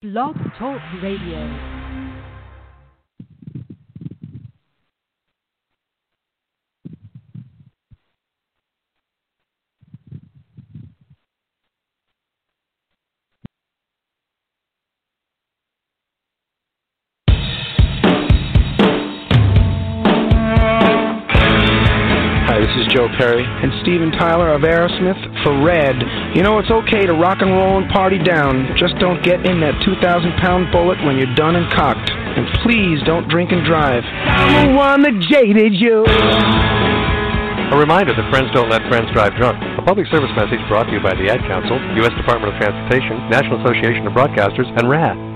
Blog Talk Radio. Hi, this is Joe Perry and Steven Tyler of Aerosmith for RAD. You know, it's okay to rock and roll and party down. Just don't get in that 2,000 pound bullet when you're done and cocked. And please don't drink and drive. I'm the one that jaded you. A reminder that friends don't let friends drive drunk. A public service message brought to you by the Ad Council, U.S. Department of Transportation, National Association of Broadcasters, and RAD.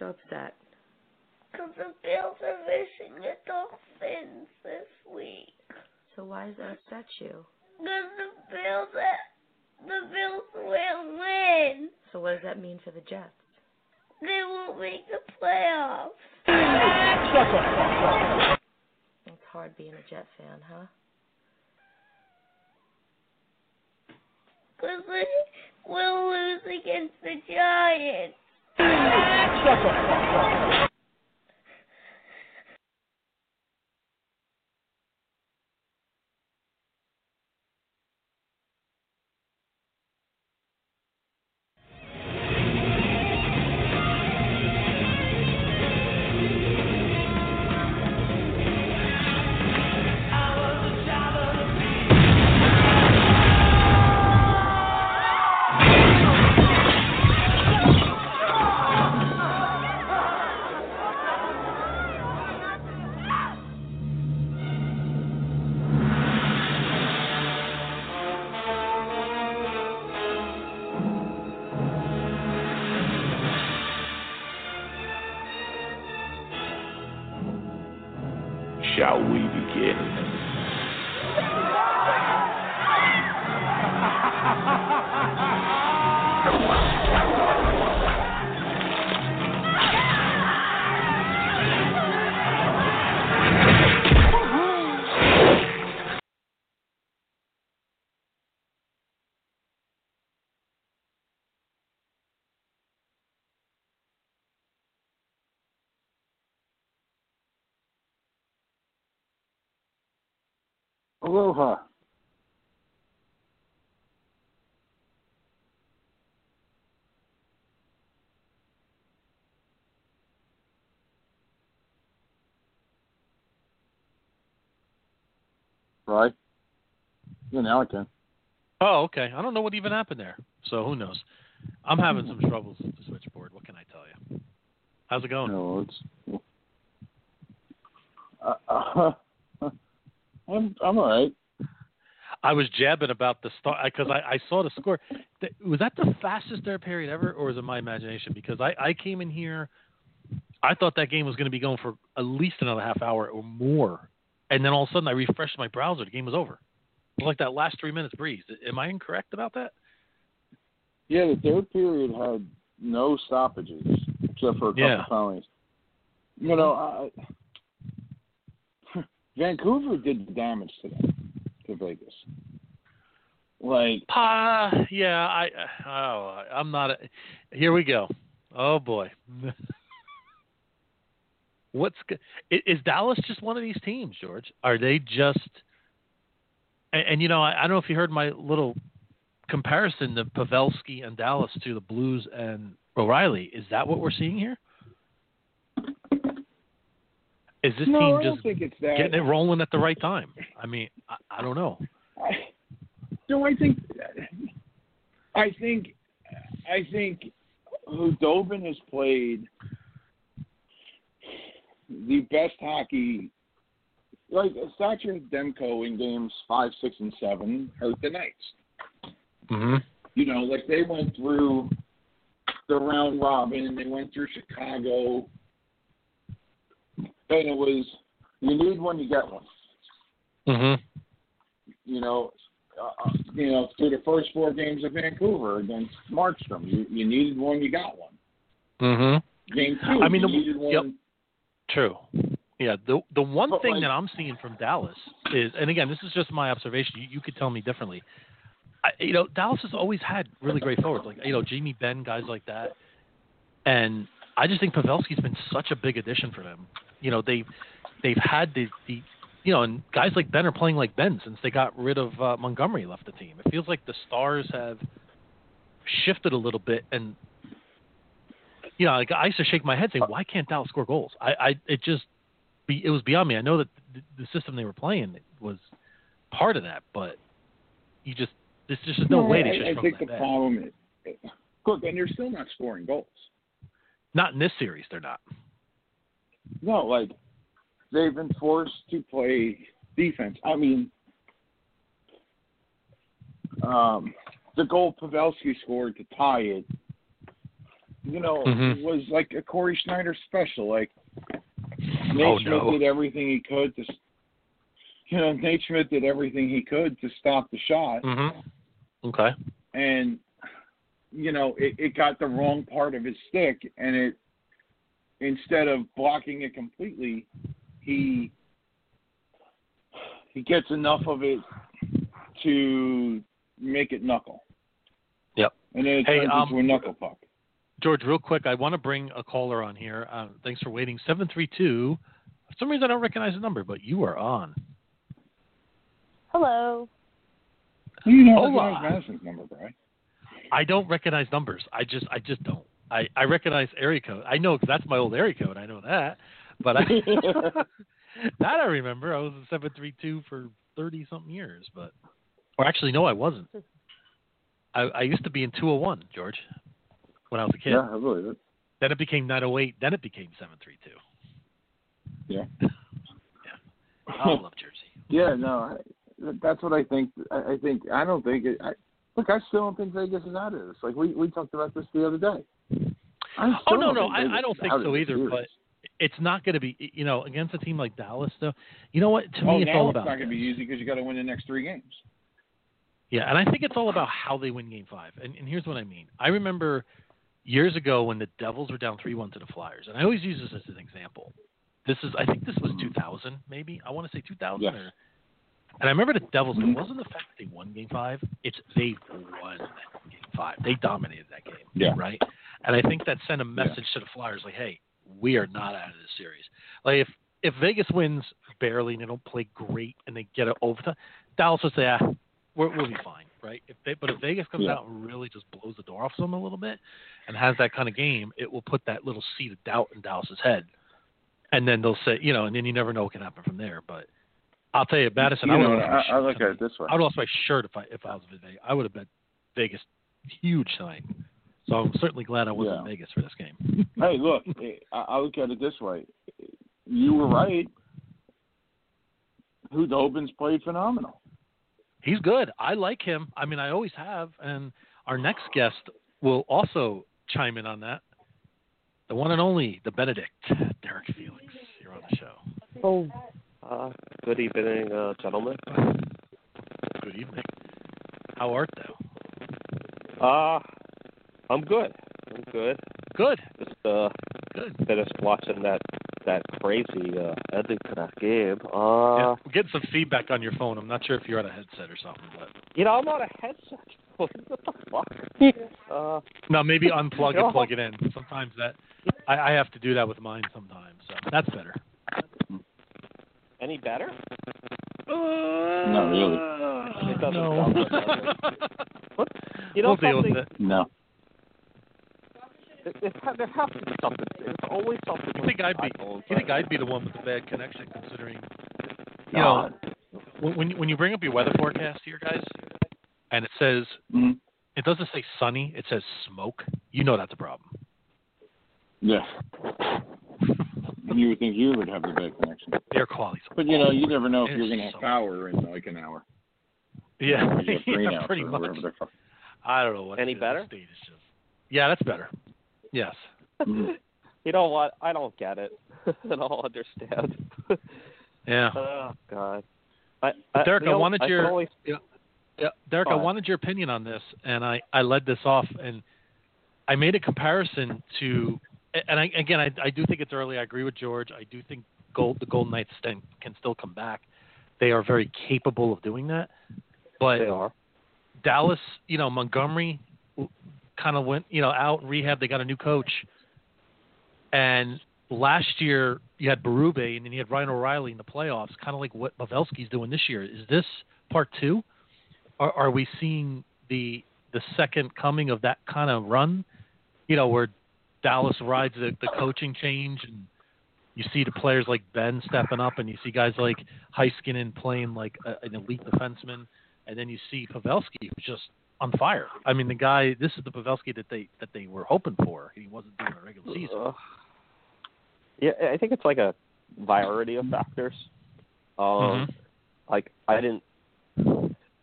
So upset? Because the Bills are missing the Dolphins this week. So why does that upset you? Because the Bills, the Bills will win. So what does that mean for the Jets? They won't make the playoffs. It's hard being a Jet fan, huh? Because they will lose against the Giants. シャトルが。Aloha. Right? Yeah, now I can. Oh, okay. I don't know what even happened there. So who knows? I'm having some troubles with the switchboard. What can I tell you? How's it going? No, it's. Uh, uh, I'm I'm all right. I was jabbing about the start because I, I saw the score. Was that the fastest third period ever, or is it my imagination? Because I, I came in here, I thought that game was going to be going for at least another half hour or more, and then all of a sudden I refreshed my browser, the game was over. It was like that last three minutes breeze. Am I incorrect about that? Yeah, the third period had no stoppages except for a couple Yeah. penalties. You know, I, Vancouver did the damage to them, to Vegas. Like, Uh, yeah, I oh, I'm not. A, here we go. Oh boy. What's is Dallas just one of these teams, George? Are they just? And, and you know, I, I don't know if you heard my little comparison to Pavelski and Dallas to the Blues and O'Reilly. Is that what we're seeing here? Is this no, team just think it's that. getting it rolling at the right time? I mean, I, I don't know. I, no, I think, I think, I think Khudobin has played the best hockey. Like Thatcher Demko in games five, six, and seven hurt the Knights. Mm-hmm. You know, like they went through the round robin and they went through Chicago, and it was you need one, you get one. Mm-hmm. you know, uh, you know, through the first four games of Vancouver against Markstrom, you you needed one, you got one. Mm-hmm. Game two, I mean, you the- needed one. yep. True. Yeah. The the one But, thing like- that I'm seeing from Dallas is, and again, this is just my observation. You, you could tell me differently. I, you know, Dallas has always had really great forwards, like you know, Jamie Benn, guys like that. And I just think Pavelski's been such a big addition for them. You know, they've they've had the the you know, and guys like Benn are playing like Benn since they got rid of uh, Montgomery left the team. It feels like the stars have shifted a little bit, and you know, like I used to shake my head saying, why can't Dallas score goals? I, I it just be it was beyond me. I know that the, the system they were playing was part of that, but you just there's just no, way they should I, I think the bad. problem is, look, and they're still not scoring goals. Not in this series, they're not. No, like they've been forced to play defense. I mean, um, the goal Pavelski scored to tie it, you know, Mhm. was like a Cory Schneider special. Like Nate Oh, Schmidt no. did everything he could to, you know, Nate Schmidt did everything he could to stop the shot, Mm-hmm. Okay. and you know, it, it got the wrong part of his stick, and it instead of blocking it completely, he he gets enough of it to make it knuckle. Yep. And then it Hey, turns um, into a knuckle puck. George, real quick, I want to bring a caller on here. Uh, thanks for waiting. Seven three two. For some reason, I don't recognize the number, but you are on. Hello. You know Hola. recognize Madison's number, Brian. I don't recognize numbers. I just, I just don't. I, I recognize area code. I know 'cause that's my old area code. I know that, but I, that I remember. I was a seven three two for thirty something years, but or actually, no, I wasn't. I, I used to be in two hundred one, George, when I was a kid. Yeah, I believe it. Then it became nine hundred eight. Then it became seven three two. Yeah. I love Jersey. Yeah, no, I, that's what I think. I, I think I don't think it. I, look, I still don't think Vegas is out of this. Like we we talked about this the other day. Oh, I Oh no, no, I, I don't think so either. series. But it's not going to be, you know, against a team like Dallas. Though, you know what? To oh, me, it's now all it's about not going to be easy because you got to win the next three games. Yeah, and I think it's all about how they win Game Five. And, and here's what I mean. I remember years ago when the Devils were down three one to the Flyers, and I always use this as an example. This is, I think, this was 2000, maybe. I want to say 2000. Yes. Or, and I remember the Devils. It wasn't the fact that they won Game Five; it's they won Game Five. They dominated that game. Yeah. Right. And I think that sent a message to the Flyers, like, "Hey, we are not out of this series." Like if if Vegas wins barely and they don't play great and they get it overtime, Dallas will say, "Ah, we're, we'll be fine." Right. If they, but if Vegas comes Yeah. out and really just blows the door off them a little bit and has that kind of game, it will put that little seed of doubt in Dallas's head. And then they'll say, you know, and then you never know what can happen from there. But I'll tell you, Madison, You I would know, have lost my I, I look at it this way. I would have lost my shirt if I if I was Vegas. I would have bet Vegas huge tonight. So I'm certainly glad I wasn't Yeah. in Vegas for this game. Hey, look, I, I look at it this way. You were right. Khudobin's played phenomenal. He's good. I like him. I mean, I always have. And our next guest will also chime in on that. The one and only, the Benedict, Derek Felix, You're on the show. Oh. Uh, good evening, uh, gentlemen. Good evening. How art thou? Uh, I'm good. I'm good. Good. Just uh, Good. finished watching that that crazy uh, ending to that game. Yeah, Uh, I'm getting some feedback on your phone. I'm not sure if you're on a headset or something, but you know, I'm on a headset. what the fuck? Uh, no, maybe unplug No. and plug it in. Sometimes that I, I have to do that with mine sometimes, so that's better. any better? Not really. It doesn't no. sound like You know we'll deal something? with it. No. It, it, there has to be something. There's always something. You think I'd be? iPhones. You think I'd be the one with the bad connection, considering you know when when you, bring up your weather forecast here, guys, and it says Mhm. it doesn't say sunny, it says smoke. You know that's a problem. Yeah. you would think you would have the bad connection. Air quality's But you know, you never know if you're going to have so- power in like an hour. yeah, Or you have yeah, pretty much. whatever the fuck. I don't know what Any better? Is just, yeah, that's better. Yes. You know what? I don't get it. I don't understand. Yeah. oh God. I, But Derek, I wanted your- only- Yeah, Derek, Go I wanted your opinion on this, and I, I led this off, and I made a comparison to, and I, again, I, I do think it's early. I agree with George. I do think Gold, the Golden Knights sten- can still come back. They are very capable of doing that, but They are. Dallas, you know, Montgomery kind of went, you know, out in rehab. They got a new coach, and last year you had Berube, and then you had Ryan O'Reilly in the playoffs, kind of like what Pavelski's doing this year. Is this part two? Are, are we seeing the the second coming of that kind of run? You know, where Dallas rides the, the coaching change, and you see the players like Benn stepping up, and you see guys like Heiskanen playing like a, an elite defenseman, and then you see Pavelski who's just on fire. I mean, the guy. This is the Pavelski that they that they were hoping for. He wasn't doing a regular season. Ugh. Yeah, I think it's like a variety of factors. Um, Mhm. like I didn't,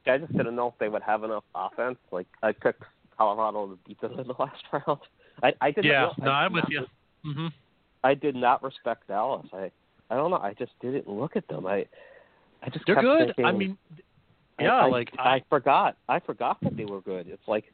I just didn't know if they would have enough offense. Like I picked Colorado to beat them in the last round. I, I did. Yeah, not, no, I I'm with you. res- hmm I did not respect Dallas. I, I don't know. I just didn't look at them. I, I just They're good. Thinking, I mean, yeah, I, like I, forgot. I forgot that they were good. It's like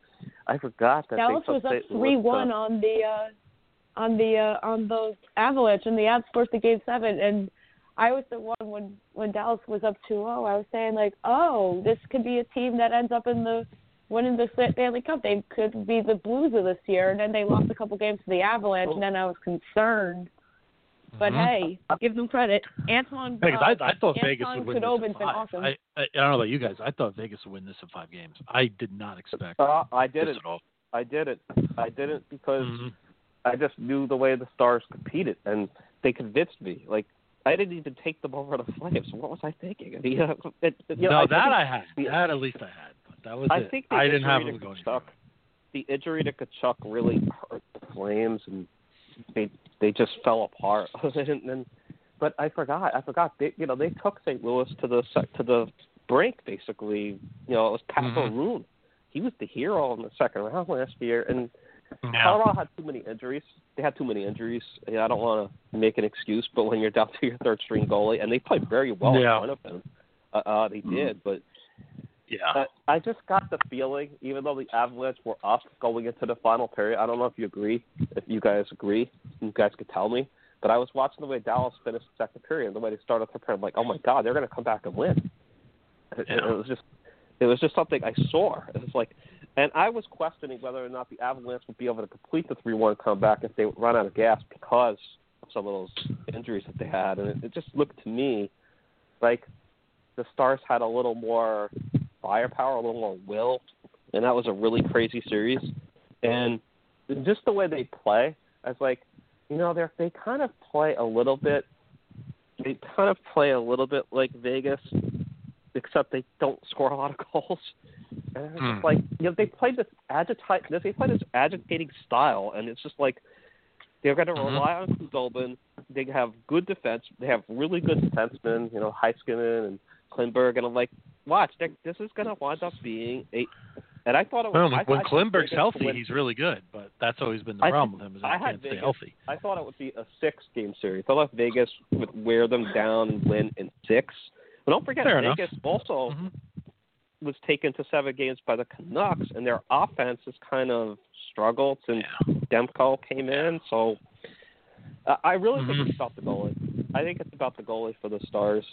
I forgot that Dallas they was up three one on the uh on the uh on the Avalanche and the Avs forced the game seven and I was the one when when Dallas was up 2-0. I was saying like, "Oh, this could be a team that ends up in the winning the Stanley Cup. They could be the Blues of this year." And then they lost a couple games to the Avalanche, and then I was concerned. But Mhm. hey, give them credit. Antoine, Vegas, uh, I, I thought Anton Vegas would win this. Khudobin's been five. awesome. I, I, I don't know about you guys. I thought Vegas would win this in five games. I did not expect Uh, I this didn't. at all. I didn't. I didn't because Mhm. I just knew the way the Stars competed, and they convinced me. Like I didn't even take them over the Flames. What was I thinking? I mean, it, it, you know, no, I that I had. the- That at least I had. But that was I it. think I didn't have them to going. Tkachuk, the injury to Tkachuk really hurt the Flames, and they they just fell apart. and then, but I forgot. I forgot. They, you know, they took St. Louis to the sec- to the brink. Basically, you know, it was Pat Mhm. Maroon. He was the hero in the second round last year, and Yeah. Colorado had too many injuries. They had too many injuries. Yeah, I don't want to make an excuse, but when you're down to your third string goalie, and they played very well Yeah. in front of him, uh, uh, they did. But Yeah. uh, I just got the feeling, even though the Avalanche were up going into the final period, I don't know if you agree. If you guys agree, you guys could tell me. But I was watching the way Dallas finished the second period, and the way they started the period. I'm like, oh my god, they're going to come back and win. It, Yeah. it was just, it was just something I saw. It was like, and I was questioning whether or not the Avalanche would be able to complete the three-one comeback if they would run out of gas because of some of those injuries that they had, and it, it just looked to me like the Stars had a little more firepower, a little more will, and that was a really crazy series. And just the way they play, I was like, you know, they they kind of play a little bit. They kind of play a little bit like Vegas, except they don't score a lot of goals. And it's Hmm. like, you know, they play this agita- They play this agitating style, and it's just like they're going to Mhm. rely on Khudobin. They have good defense. They have really good defensemen, you know, Heiskanen and Klingberg, and I'm like, watch, this is going to wind up being a. And I thought it was. Well, I, when I Klingberg's Vegas healthy, he's really good, but that's always been the I problem with him is I he can't stay healthy. I thought it would be a six-game series. I thought Vegas would wear them down and win in six. But don't forget, Fair enough. Vegas also Mhm. was taken to seven games by the Canucks, and their offense has kind of struggled since Demko came in. So uh, I really think Mhm. it's about the goalie. I think it's about the goalie for the Stars,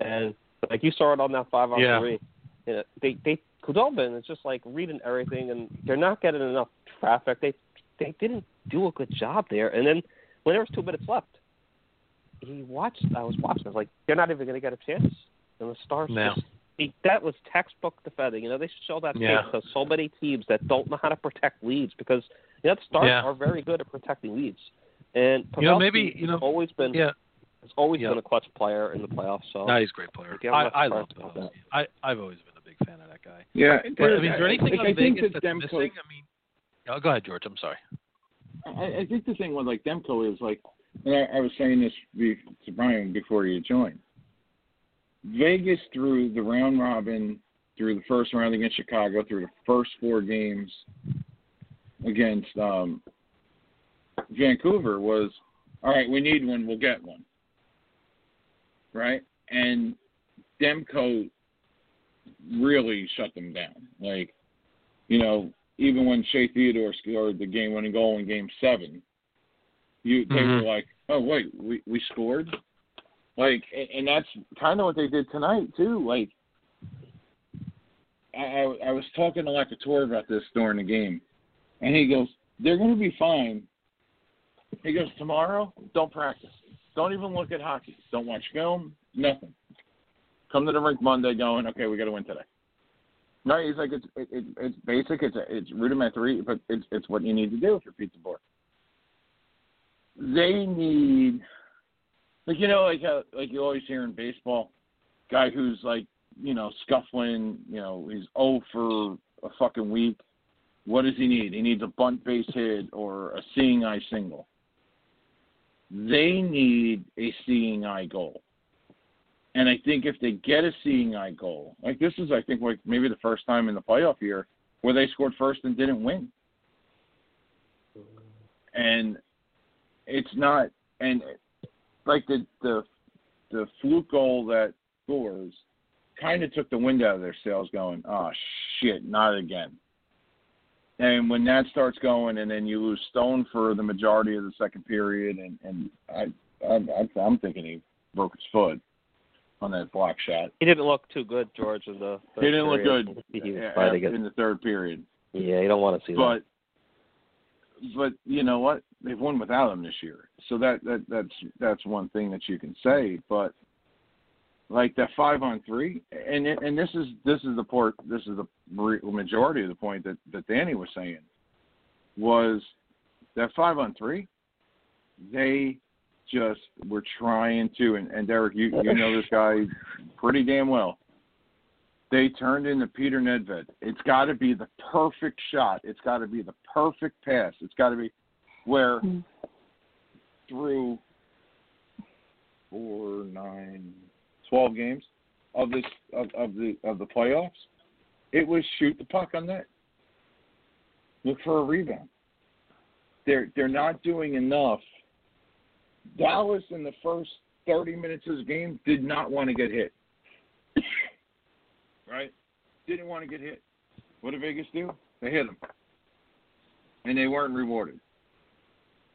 and like you saw it on that five on Yeah. three. You know, they they Khudobin is just like reading everything, and they're not getting enough traffic. They they didn't do a good job there. And then when there was two minutes left, he watched. I was watching. I was like, they're not even going to get a chance. And the Stars No. just he, that was textbook defending. You know, they show that Yeah. tape to so many teams that don't know how to protect leads because you know the Stars Yeah. are very good at protecting leads. And You know, maybe, you know, always been Yeah. Has always Yeah. been a clutch player in the playoffs. So No, he's a great player. Again, I, I'm not I love surprised about Pavelski. I I've always been a big fan of that guy. Yeah, But, I mean, is there I- anything I, on I think Vegas that that's Demko, missing? I mean, oh, go ahead, George. I'm sorry. I, I think the thing with like Demko is like, and I, I was saying this to Brian before you joined. Vegas through the round robin, through the first round against Chicago, through the first four games against um, Vancouver was, all right, we need one, we'll get one. Right? And Demko really shut them down. Like, you know, even when Shea Theodore scored the game winning goal in game seven, you they Mhm. were like, Oh wait, we we scored? Like and, and that's kinda what they did tonight too. Like I, I I was talking to Lacatour about this during the game and he goes, They're gonna be fine. He goes, Tomorrow, don't practice. Don't even look at hockey. Don't watch film, nothing. Come to the rink Monday going, Okay, we gotta win today. No, he's like it's it, it, it's basic. It's it's rudimentary, but it's it's what you need to do if you're pizza board. They need, like you know, like how, like you always hear in baseball, guy who's like you know scuffling, you know, he's oh for a fucking week. What does he need? He needs a bunt base hit or a seeing eye single. They need a seeing eye goal. And I think if they get a seeing eye goal, like this is, I think, like maybe the first time in the playoff year where they scored first and didn't win. And it's not, and like the the the fluke goal that scores kind of took the wind out of their sails, going, oh shit, not again. And when that starts going, and then you lose Stone for the majority of the second period, and and I, I I'm thinking he broke his foot on that block shot. he didn't look too good, George, in the third He didn't look period. good He was uh, fighting in the third period. Yeah, you don't want to see But but you know what? They've won without him this year. So that that that's that's one thing that you can say. But like that five on three, and and this is this is the port. This is the majority of the point that that Danny was saying was that five on three. They just were trying to, and, and Derek, you you know this guy pretty damn well. They turned into Peter Nedved. It's got to be the perfect shot. It's got to be the perfect pass. It's got to be where hmm. through four, nine, twelve games of this of, of the of the playoffs, it was shoot the puck on net. Look for a rebound. They're they're not doing enough. Dallas in the first thirty minutes of the game did not want to get hit. right? Didn't want to get hit. What did Vegas do? They hit them. And they weren't rewarded.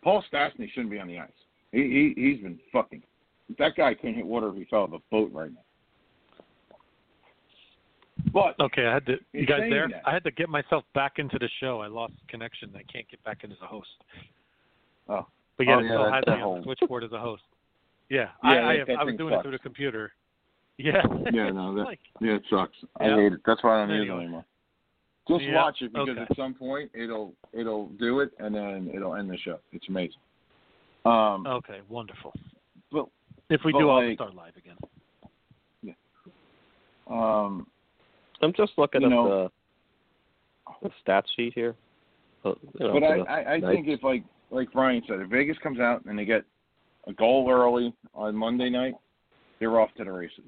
Paul Stastny shouldn't be on the ice. He, he he's been fucking. That guy couldn't hit water if he fell off a boat right now. But Okay, I had to. You guys there? that- I had to get myself back into the show. I lost connection. I can't get back in as a host. Oh. But yeah, Oh, it yeah, still that's has the me on the switchboard as a host. Yeah, Yeah, I, I, that- have, I was thing doing it through the computer. Yeah. yeah, no, that like, yeah, it sucks. I Yeah. hate it. That's why I don't use it anymore. Just Yeah, watch it because okay. at some point it'll it'll do it and then it'll end the show. It's amazing. Um, okay, wonderful. Well, if we but do, I'll like- start live again. Yeah. Um, I'm just looking at know- the, the stat sheet here. Uh, you know, but I, I, I think if like like Brian said, if Vegas comes out and they get a goal early on Monday night, they're off to the races.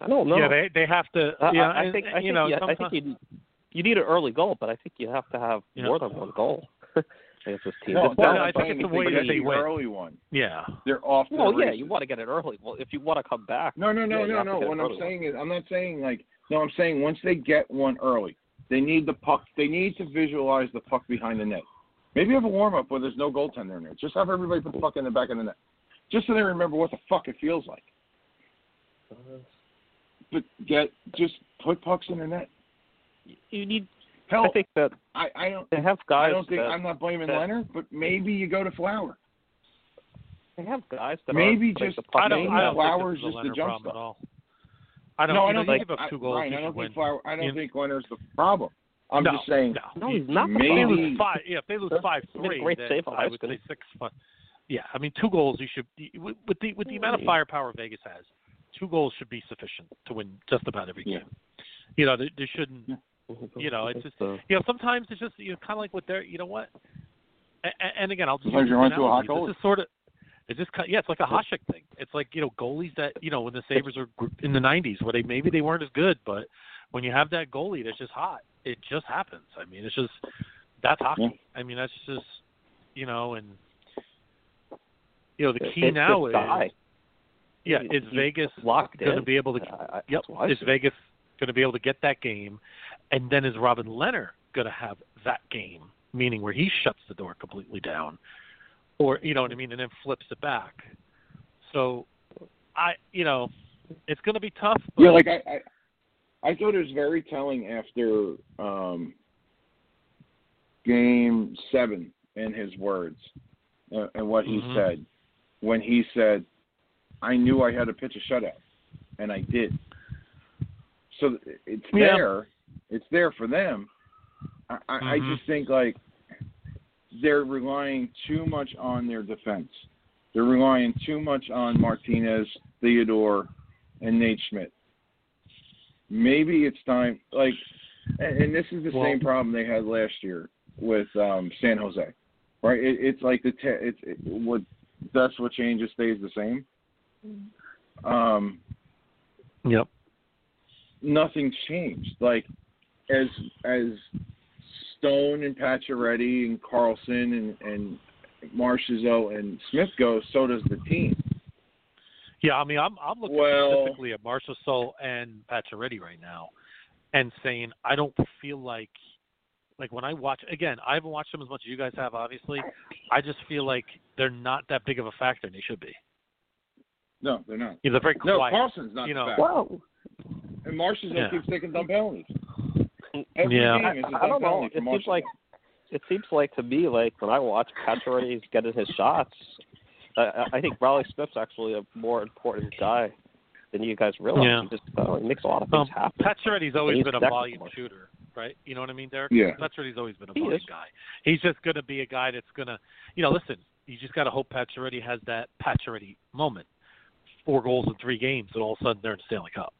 I don't know. Yeah, they they have to. I, yeah, I, I think and, I you think know you, I think you you need an early goal, but I think you have to have Yeah. more than one goal. against this team. No, It's no, I think it's the way they that they the early one. Yeah. They're off. Well, the yeah, races. you want to get it early. Well, if you want to come back, No, no, no, yeah, no, no. What I'm saying is, I'm not saying like, no, I'm saying once they get one early, they need the puck. They need to visualize the puck behind the net. Maybe have a warm up where there's no goaltender in there. Just have everybody put the puck in the back of the net, just so they remember what the fuck it feels like. Uh-huh. But get just put pucks in the net. you need. Hell, I think that I, I don't. they have guys. I don't think that, I'm not blaming that- Lehner, but maybe you go to Flower. They have guys that Maybe are, like, just- the I don't. Maybe I don't Flowers think this is just the Lehner jump problem stuff. at all. I don't. no, I know, don't think. give up I, two goals. Ryan, I don't think Flower. I don't You- think Lehner's the problem. I'm no, just saying. No, No, he's not the If they problem. lose five, yeah, if they lose five He made a three, great then save I would Huiskin. say six. But yeah, I mean, two goals. You should with with the with the amount of firepower Vegas has, two goals should be sufficient to win just about every Yeah. game. You know, there, there shouldn't. You know, it's just uh, you know sometimes it's just you know kind of like what they're you know what. And, and again, I'll just Sometimes you run a hot. This is sort of. It's just kind- yeah, it's like a Hasek thing. It's like you know goalies that you know when the Sabres gr- in the '90s where they maybe they weren't as good, but when you have that goalie that's just hot, it just happens. I mean, it's just that's hockey. Yeah. I mean, that's just you know, and you know the key it's now is yeah, is Vegas locked going to be able to I- I- Yep. that's why I Is Vegas going to be able to get that game? And then is Robin Lehner going to have that game, meaning where he shuts the door completely down? Or, you know what I mean, and then flips it back. So, I, you know, it's going to be tough. But Yeah, like I, I, I thought it was very telling after um, game seven in his words uh, and what he Mhm. said when he said, "I knew I had to pitch a shutout, and I did." So it's Yeah. there, it's there for them. I, I, I just think like they're relying too much on their defense. They're relying too much on Martinez, Theodore, and Nate Schmidt. Maybe it's time. Like, and, and this is the Well- same problem they had last year with um, San Jose, right? It, it's like the te- it's it, what that's what changes stays the same. Um, Yep. nothing's changed. Like as as Stone and Pacioretty and Karlsson and and Marchessault and Smith go, so does the team. Yeah, I mean, I'm I'm looking Well- specifically at Marchessault and Pacioretty right now, and saying I don't feel like, like when I watch again, I haven't watched them as much as you guys have, obviously. I just feel like they're not that big of a factor, and they should be. No, they're not. You know, they're very quiet. No. Karlsson's not you the know. factor. Whoa. And Marchessault Yeah. keeps taking dumb penalties. Every Yeah. game is a I, dumb I don't know. It seems like it seems like to me like when I watch Pacioretty's getting his shots, I, I- I think Reilly Smith's actually a more important guy than you guys realize. Yeah. He just uh, he makes a lot of Um, things happen. Pacioretty's always He's been a volume more. shooter, right? You know what I mean, Derek? Yeah. Pacioretty's always been a He volume is. guy. He's just going to be a guy that's going to, you know, listen. You just got to hope Pacioretty has that Pacioretty moment, four goals in three games, and all of a sudden they're in the Stanley Cup.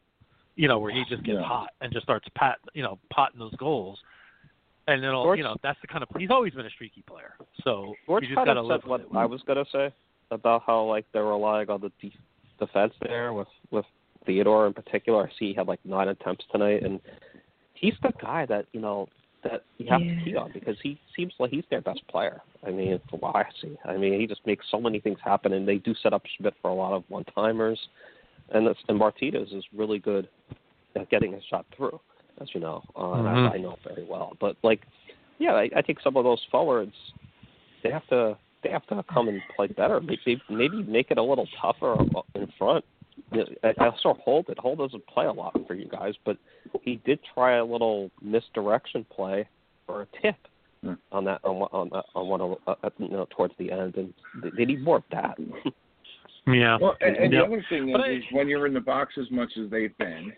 You know, where he just gets Yeah. hot and just starts pat, you know, potting those goals. And then, all George- you know, that's the kind of he's always been a streaky player. So George you just kind got to of live said with what it. I was gonna say about how like they're relying on the de- defense there with with Theodore in particular. I see he had like nine attempts tonight, and he's the guy that you know that you have Yeah. to key on because he seems like he's their best player. I mean, from what I see, I mean he just makes so many things happen, and they do set up Schmidt for a lot of one timers, and that's, and Martinez is really good at getting his shot through, as you know, uh, and Mhm. I, know very well. But like, yeah, I, I think some of those forwards they have to they have to come and play better. Maybe maybe make it a little tougher in front. I also hold it. Hold doesn't play a lot for you guys, but he did try a little misdirection play or a tip Hmm. on that on on on one of, uh, you know towards the end, and they, they need more of that. Yeah. Well, and, and Yep. the other thing is, I- is when you're in the box as much as they've been,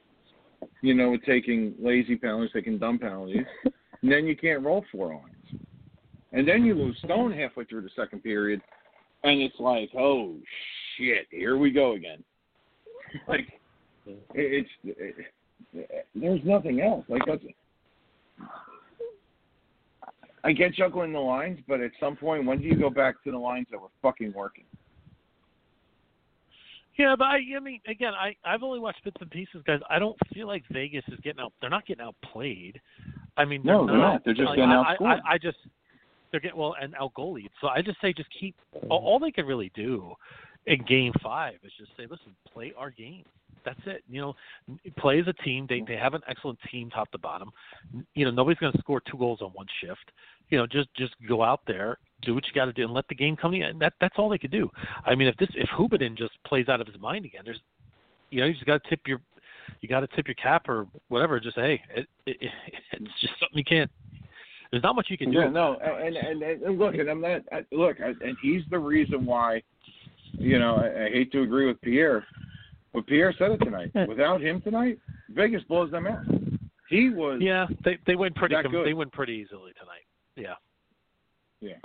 you know, taking lazy penalties, taking dumb penalties, and then you can't roll four lines. And then you lose Stone halfway through the second period, and it's like, oh shit, here we go again. like, it, it's it, there's nothing else. Like that's. I get juggling the lines, but at some point, when do you go back to the lines that were fucking working? Yeah, but I, I mean, again, I I've only watched bits and pieces, guys. I don't feel like Vegas is getting out. They're not getting outplayed. I mean, No, they're not. They're just Like, getting I, I, outscored. I just they're getting well and out goalied. So I just say just keep all, all they can really do in game five is just say, listen, play our game. That's it. You know, play as a team. They they have an excellent team top to bottom. You know, nobody's going to score two goals on one shift. You know, just just go out there, do what you got to do, and let the game come to you. And that that's all they could do. I mean, if this if Khudobin just plays out of his mind again, there's, you know, you just got to tip your, you got to tip your cap or whatever. Just say, hey, it, it, it's just something you can't. There's not much you can do. Yeah, no, and and, and, and look, and I'm not. I, look, I, and he's the reason why. You know, I, I hate to agree with Pierre, but Pierre said it tonight. Without him tonight, Vegas blows them out. He was. Yeah, they they win pretty. that good. They win pretty easily tonight. Yeah. Yeah.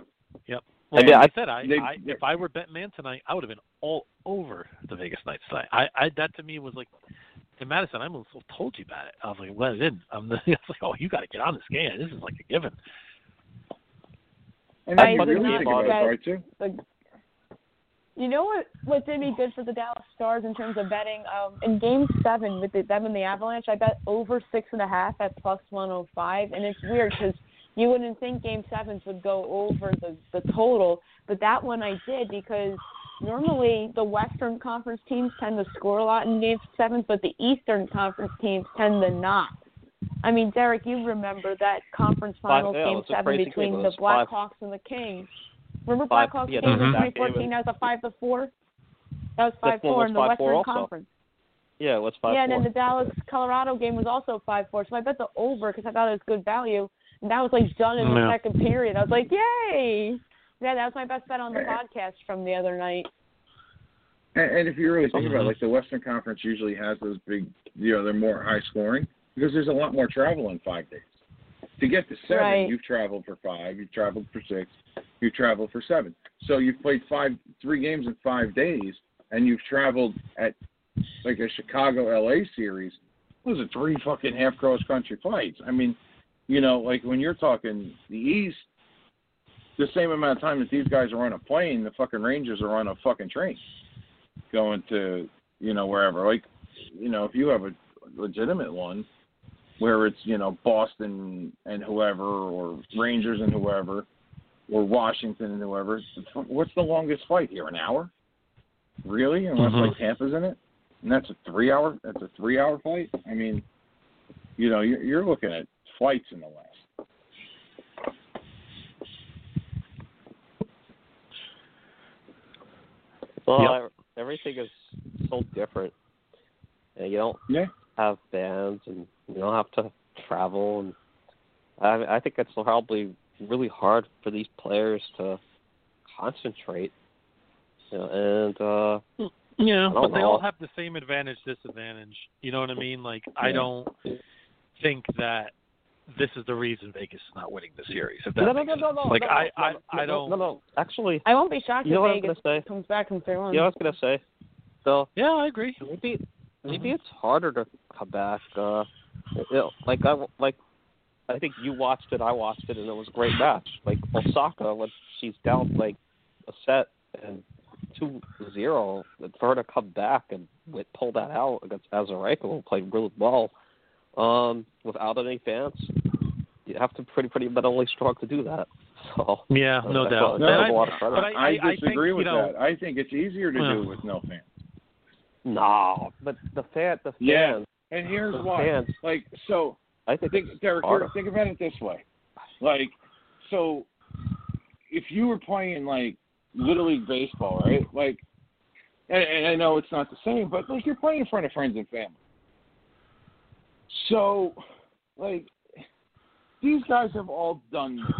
Yep. Well, And yeah, like I I- said, I, they- I if I were betting man tonight, I would have been all over the Vegas Knights tonight. I, I that to me was like, in Madison, I almost told you about it. I was like, well, I didn't. I'm the, I was like, oh, you got to get on this game. This is like a given. And I then you did really not think about it, forget- right, too. Like, you know what? What did me good for the Dallas Stars in terms of betting? Um, in Game Seven with the, them and the Avalanche, I bet over six and a half at plus one hundred five, and it's weird because you wouldn't think Game Sevens would go over the the total, but that one I did because normally the Western Conference teams tend to score a lot in Game Sevens, but the Eastern Conference teams tend to not. I mean, Derek, you remember that conference Five- finals yeah, game seven between game. The five- Blackhawks and the Kings. Remember Five- Blackhawks yeah, game in Mhm. 2014? That was a five to four. That was five four was in the 5-4 Western. Conference. Yeah, it was five yeah, and four. then the Dallas Colorado game was also five four. So I bet the over because I thought it was good value. And that was like done in the Yeah. second period. I was like, yay! Yeah, that was my best bet on the podcast from the other night. And, and if you really think about it, Mhm. like the Western Conference usually has those big, you know, they're more high scoring because there's a lot more travel in five days. To get to seven, Right. you've traveled for five, you've traveled for six, you've traveled for seven. So you've played five, three games in five days, and you've traveled at like a Chicago LA series. Those are three fucking half cross country flights. I mean, you know, like when you're talking the East, the same amount of time that these guys are on a plane, the fucking Rangers are on a fucking train going to you know wherever. Like you know, if you have a legitimate one where it's you know Boston and whoever, or Rangers and whoever, or Washington and whoever, what's the longest flight here? An hour? Really? Unless Mhm. like Tampa's in it, and that's a three hour. That's a three hour flight. I mean, you know, you're, you're looking at flights in the West. Well, Yep. I- everything is so different. And you don't Yeah. have bands, and you don't have to travel, and I, I think it's probably really hard for these players to concentrate. You know, and uh, Yeah, but don't they know. all have the same advantage, disadvantage. You know what I mean? Like I don't think that this is the reason Vegas is not winning the series. If that no, no, no, no, no, Like no, I, no, I, no, I don't. No, no, actually, I won't be shocked You know if what I was Vegas say? comes back from three one. you know what I was gonna say. So Yeah, I agree. maybe maybe it's harder to come back. Uh, you know, like I like I think you watched it, I watched it, and it was a great match. Like Osaka, when she's down like a set and two zero, for her to come back and wi- pull that out against Azarenka, who played really well, um, without any fans, you have to be pretty pretty mentally strong to do that. So Yeah, no that's doubt. No, that's And a lot of credit. but I, I, I disagree think, with you know, that. I think it's easier to Well. do with no fans. No, but the fan, the fans, Yeah. And here's the why. fans. Like so, I think think, Derek, harder. think about it this way. Like, so if you were playing like little league baseball, right? Like, and, and I know it's not the same, but like you're playing in front of friends and family. So, like, these guys have all done this.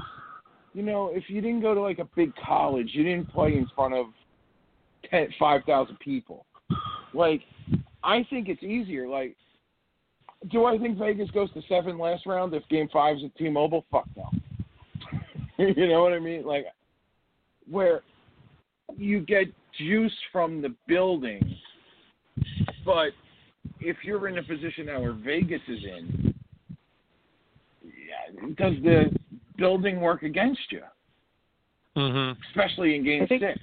You know, if you didn't go to like a big college, you didn't play in front of ten, five thousand people. Like, I think it's easier. Like, do I think Vegas goes to seven last round if Game Five is at T-Mobile? Fuck no. you know what I mean? Like, where you get juice from the building, but if you're in a position now where Vegas is in, yeah, does the building work against you? hmm Especially in Game think- Six.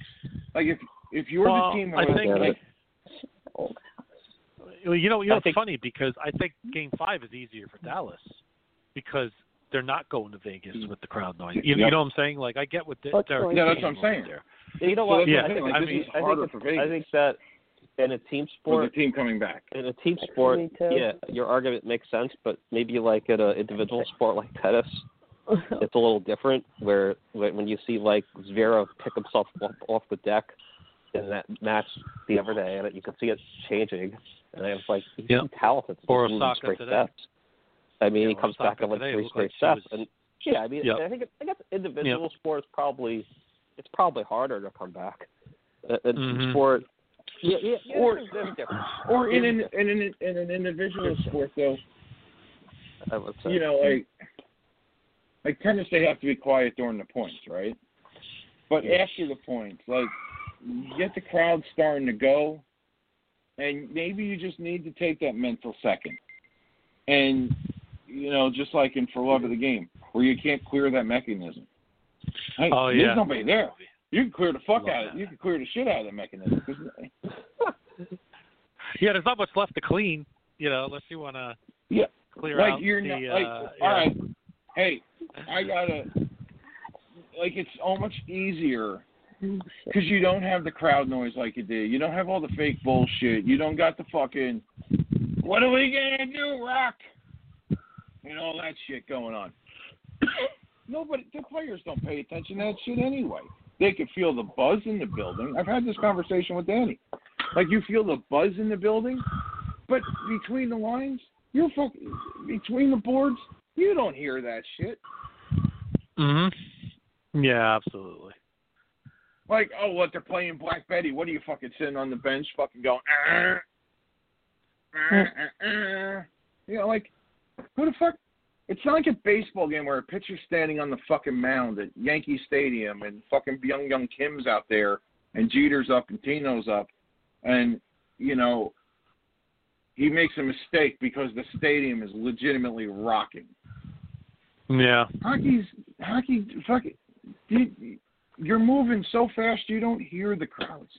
Like if if you're Well, the team that I think- like, Well, You know, you know, it's think- funny because I think Game Five is easier for Dallas because they're not going to Vegas with the crowd noise. You, Yep. you know what I'm saying? Like I get what De- That's Derek. Yeah, is that's what I'm saying. There. You know So what? that's Yeah, I'm saying. Like, I mean- I harder think, for Vegas. I think that in a team with sport, the team coming back. in a team sport, yeah, your argument makes sense. But maybe like in an individual sport like tennis, it's a little different. Where when when you see like Zverev pick himself off, off the deck in that match the other day, and you can see it changing, and I was like, he's Yeah. too talented. to Or just lose Osaka straight today. sets. I mean, Yeah, he or comes back Osaka in like today, three looked straight like she sets, was- and yeah, I mean, Yeah. I think it, I guess individual sports probably it's probably harder to come back. In Mhm. sport, yeah, yeah, yeah Or- there's, there's difference. Or in an in an in an individual sport though, I would say. you know, like like tennis, they have to be quiet during the points, right? But after the points, like get the crowd starting to go, and maybe you just need to take that mental second, and you know, just like in For Love of the Game, where you can't clear that mechanism. Hey, Oh, there's nobody there. You can clear the fuck Love out of it. You can clear the shit out of the mechanism. 'Cause- Yeah, there's not much left to clean. You know, unless you want to Yeah, clear like out you're the. not uh, like yeah. all right. Hey, I gotta like it's so much easier because you don't have the crowd noise like you did. You don't have all the fake bullshit. You don't got the fucking what are we gonna do, Rock? And all that shit going on. Nobody, the players don't pay attention to that shit anyway. They can feel the buzz in the building. I've had this conversation with Danny. Like you feel the buzz in the building, but between the lines, you're fucking between the boards. You don't hear that shit. Mhm. Yeah, absolutely. Like, oh, what they're playing Black Betty. What are you fucking sitting on the bench, fucking going? "Uh, uh, uh, uh." You know, like, who the fuck? It's not like a baseball game where a pitcher's standing on the fucking mound at Yankee Stadium and fucking young young Kim's out there and Jeter's up and Tino's up, and you know, he makes a mistake because the stadium is legitimately rocking. Yeah. Hockey's hockey. Fucking, you, you're moving so fast you don't hear the crowds.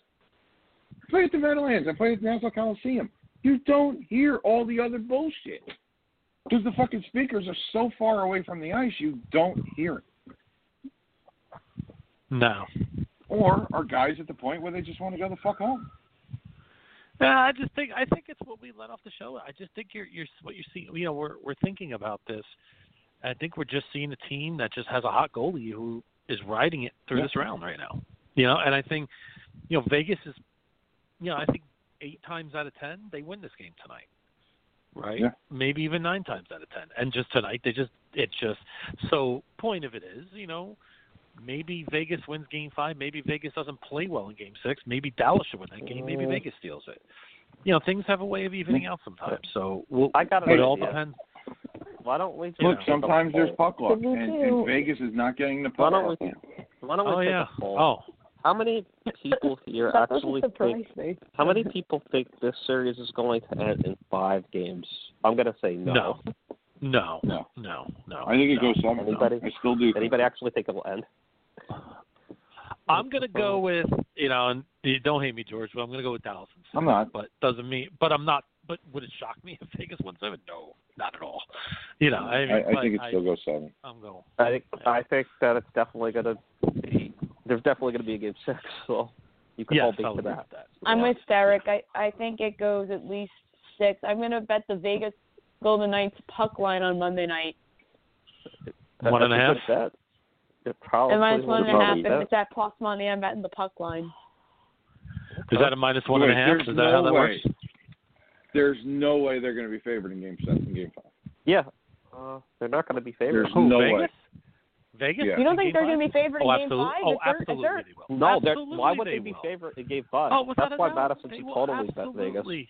I play at the Meadowlands. I play at the Nassau Coliseum. You don't hear all the other bullshit because the fucking speakers are so far away from the ice. You don't hear it. No. Or are guys at the point where they just want to go the fuck home? Yeah, I just think I think it's what we let off the show. I just think you're you're what you're seeing. You know, we're we're thinking about this. I think we're just seeing a team that just has a hot goalie who is riding it through Yeah. this round right now. You know, and I think you know Vegas is. You know, I think eight times out of ten they win this game tonight. Right? Yeah. Maybe even nine times out of ten. And just tonight they just it just so point of it is, you know, maybe Vegas wins game five, maybe Vegas doesn't play well in game six, maybe Dallas should win that game, maybe Mm. Vegas steals it. You know, things have a way of evening out sometimes. So we'll, I got an it all depends. Why don't we just Look, take sometimes there's puck luck, and, and Vegas is not getting the Why puck. don't we? Why don't we Oh take yeah. a poll? Oh. How many people here actually think? me. How many people think this series is going to end in five games? I'm gonna say no. No. No. No. No. No. I think it no. goes seven. though. Anybody? I still do. Anybody actually think it'll end? I'm gonna go with you know, and don't hate me, George, but I'm gonna go with Dallas. in six. I'm not. But doesn't mean. But I'm not. But would it shock me if Vegas won seven? No, not at all. You know, I, mean, I, I think it still goes seven. I'm going. I think I think that it's definitely gonna be. There's definitely gonna be a game six, so you can Yes, hold me I'll to agree that. with that. I'm Yeah. with Derek. I I think it goes at least six. I'm gonna bet the Vegas Golden Knights puck line on Monday night. That- One and a that's half? Good. It probably And minus one and a will half. be If it's at plus money, I'm betting the puck line. Is that a minus one and a half? there's Is that no how that way. works? There's no way they're going to be favored in Game Seven, and Game Five. Yeah, uh, they're not gonna be favored. There's Who, no Vegas? way. Vegas? Yeah. You don't think they're gonna be favored in oh, game absolutely. five? Oh, If they're- if absolutely they're- they will. No, they're, absolutely why would they, they be will. favored in game five? Oh, That's why doubt. Madison They should will totally bet Vegas. absolutely.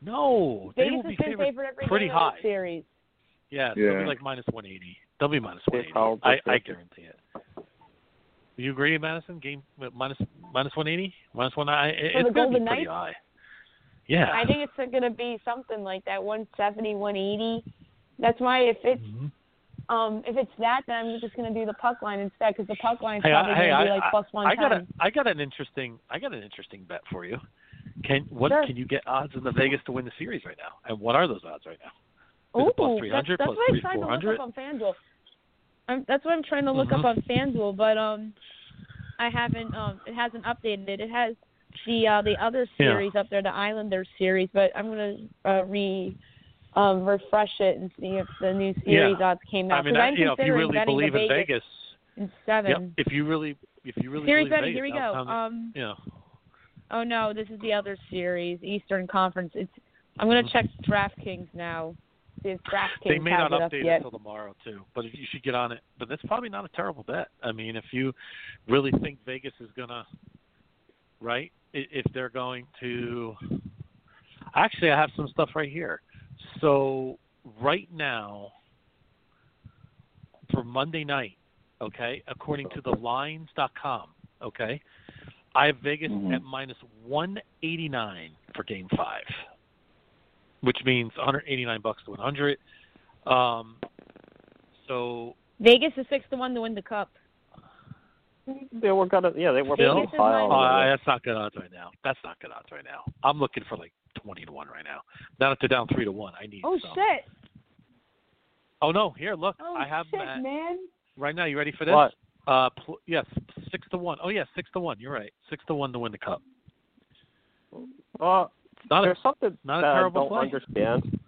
No, they will Vegas be has been favored favored every pretty game of high. this series. Yeah, they'll Yeah. be like minus 180. They'll be minus 180. I, I guarantee it. Do you agree, Madison? Game minus minus 180, minus one. I, it- For it's the Golden pretty Knights? high. Yeah. I think it's going to be something like that 170, 180. That's why if it's Mhm. um if it's that, then I'm just going to do the puck line instead because the puck line's Hey, probably hey, going to be like I- plus one I got a. I got an interesting, I got an interesting bet for you. Can what Sure. can you get odds in the Vegas to win the series right now? And what are those odds right now? Is Ooh, it plus that's, 300, that's what I 3, tried to look 400? up on FanDuel. I'm, that's what I'm trying to look Mhm. up on FanDuel, but um, I haven't. Um, it hasn't updated it. It has the uh the other Yeah. series up there, the Islanders series, but I'm gonna uh, re um refresh it and see if the new series odds came out. I mean, I'm you know, if you really believe in Vegas, in seven. yep. If you really, if you really series believe betting. Vegas, Here we go. Um, you know, oh no, this is the other series, Eastern Conference. It's. I'm gonna Mhm. check DraftKings now. See if DraftKings they may not it update it until tomorrow too, but you should get on it. But that's probably not a terrible bet. I mean, if you really think Vegas is gonna, right? If they're going to, actually, I have some stuff right here. So right now, for Monday night, okay, according to the lines.com, okay, I have Vegas Mhm. at minus 189 for Game Five which means 189 bucks to 100. Um, so Vegas is six to one to win the cup. They were gonna, yeah, they were Bill? putting a pile uh, that's not good odds right now. That's not good odds right now. I'm looking for like 20 to one right now. Now that they're down three to one, I need. Oh some. shit! Oh no, here, look, Oh I have shit, them at, man! right now. You ready for this? What? Uh, pl- yes, six to one. Oh yeah, six to one. You're right, six to one to win the cup. Uh, It's not a, there's something not a that I terrible don't play. understand.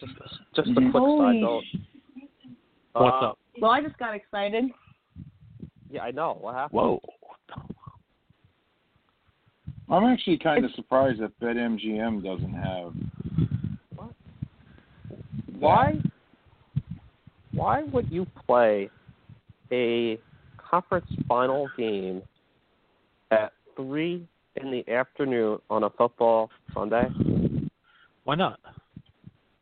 Just, just a quick Holy side note. What's Uh, up? Well, I just got excited. Yeah, I know. What happened? Whoa. I'm actually kind of surprised that BetMGM doesn't have. What? Why? Why would you play a conference final game at three in the afternoon on a football Sunday? Why not?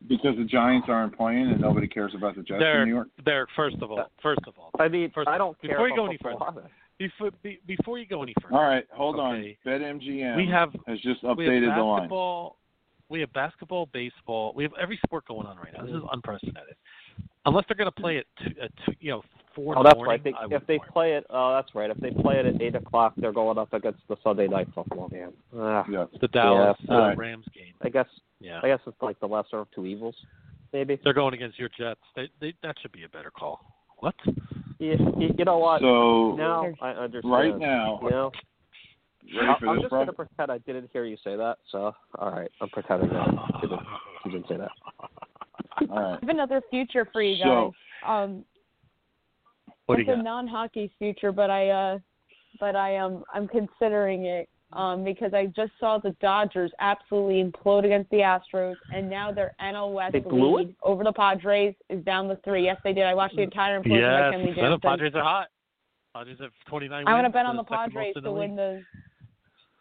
Because the Giants aren't playing and nobody cares about the Jets Derek, in New York. Derek, first of all, first of all, I mean, First I don't care. before you go any further, before be, before you go any further, All right, hold Okay. on. BetMGM we have has just we have updated the line. basketball. We have basketball, baseball. We have every sport going on right now. This is unprecedented. Unless they're going to play it, to, uh, to, you know, four Oh, in the that's morning. right. They, if they worry. play it, oh, that's right. If they play it at eight o'clock, they're going up against the Sunday night football game. Ah, Yeah. the Dallas Yeah, uh. Rams game. I guess. Yeah, I guess it's like the lesser of two evils, maybe. they're going against your Jets. They, they, that should be a better call. What? You, you, you know what? So now I understand. right now, you know, ready I- for I'm this, just bro? gonna pretend I didn't hear you say that. So, all right, I'm pretending that you didn't, you didn't say that. All right. I have another future for you guys. So um, What do it's you a got? non-hockey future, but I uh, but I um, I'm considering it um because I just saw the Dodgers absolutely implode against the Astros, and now their NL West They blew lead over the Padres is down to three. Yes, they did. I watched the entire implosion Yes, by Kenley the Padres are hot. Padres have 29 I want to wins. bet on the Padres to win league. the.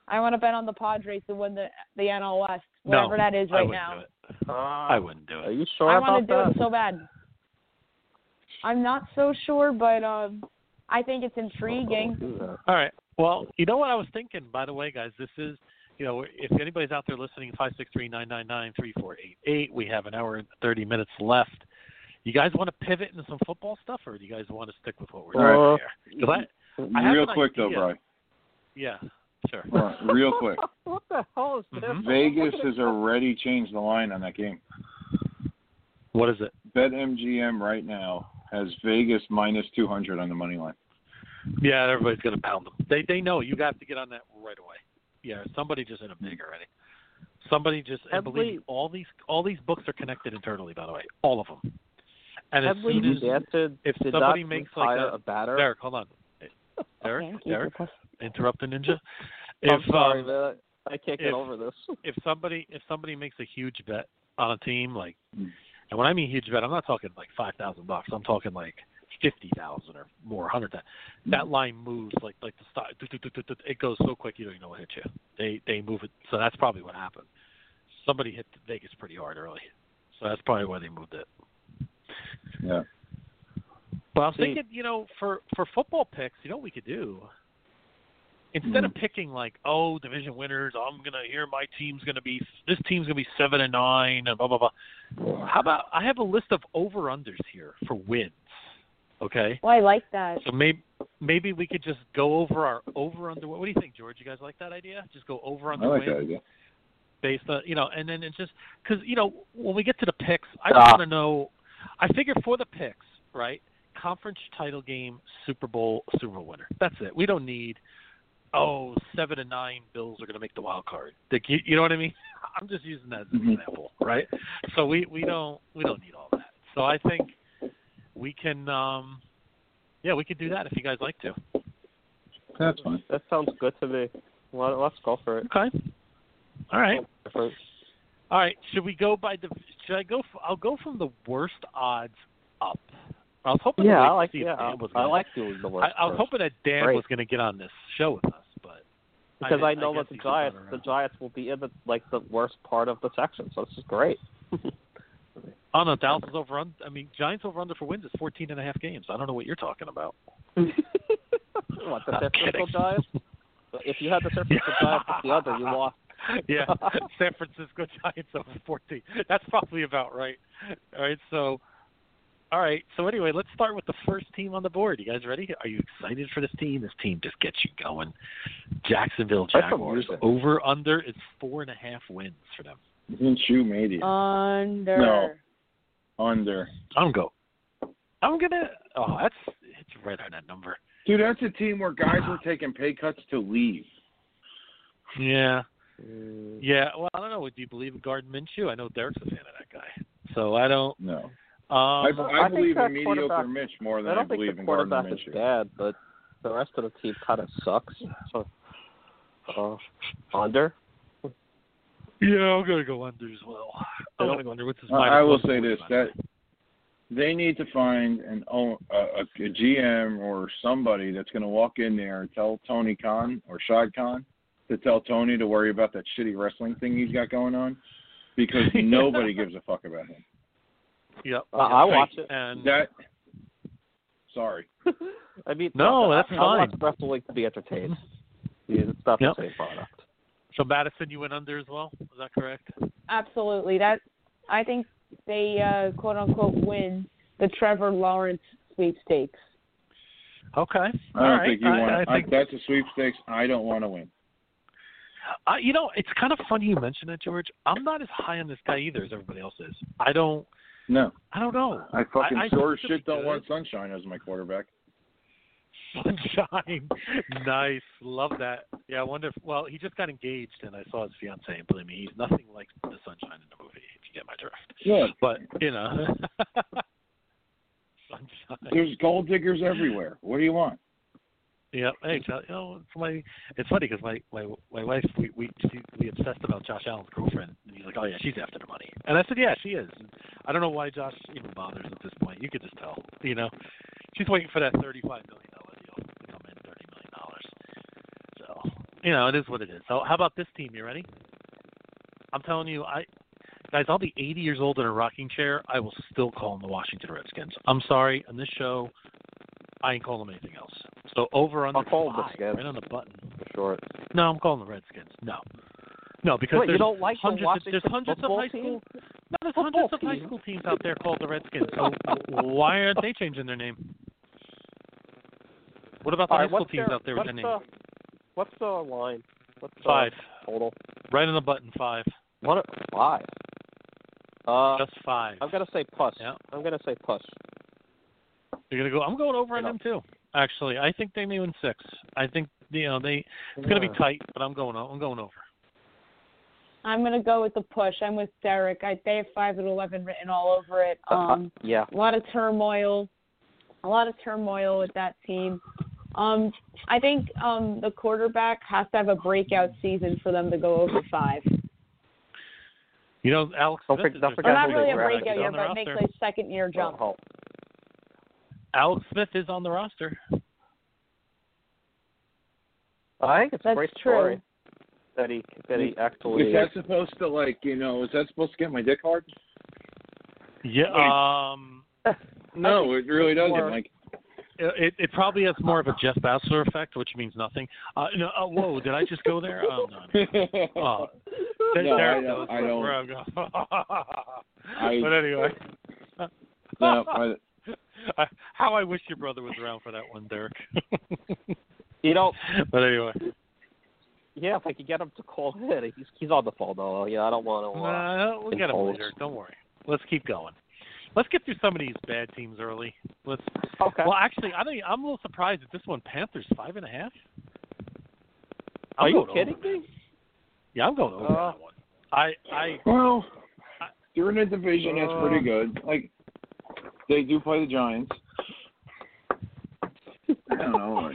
I want to bet on the Padres to win the the NL West, No, whatever that is I right wouldn't now. do it. Uh, I wouldn't do it. Are you sure I about want to do it so bad. I'm not so sure, but um, I think it's intriguing. All right. Well, you know what I was thinking, by the way, guys. This is, you know, if anybody's out there listening, five six three nine nine nine three four eight eight. We have an hour and thirty minutes left. You guys want to pivot into some football stuff, or do you guys want to stick with what we're doing Uh, here? 'Cause I, I Real an quick though, idea. Bry. yeah, sure. All right, real quick. what the hell is this? Mhm. Vegas has already changed the line on that game. What is it? BetMGM right now has Vegas minus 200 on the money line. Yeah, everybody's gonna pound them. They they know you have to get on that right away. Yeah, somebody just in a big already. Somebody just and believe me, all these all these books are connected internally. By the way, all of them. And as soon as Jansen if somebody not makes like hire a, a batter. Derek, hold on. Derek, Thank you Derek, interrupt the ninja. I'm If sorry, um, man. I can't get if- over this. if somebody if somebody makes a huge bet on a team, like, Mm. And when I mean huge bet, I'm not talking like five thousand bucks. I'm talking like fifty thousand or more, hundred thousand. Mm-hmm. That line moves like like the stock. It goes so quick you don't even know what hit you. They they move it. So that's probably what happened. Somebody hit Vegas pretty hard early, so that's probably why they moved it. Yeah. But I was thinking, you know, for for football picks, you know what we could do? Instead of Mhm. picking like, oh, division winners, I'm gonna hear my team's gonna be this team's gonna be seven and nine and blah blah blah. How about I have a list of over unders here for wins. Okay? Well, I like that. So maybe maybe we could just go over our over under what do you think, George? You guys like that idea? Just go over I under like wins that idea. based on you know, and then it's just because you know when we get to the picks, I Ah. just want to know. I figure for the picks, right? conference title game, Super Bowl, Super Bowl winner. That's it. We don't need oh seven and nine Bills are going to make the wild card. Like, you, you know what I mean? I'm just using that as an Mhm. example, right? So we we don't we don't need all that. So I think we can um yeah we could do that if you guys like to. That's fine. That sounds good to me. Well, let's go for it. Okay. All right. Different. All right. Should we go by the? Should I go? f I'll go from the worst odds up. I was hoping. Yeah, I like. Yeah, I like doing the worst. I, I was hoping that Dan Great. was going to get on this show with us, but because I, didn't- know guess that the Giants, the. Giants will be in the like the worst part of the section. So this is great. Oh no, Dallas is over. Un- I mean, Giants over under for wins is 14 and a half games. I don't know what you're talking about. what the I'm San Francisco. Giants? If you had the San Francisco Giants at the other, you lost. yeah, San Francisco Giants over 14. That's probably about right. All right, so, all right. So anyway, let's start with the first team on the board. You guys ready? Are you excited for this team? This team just gets you going. Jacksonville That's Jaguars over under is four and a half wins for them. Isn't Shoe made it? Under. No. Under. I'm go. I'm gonna. Oh, that's it's right on that number. Dude, that's a team where guys were taking pay cuts to leave. Yeah, Mm, yeah. Well, I don't know. Do you believe in Gardner Minshew? I know Derek's a fan of that guy, so I don't. No. Um, I, I, I believe in mediocre Mitch more than I I, don't think believe the in Gardner quarterback is Minshew. bad, but the rest of the team kind of sucks. So, uh, under. Yeah, I'm gonna go under as well. I'm gonna go under. What's his Uh, I will say this: by the way. that they need to find an own, a, a, a GM or somebody that's going to walk in there and tell Tony Khan or Shad Khan to tell Tony to worry about that shitty wrestling thing he's got going on, because nobody gives a fuck about him. Yep. Uh, I watch it. And That. Sorry. I mean, No, I- that's I, I watch fine. wrestling to be entertained. Yeah, It's not the Yep. same product. so Madison, you went under as well. Is that correct? Absolutely. That I think they uh, quote unquote win the Trevor Lawrence sweepstakes. Okay. I don't right. think you I, want. I I think that's a sweepstakes. I don't want to win. uh, you know it's kind of funny you mention that, George. I'm not as high on this guy either as everybody else is. I don't. No, I don't know. I fucking I sure think he'll shit don't good. want Sunshine as my quarterback. Sunshine. nice. Love that. Yeah, I wonder if, well, he just got engaged and I saw his fiance and believe me, he's nothing like the sunshine in the movie, if you get my drift. Yeah, But, you know. sunshine. there's gold diggers everywhere. What do you want? Yeah. Hey, you know, it's my. It's funny because my my my wife we we she, we obsessed about Josh Allen's girlfriend, and he's like, oh yeah, she's after the money, and I said, yeah, she is. I don't know why Josh even bothers at this point. You could just tell, you know, she's waiting for that thirty-five million dollar deal to come in, thirty million dollars. So, you know, it is what it is. So, how about this team? You ready? I'm telling you, I guys, I'll be 80 years old in a rocking chair. I will still call them the Washington Redskins. I'm sorry, on this show, I ain't calling them anything else. So over under I'll call them the right on the button. For sure. No, I'm calling the Redskins. No, no, because Wait, you there's don't like the hundreds. Of, there's hundreds of high team? school. No, there's Football hundreds of high school teams out there called the Redskins. So why aren't they changing their name? What about the All high right, school teams their, out there with what's name? the, what's the line? What's the Five, total? right on the button. Five, What? Five. Uh, just five. I'm gonna say plus. Yeah. I'm gonna say plus. You're gonna go. I'm going over on them too. Actually, I think they may win six. I think you know they. It's gonna be tight, but I'm going. I'm going over. I'm gonna go with the push. I'm with Derek. I they have five and eleven written all over it. Uh, Um, yeah. a lot of turmoil, a lot of turmoil with that team. Um, I think um, the quarterback has to have a breakout season for them to go over five. You know, Alex Don't Smith forget- is don't their forget Or not really a breakout year, on the but makes roster. a second year jump. Oh, Alex Smith is on the roster. I think it's a That's great true. story that he that he actually. Is that supposed to like you know? Is that supposed to get my dick hard? Yeah. Um. No, it really doesn't. more- Like It, it probably has more of a Jeff Bachelor effect, which means nothing. Uh, no, oh, whoa, did I just go there? Oh, no. Oh, there, No, there I it don't- I don't. Where I'm going. I- but anyway, no, I, I, how I wish your brother was around for that one, Derek. You know, but anyway, yeah, if I could get him to call in, he's he's on the phone though. Yeah, I don't want to. Uh, uh, we'll get him impulse. later. Don't worry. Let's keep going. let's get through some of these bad teams early. Let's. Okay. Well, actually, I think I'm a little surprised at this one. Panthers five and a half. Are I'm you kidding over. me? Yeah, I'm going over Uh, that one. I I Well, they're in a division that's pretty good. Like they do play the Giants. I don't know.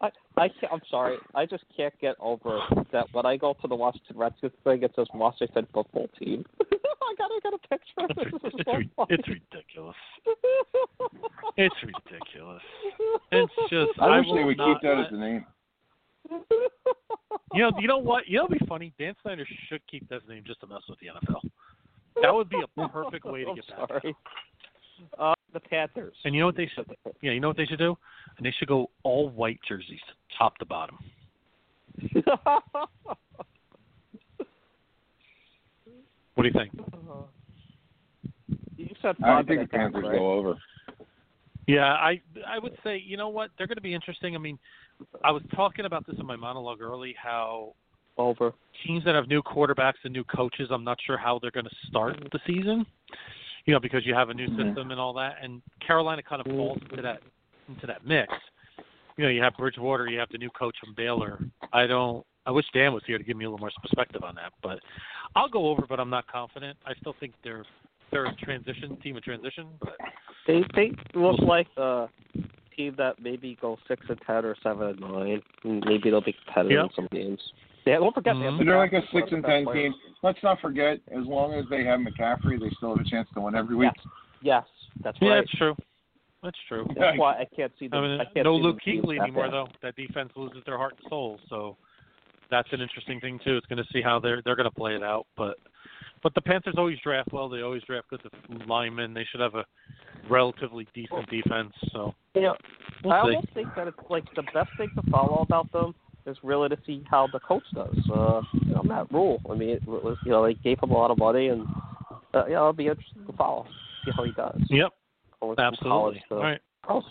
I I can't, I'm sorry. I just can't get over that when I go to the Washington Redskins thing, it says Washington football team. I gotta get a picture of it's, this. This it's, so ri- it's ridiculous. It's ridiculous. It's just I wish will they would not, keep that as the name. You know, you know what? You know, what'd be funny. Dan Snyder should keep that name just to mess with the NFL. That would be a perfect way to I'm get back. sorry. Uh, the Panthers. And you know what they should? Yeah, you know what they should do? And they should go all white jerseys, top to bottom. What do you think? you said I five think the Panthers right? go over. Yeah, I I would say you know what they're going to be interesting. I mean, I was talking about this in my monologue early. How over teams that have new quarterbacks and new coaches, I'm not sure how they're going to start the season. You know, because you have a new Mhm. system and all that, and Carolina kind of falls into that into that mix. You know, you have Bridgewater, you have the new coach from Baylor. I don't. I wish Dan was here to give me a little more perspective on that, but I'll go over, but I'm not confident. I still think they're they're a transition team of transition, but They they look like a team that maybe go six and ten or seven and nine. and Maybe they'll be competitive in some games. Yeah, don't forget they have mm-hmm. So they're like a six and ten players. team. Let's not forget, as long as they have McCaffrey, they still have a chance to win every week. Yes, yes that's right. yeah, right. that's true. That's true. That's why I can't see them. I mean, I can't no see Luke them Kuechly anymore, bad. though. That defense loses their heart and soul, so that's an interesting thing too. It's going to see how they're they're going to play it out. But but the Panthers always draft well. They always draft good linemen. They should have a relatively decent defense. So You know, we'll I see. almost think that it's like the best thing to follow about them is really to see how the coach does. Uh, you know, Matt Rhule. I mean, it was, you know, they gave him a lot of money, and uh, you know, it'll be interesting to follow, see how he does. Yep, Going from absolutely. college to All right. pros.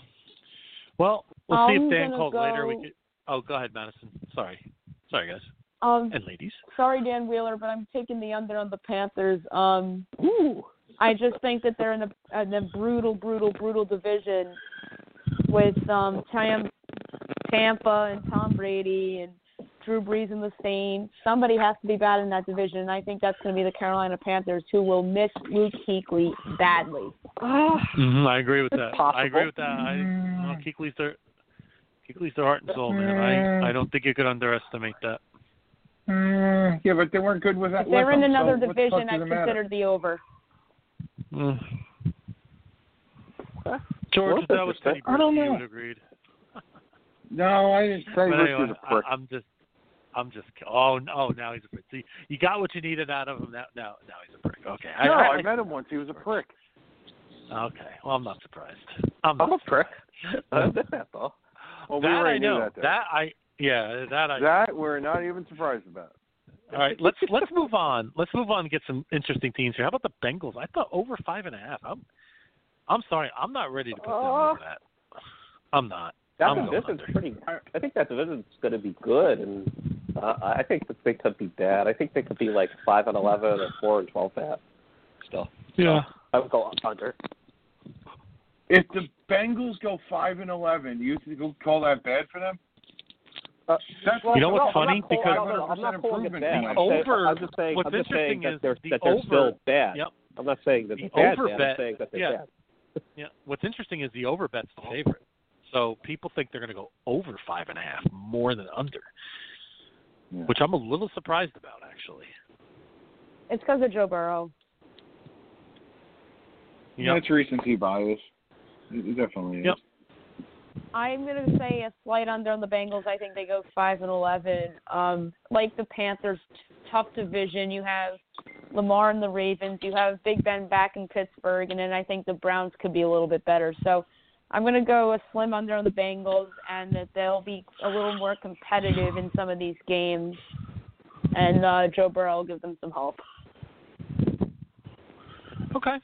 Well, we'll see I'm if Dan gonna calls later. We could. Oh, go ahead, Madison. Sorry, sorry, guys Um, and ladies. sorry, Dan Wheeler, but I'm taking the under on the Panthers. Um, Ooh. I just think that they're in a, in a brutal, brutal, brutal division with um Tam, Tampa and Tom Brady and Drew Brees and the Saints. Somebody has to be bad in that division, and I think that's going to be the Carolina Panthers, who will miss Luke Kuechly badly. hmm I agree with It's that. I agree with that. I, well, Kuechly's their Kuechly's their heart and soul, man. I I don't think you could underestimate that. Mm, yeah, but they weren't good with that. If they were in them, another so what the fuck division, I'd it matter? consider the over. Mm. George, that was Teddy I don't Bridges, you know. would agreed. No, I didn't say But Rich anyway, a prick. I, I'm just, I'm just. Oh, oh, now he's a prick. See, you got what you needed out of him. Now, now, now he's a prick. Okay. I, no, I, I met him once. He was a prick. Okay. Well, I'm not surprised. I'm not I'm a prick. I did that though. Well, we that already I knew know. that. Though. I, yeah, that I. That we're not even surprised about. All right, let's let's move on. Let's move on and get some interesting teams here. How about the Bengals? I thought over five and a half. I'm, I'm sorry, I'm not ready to put them Uh, over that. I'm not. That I'm going division's pretty. I think that division's going to be good, and uh, I think that they could be bad. I think they could be like five and eleven or four and twelve bad. Still, Yeah. I would go under. If the Bengals go five and eleven, do you think you'll call that bad for them? Uh, That's well, You know no, what's I'm funny? not Because- no, no, no, I'm not calling it 100% bad. I'm improvement saying, over- I'm just saying. what's I'm just saying interesting that is they're the that they're over- still bad. Yep. I'm not saying that The they're bad. over bad. bet- I'm saying that they're yeah. bad. Yeah. What's interesting is the over bet's the favorite. So people think they're going to go over five and a half more than under, Yeah. which I'm a little surprised about actually. It's because of Joe Burrow. Yeah, Yep. it's recency bias. It it definitely is. Yep. I'm gonna say a slight under on the Bengals. I think they go five and eleven. Um, like the Panthers, t- tough division. You have Lamar and the Ravens. You have Big Ben back in Pittsburgh, and then I think the Browns could be a little bit better. So I'm gonna go a slim under on the Bengals, and that they'll be a little more competitive in some of these games. And uh, Joe Burrow will give them some hope. Okay.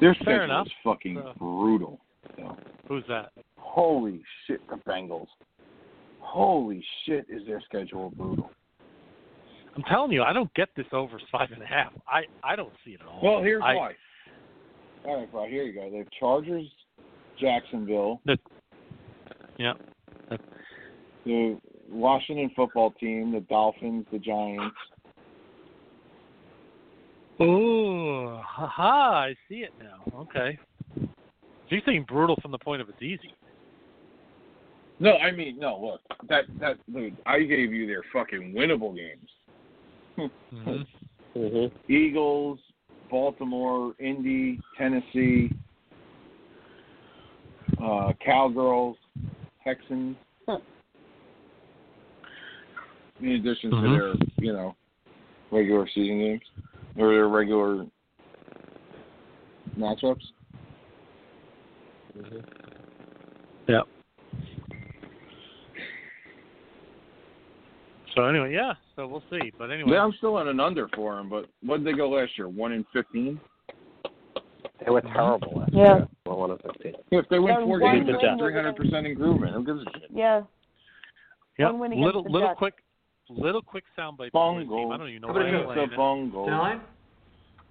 Their Fair schedule enough. is fucking So- brutal. So. Who's that? Holy shit, the Bengals. Holy shit, is their schedule brutal. I'm telling you, I don't get this over five and a half. I I don't see it at all. Well, here's I, why. All right, well, here you go. They have Chargers, Jacksonville, Yeah. the Washington football team, the Dolphins, the Giants. Oh, haha! I see it now. Okay. You're saying brutal from the point of it's easy. No, I mean, no. Look, that that dude, I gave you their fucking winnable games. hmm Mm-hmm. Eagles, Baltimore, Indy, Tennessee, uh, Cowgirls, Texans. In addition to Mhm. their, you know, regular season games or their regular matchups. Yeah. So anyway, yeah. So we'll see. But anyway, Yeah, I'm still on an under for them. But what did they go last year? One in fifteen. They were terrible last Yeah. year. Well, one of fifteen. If they win They're four games, win that's three hundred percent improvement. Who gives a shit? Yeah. yeah. one win Little little Jets. quick, little quick soundbite. before the team. Bungle. I don't even know How why about I'm playing It's a it. bungle. Stand line?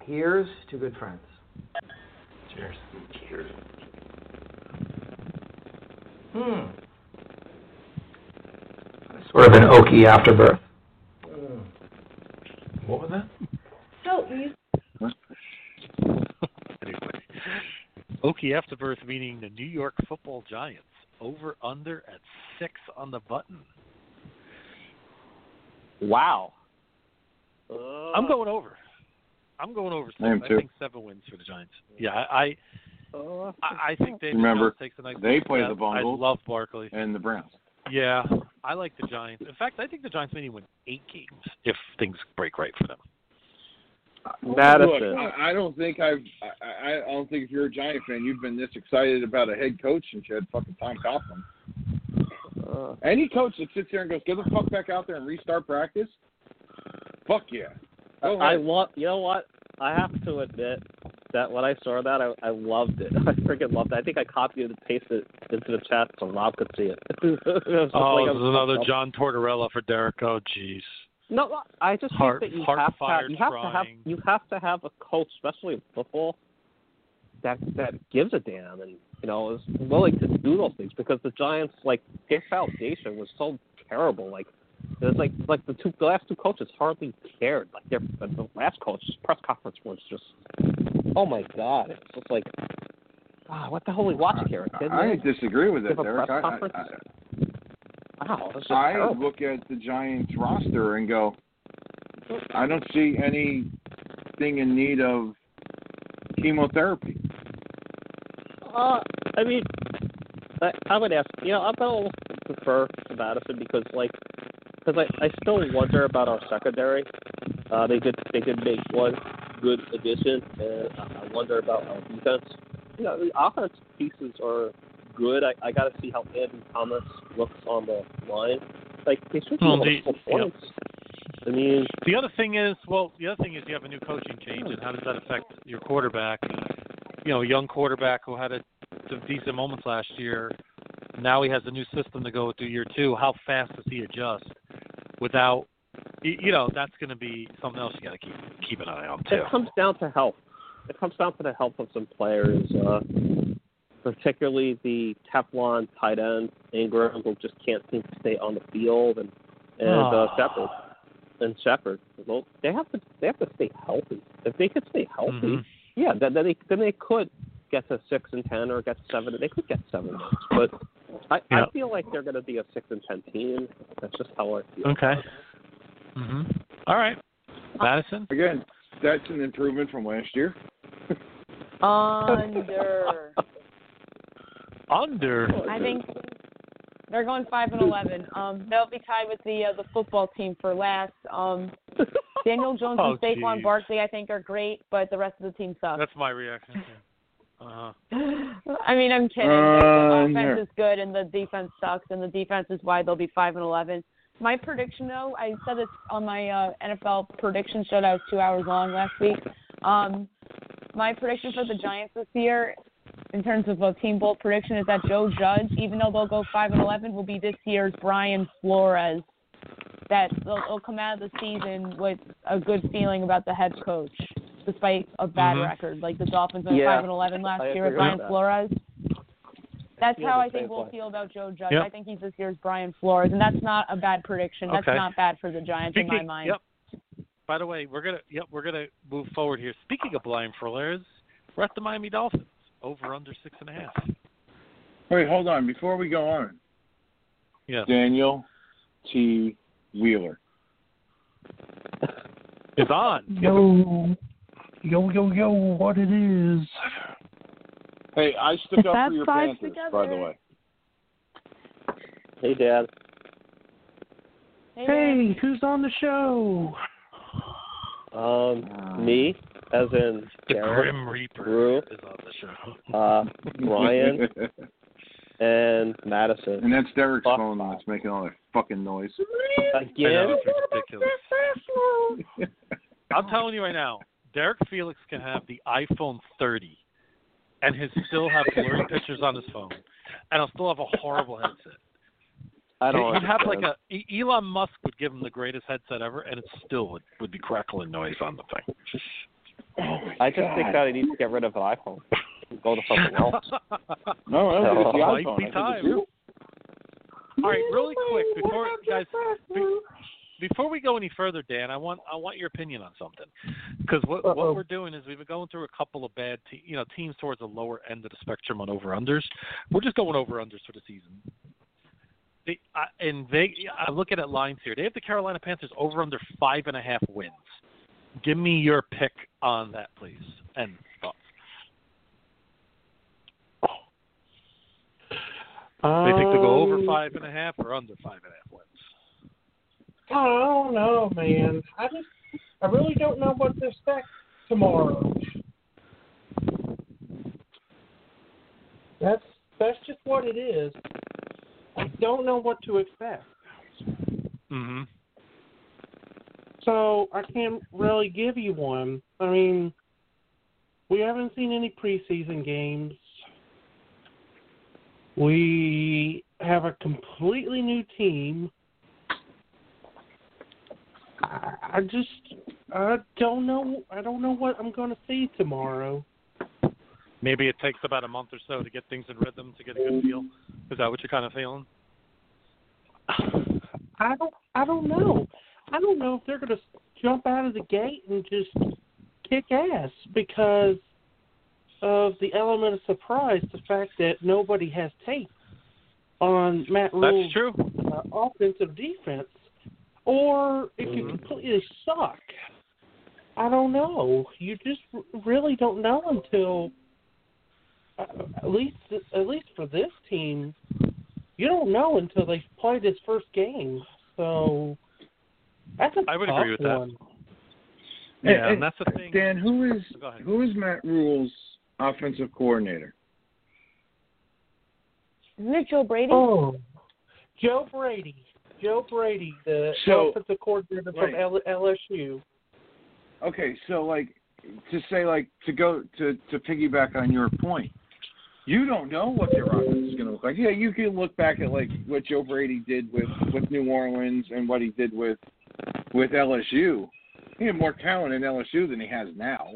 Here's to good friends. Cheers. Cheers. Hmm. Sort of an oaky afterbirth. Hmm. What was that? So you Okie Afterbirth meaning the New York Football Giants over under at six on the button. Wow. I'm going over. I'm going over. I am Seven. I think seven wins for the Giants. Yeah, I Uh, I, I think David Remember, takes a nice they play the Bungles. I love Barkley. And the Browns. Yeah, I like the Giants. In fact, I think the Giants may even win eight games if things break right for them. Madison. Look, I, I don't think I've. I, I don't think if you're a Giant fan, you've been this excited about a head coach since you had fucking Tom Coughlin. Uh, Any coach that sits there and goes, "Get the fuck back out there and restart practice," fuck yeah. Go I ahead. love. You know what? I have to admit that when I saw that, I, I loved it. I freaking loved it. I think I copied and pasted it into the chat so Rob could see it. It Oh, like this is another. John Tortorella for Derek. Oh, jeez. No, I just Heart- think that you have to have, you have to have you have to have a coach, especially in football, that that gives a damn and you know is willing to do those things because the Giants like their foundation was so terrible. Like it was like like the two the last two coaches hardly cared. Like their the last coach's press conference was just oh my god, it's just like ah, what the hell are we watching here? A kid? I disagree with it, Give a Derek. I. I, Wow, I, I terrible. look at the Giants roster and go, I don't see anything in need of chemotherapy. Uh, I mean, I, I would ask. You know, I'm gonna prefer to Madison because, like, because I, I still wonder about our secondary. Uh, they could they could make one good addition, and I I wonder about our defense. You know, the offense pieces are good. I, I got to see how Andy Thomas looks on the line. Like, they should Well, the- points. I mean, The other thing is, well, the other thing is you have a new coaching change, and how does that affect your quarterback? You know, a young quarterback who had a, some decent moments last year. Now he has a new system to go through year two. How fast does he adjust without? You know, that's going to be something else you got to keep keep an eye on too. It comes down to health. It comes down to the health of some players, uh, particularly the Teflon tight end Ingram, who just can't seem to stay on the field, and and uh, Ah. Shepard and Shepard. Well, they have to they have to stay healthy. If they could stay healthy, Mhm. yeah, then, then they then they could get to six and ten or get to seven. They could get seven wins, but I, Yeah. I feel like they're going to be a six and ten team. That's just how I feel. Okay. hmm All right, Madison. Again, that's an improvement from last year. under. Under. I think they're going five and eleven. Um, they'll be tied with the uh, the football team for last. Um, Daniel Jones Oh, and Saquon geez. Barkley, I think, are great, but the rest of the team sucks. That's my reaction. too. Uh-huh. I mean, I'm kidding. Uh, the offense no. is good and the defense sucks, and the defense is why they'll be five and eleven. My prediction, though, I said this on my uh, NFL prediction show that was two hours long last week. Um, my prediction for the Giants this year, in terms of a team bowl prediction, is that Joe Judge, even though they'll go five and eleven, will be this year's Brian Flores. That they'll, they'll come out of the season with a good feeling about the head coach. despite a bad Mhm. record. Like the Dolphins went Yeah, five and eleven last I year with Brian with that. Flores. That's how I think we'll way. feel about Joe Judge. Yep. I think he's this year's Brian Flores, and that's not a bad prediction. That's Okay. not bad for the Giants in my mind. Yep. By the way, we're gonna yep we're gonna move forward here. Speaking of Brian Flores, we're at the Miami Dolphins over under six and a half. Wait, hold on. Before we go on, Yes, Daniel T. Wheeler. is on. Yo, yo, yo, yo, what it is? Hey, I stuck up for your Five's Panthers, by the way. Hey, Dad. Hey, Hey, who's on the show? Um, me, as in The Derek, Grim Reaper Drew, is on the show. uh, Ryan, and Madison. and that's Derek's Fuck phone that's making all that fucking noise. I Again? know it's ridiculous. I'm telling you right now, Derek Felix can have the iPhone 30 and his still have blurry pictures on his phone, and he'll still have a horrible headset. I don't He'd have like understand. a Elon Musk would give him the greatest headset ever, and it still would, would be crackling noise on the thing. Oh I just think that I need to get rid of an iPhone. and Go to something else. No, I don't think it's the Might iPhone. be I think time. it's you. All right, really oh, quick before guys, before we go any further, Dan, I want I want your opinion on something because what Uh-oh. what we're doing is we've been going through a couple of bad te- you know teams towards the lower end of the spectrum on over unders. We're just going over unders for the season. They, I, and they, I'm looking at lines here. They have the Carolina Panthers over under five and a half wins. Give me your pick on that, please, and thoughts. They think to go over Um, five and a half or under five and a half wins. I don't know, man. I just, I really don't know what to expect tomorrow. That's that's just what it is. I don't know what to expect, Mm-hmm. So I can't really give you one. I mean, we haven't seen any preseason games. We have a completely new team. I, just I don't know I don't know what I'm going to see tomorrow. Maybe it takes about a month or so to get things in rhythm to get a good feel. Is that what you're kind of feeling? I don't I don't know. I don't know if they're going to jump out of the gate and just kick ass because of the element of surprise, the fact that nobody has tape on Matt Rhule's That's true. uh, offensive defense, or if you Mhm. completely suck. I don't know. You just r- really don't know until uh, at least at least for this team, you don't know until they play this first game. So that's a I would tough agree with that. Yeah, And- and that's the thing. Dan, who is who is Matt Rhule's offensive coordinator? Isn't it Joe Brady? Oh, Joe Brady. Joe Brady, the So- offensive coordinator from Right. L- LSU. Okay, so like to say like to go to to piggyback on your point, you don't know what their offense is going to look like. Yeah, you can look back at like what Joe Brady did with with New Orleans and what he did with with LSU. He had more talent in LSU than he has now.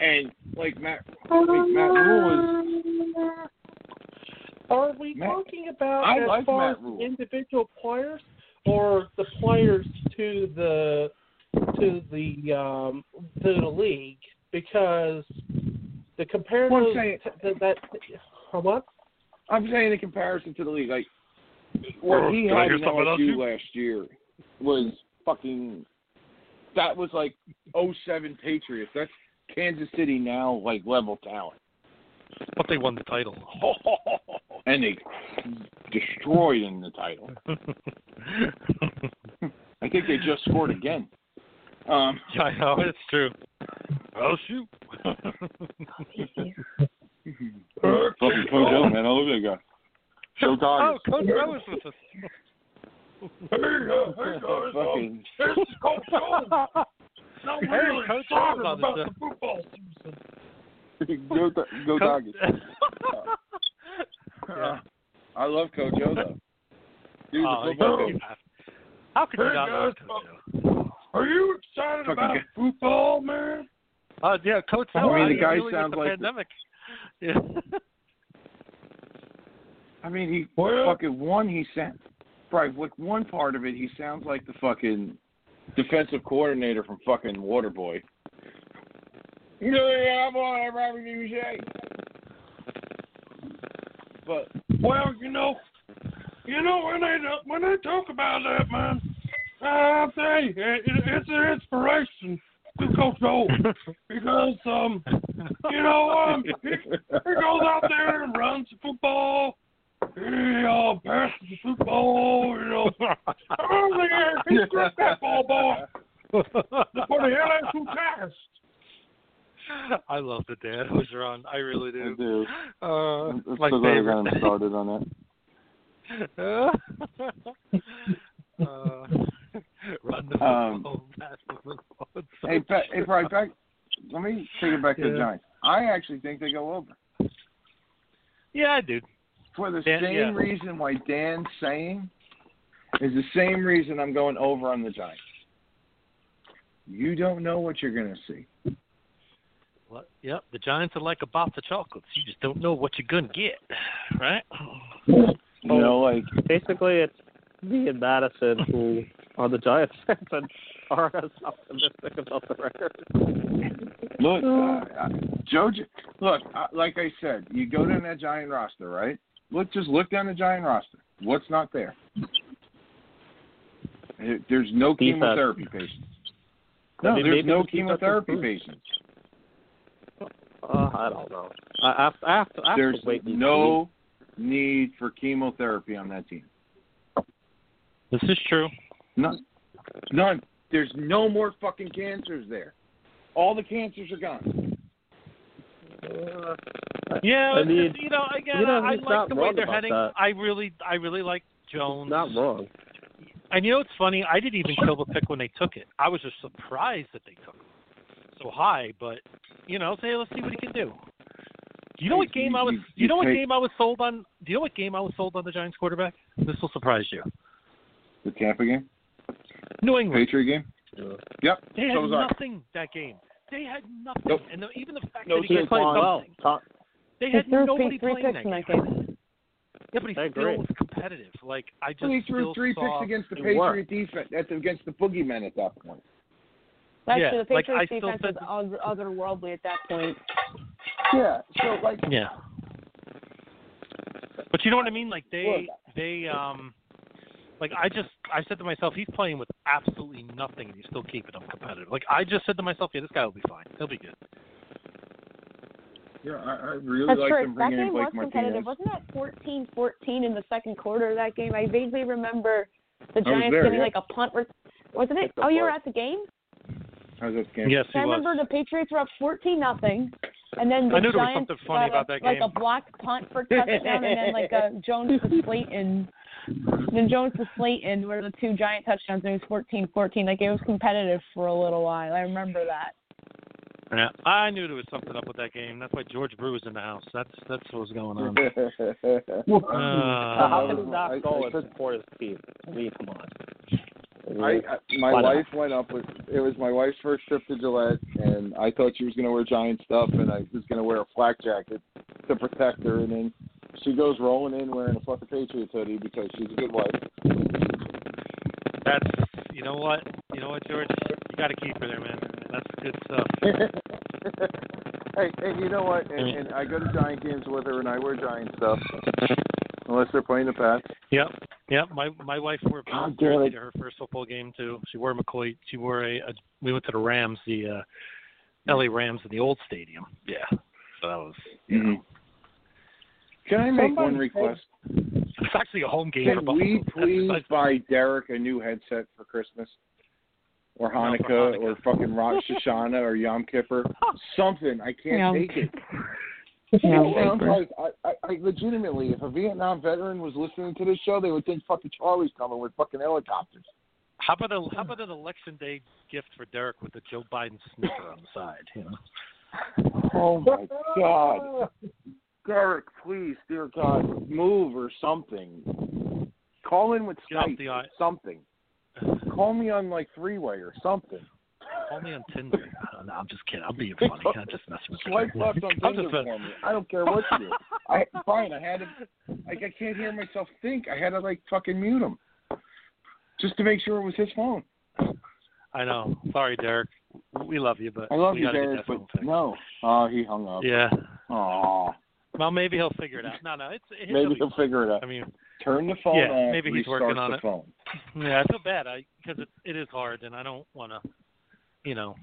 And like Matt, like Matt Rhule is Are we Matt- talking about I as like far Matt as Rule. individual players or the players to the to the um to the league? Because the comparison Well, I'm saying- that, that what? I'm saying in comparison to the league, like what he Can I had hear in LSU last year was fucking. That was like 07 Patriots. That's Kansas City now, like level talent, But they won the title. and they destroyed in the title. I think they just scored again. Um, yeah, I know it's true. Oh shoot. fucking Coach O, man, I love that guy. Show oh, targets. Coach Rowe is with us. Fucking hey, Coach Rowe is on the show. go, go Coach- Tigers. Uh, I love Coach O though. Dude's Oh, a you football coach. be How could you not love Coach O? Are you excited Fucking football, man? Uh, yeah, Coach. I mean, the guy dealing with sounds the like- pandemic. Yeah. I mean, he Well- fucking one. He sound right. Like one part of it, he sounds like the fucking defensive coordinator from fucking Waterboy. Yeah, boy, Robert Duche. But Well, you know, you know when they when they talk about that, man, I say it, it's an inspiration to Coach Dole because um, you know um, he, he goes out there and runs the football. He uh, passes the football. You know, I don't think he, stripped that ball, boy. For the LSU cast. I love the dad who's run. I really do. I do. Uh, I'm my so glad got him started on that. uh, run the Um, football, pass the football. Hey, hey. Back. Let me take it back to the Giants. I actually think they go over Yeah, I do. For the Dan- same yeah. reason why Dan's saying is the same reason I'm going over on the Giants. You don't know what you're going to see. What? Yep, the Giants are like a box of chocolates. You just don't know what you're gonna get, right? You know, like Basically, it's me and Madison who are the Giants fans and are as optimistic about the record. Look, uh, uh, Joe. Look, uh, like I said, you go to that Giant roster, right? Look, just look down the Giant roster. What's not there? There- There's no Defense. chemotherapy patients. I No, mean, there's maybe no chemotherapy patients. Uh, I don't know. I, I, have, I, have to, I have There's to wait and no need for chemotherapy on that team. This is true. None. None. There's no more fucking cancers there. All the cancers are gone. Uh, Yeah, I mean, just, you know, again, you know, I like the way they're heading. that. I really, I really like Jones. not wrong. And you know what's funny? I didn't even kill the pick when they took it. I was just surprised that they took him so high. But you know, say let's see what he can do. Do you know what game I was? You- Do you know what game I was sold on? Do you know what game I was sold on the Giants quarterback? This will surprise you. The Tampa game, New England. Patriot game. Yep. They had so was I. nothing that game. They had nothing, Nope. and the, even the fact No that he He gets played well. something, they had nobody three, three playing picks in that game. game. Yeah, but he I still agree. was competitive. Like I just Well, he threw three picks against the Patriot worked. defense. That's against the boogeyman at that point. That's Yeah, true. The like, Patriots I still defense said- was other, otherworldly at that point. Yeah. So like, Yeah. But you know what I mean? Like they they um like I just I said to myself, he's playing with absolutely nothing and he's still keeping him competitive. Like I just said to myself, yeah, this guy will be fine. He'll be good. yeah, I, I really That's like true. them That bringing in game was competitive. Martinez. Wasn't that 14-14 in the second quarter of that game? I vaguely remember the Giants there, getting yeah. like a punt. Re- wasn't it? That Oh, you were at the game. I was at the game? Yes, he I was. remember the Patriots were up 14 nothing, and then the I knew there was Giants something funny got about that a, like a blocked punt for touchdown, and then like a Jones to Slayton. Then Jones to Slayton were the two giant touchdowns. And it was 14-14. Like it was competitive for a little while. I remember that. Yeah. I knew there was something up with that game. That's why George Brew was in the house. That's that's what was going on. Uh, how can he not I- go and support his team? I mean, come on. I, I my Why not? wife went up with it was my wife's first trip to Gillette and I thought she was gonna wear giant stuff and I was gonna wear a flak jacket to protect her and then she goes rolling in wearing a fucking Patriots hoodie because she's a good wife. that's you know what? You know what, George? You gotta keep her there, man. That's good stuff. hey, and you know what? And, and I go to Giant games with her and I wear Giant stuff. Unless they're playing the Pats. Yep. Yep. My my wife wore a God jersey to her first football game too. She wore a McCoy. She wore a, a. We went to the Rams, the uh, L.A. Rams in the old stadium. Yeah. So that was. Mhm. Can I make one Somebody request? It's actually a home game for Can we please buy Derek a new headset for Christmas? Or No, Hanukkah, Hanukkah. or fucking Rosh Hashanah or Yom Kippur. Something. I can't Yom take it. Yom It sounds like I, I, I legitimately, if a Vietnam veteran was listening to this show, they would think fucking Charlie's coming with fucking helicopters. How about a how about an election day gift for Derek with the Joe Biden snicker on the side? You know. Oh my God, Derek, please, dear God, move or something. Call in with Get off Skype, the or something. Call me on like three way or something. Call me on Tinder. No, I'm just kidding. I'm being funny. I'm just messing with you. Swipe left on Tinder for me. I don't care what you do. I Brian, I had to like I can't hear myself think. I had to like fucking mute him. Just to make sure it was his phone. I know. Sorry, Derek. We love you, but I love we you, Derek, but no. Oh, he hung up. Yeah. Aw. Well, maybe he'll figure it out. No, no, it's he'll Maybe he'll figure it out. I mean, Turn the phone yeah, off. maybe he's working on the it. phone. Yeah, I feel bad I because it it is hard, and I don't want to, you know.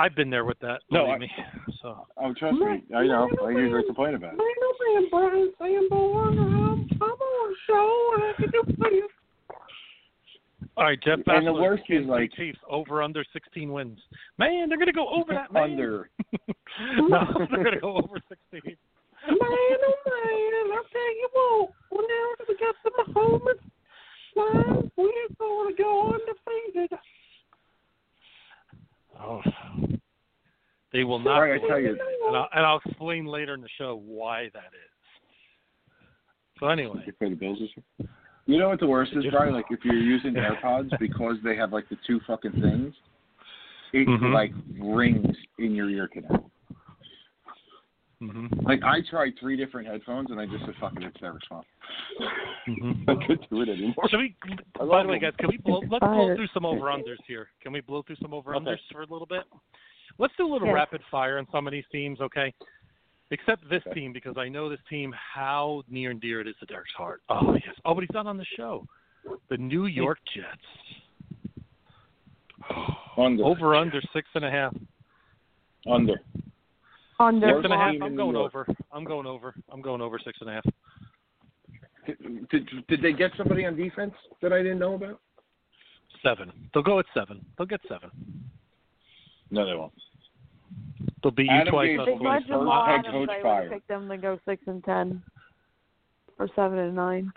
I've been there with that. No, I- me. So Oh, trust me. I know. I hear great complain about it. Man, Brian Sanborn, I'm, I'm on a show and I can do for you. all right, Jeff And the Bachelor, worst is, Kansas City like- Chiefs over under 16 wins. Man, they're gonna go over that. Man. Under. no, they're gonna go over 16. Man, oh man, I'll tell you what, well, now that we got the Mahomes line, we're going to go undefeated. Oh, they will not. Right, I tell you. and I'll, and I'll explain later in the show why that is. So anyway, You pay the bills this year? You know what the worst is, Brian? Like if you're using AirPods because they have like the two fucking things, it Mhm. like rings in your ear canal. Hmm Like I tried three different headphones and I just said, "Fuck it, it's never small." hmm I couldn't do it anymore. Should we? By the way, guys, can we blow? Let's blow through some over unders here. Can we blow through some over unders Okay. for a little bit? Let's do a little Yeah. rapid fire on some of these teams, okay? Except this Okay. team because I know this team how near and dear it is to Derek's heart. Oh yes. Oh, but he's not on the show. The New York Jets. Under. Over under six and a half. Under. Under. Six Worst and a half. team I'm going York. over. I'm going over. I'm going over six and a half. Did, did, did they get somebody on defense that I didn't know about? Seven. They'll go at seven. They'll get seven. No, they won't. They'll beat you Adam twice. Gase They was twice. let first Jamal head Adams, coach I would fired. have them to go six and ten, or seven and nine.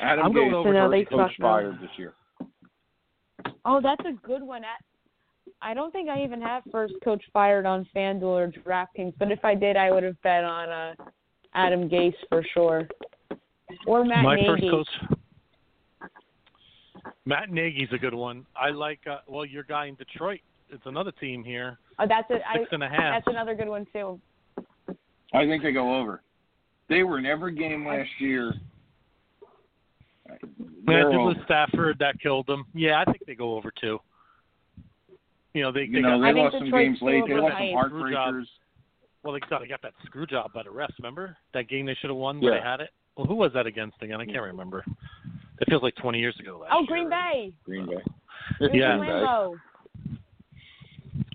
Adam I'm going Gase, over So now first they coach suck now. fired this year. Oh, that's a good one. At I don't think I even have first coach fired on FanDuel or DraftKings, but if I did, I would have bet on uh, Adam Gase for sure, or Matt My Nagy. first coach. Matt Nagy's a good one. I like. Uh, well, your guy in Detroit. It's another team here. Oh, that's it. I, Six and a half. That's another good one too. I think they go over. They were in every game last year. Yeah, it was. Stafford that killed them. Yeah, I think they go over too. You know, they, You they know, got they lost some games late. They lost some overhyped. Screw heartbreakers. well, they got, they got that screw job by the refs. Remember that game they should have won where Yeah. they had it. Well, who was that against again? I can't remember. It feels like 20 years ago. Last Oh, year. Green Bay. Green Bay. Yeah. Green Bay.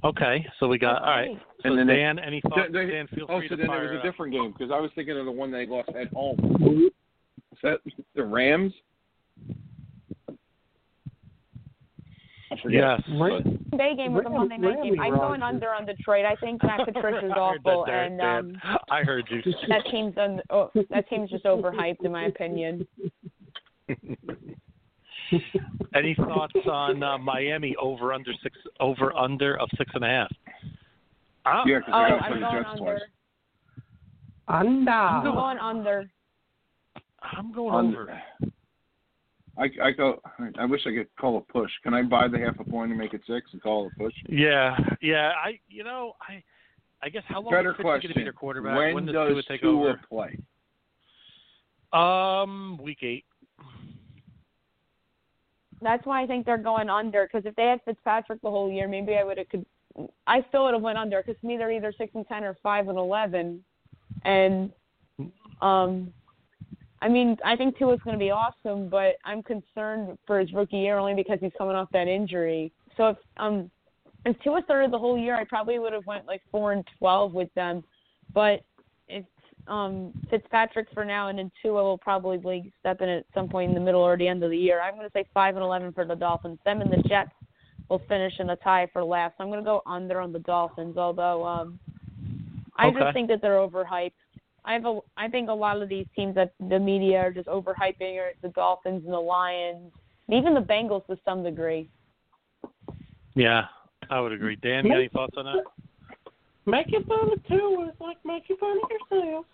Okay, so we got all right. So And then they- Dan, any thoughts? They- they- Dan, feel oh, free so to then fire there was a different game because I was thinking of the one they lost at home. Is that the Rams? I forget. Yes. But Bay game was a Ram- Monday night game. I'm going under on Detroit. I think Matt Patricia's I heard that, awful, Derek, and um, I heard you. that team's un- oh, that team's just overhyped in my opinion. Any thoughts on uh, Miami over under six over under of six and a half? Ah, yeah, because Oh, they got to I'm play the going Jets under. twice. I'm going under. I'm going Under. over. I I go. I wish I could call a push. Can I buy the half a point and make it six and call it a push? Yeah, yeah. I you know I I guess how long Better is Fitz question. going to be their quarterback? When does does Tua take Tua over? play? Um, week eight. That's why I think they're going under. Because if they had Fitzpatrick the whole year, maybe I would have could. I still would have went under because to me they're either six and ten or five and eleven, and um, I mean I think Tua's going to be awesome, but I'm concerned for his rookie year only because he's coming off that injury. So if um if Tua started the whole year, I probably would have went like four and twelve with them, but if um Fitzpatrick for now and then Tua will probably step in at some point in the middle or the end of the year. I'm going to say five and eleven for the Dolphins. Them and the Jets will finish in a tie for last. I'm going to go under on the Dolphins, although um I Okay. just think that they're overhyped. I have a I think a lot of these teams that the media are just overhyping are the Dolphins and the Lions, and even the Bengals to some degree. Yeah, I would agree. Dan, got any thoughts on that? Making fun of Tua is like making fun of yourself.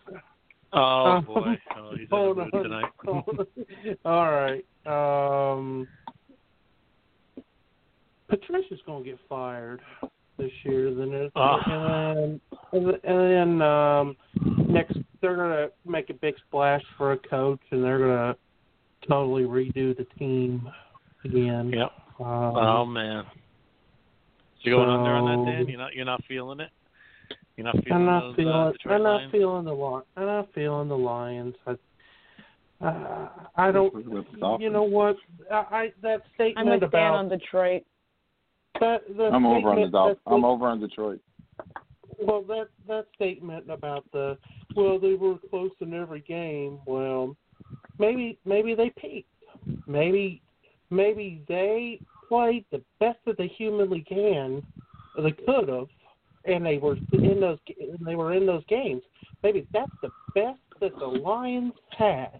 Oh boy, oh, he's in the Hold on. tonight. All right. Um, Patricia's gonna get fired this year. than it, Ah. and then and then um, next they're gonna make a big splash for a coach, and they're gonna totally redo the team again. Yep. Um, oh man. So you going under on that, Dan? so- You're not you're not feeling it. You're not feeling I'm not those, uh, feeling. Detroit I'm not Lions? feeling the Lions. I'm not feeling the Lions. I, uh, I don't. You know what? I, I that I'm statement with Dan on Detroit. That. The I'm over on the statement- Dolphins. I'm over on Detroit. Well, that that statement about the well, they were close in every game. Well, maybe maybe they peaked. Maybe maybe they played the best that they humanly can, or they could have, and they were in those and they were in those games. Maybe that's the best that the Lions had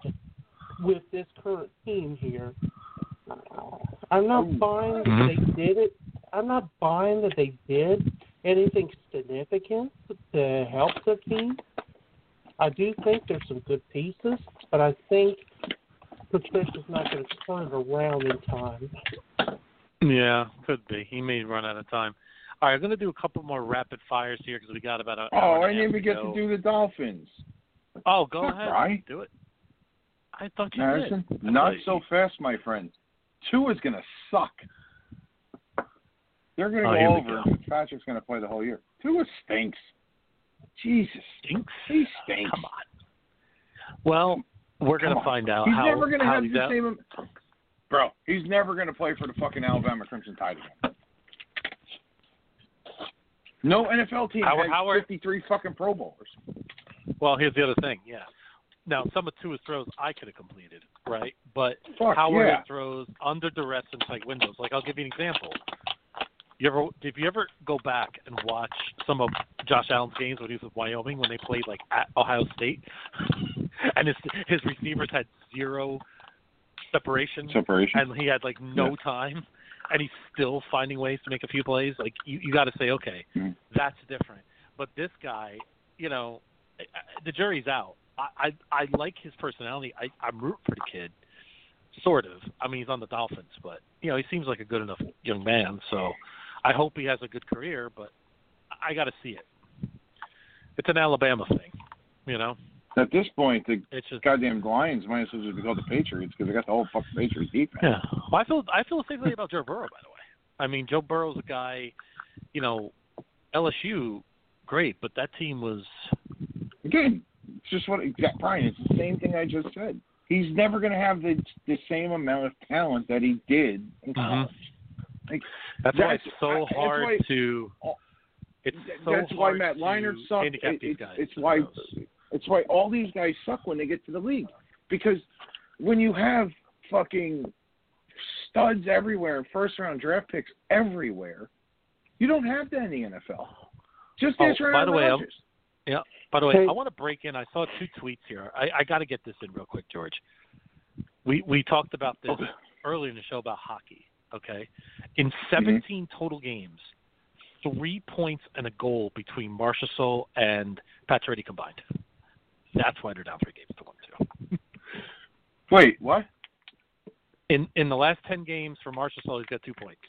with this current team here. I'm not buying that mm-hmm. they did it. I'm not buying that they did anything significant to help the team. I do think there's some good pieces, but I think Patricia's not going to turn it around in time. Yeah, could be. He may run out of time. All right, I'm going to do a couple more rapid fires here because we got about a. Oh, hour I and a didn't half even get go. to do the Dolphins. Oh, go Fuck, ahead. Bry. Do it. I thought you Harrison, did. I not so fast, my friend. Tua is gonna suck. They're gonna Oh, go over. go. Patrick's gonna play the whole year. Tua stinks. Jesus, Stinks. he stinks. Come on. Well, we're going to find out He's how. never gonna have the same. Bro, he's never gonna play for the fucking Alabama Crimson Tide again. No NFL team Howard- has Howard- 53 fucking Pro Bowlers. Well, here's the other thing. Yeah. Now, some of Tua's throws I could have completed, right? But Fuck, Howard yeah. throws under duress and tight windows. Like I'll give you an example. You ever, if you ever go back and watch some of Josh Allen's games when he was with Wyoming when they played like at Ohio State, and his his receivers had zero separation, Separation. and he had like no Yeah. time, and he's still finding ways to make a few plays. Like you, you got to say, okay, Mhm. that's different. But this guy, you know, the jury's out. I I, I like his personality. I I'm root for the kid, sort of. I mean, he's on the Dolphins, but you know, he seems like a good enough young man. So I hope he has a good career. But I got to see it. It's an Alabama thing, you know. At this point, the It's just goddamn Lions might as well just be called the Patriots because they got the whole fucking Patriots defense. Yeah. Well, I feel I feel the same way about Joe Burrow, by the way. I mean, Joe Burrow's a guy, you know, LSU, great, but that team was Again, it's just what exact Brian. It's the same thing I just said. He's never going to have the the same amount of talent that he did in mm-hmm. college. Like, that's, why it's so I- hard why- to. It's so that's why Matt to Leinart sucked. handicap It- it's, guys. it's to why those. it's why all these guys suck when they get to the league because when you have fucking studs everywhere, and first round draft picks everywhere, you don't have that in the NFL. Just Oh, ask Aaron by the way, I'm- Yeah. By the way, Hey. I want to break in. I saw two tweets here. I, I got to get this in real quick, George. We we talked about this Okay. earlier in the show about hockey. Okay, in Mm-hmm. 17 total games, three points and a goal between Marchessault and Pacioretty combined. That's why they're down three games to one two. Wait, what? In in the last 10 games for Marchessault, he's got two points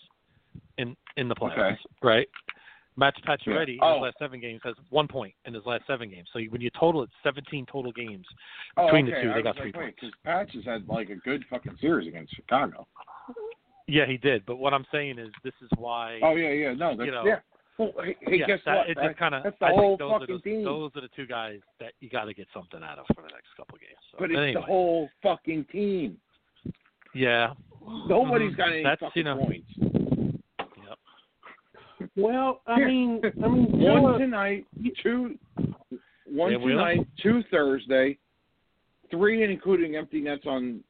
in in the playoffs. Okay. Right. Matt Pacioretty Yeah. in Oh. his last seven games has one point in his last seven games. So when you total it, 17 total games Oh, between okay. the two, they got like, three points. because Patches had like a good fucking series against Chicago. Yeah, he did. But what I'm saying is, this is why. Oh yeah, yeah, no, that's You know, yeah. Well, hey, hey, yeah, guess that, what? It just kind of. That's the I whole think those are fucking the, team. Those are the two guys that you got to get something out of for the next couple of games. So, but it's anyway, the whole fucking team. yeah. Nobody's Mhm. got any That's, fucking you know, points. Yep. Well, I Here. mean, I mean, One Tua- tonight, two, one Yeah, tonight, two Thursday, three including empty nets on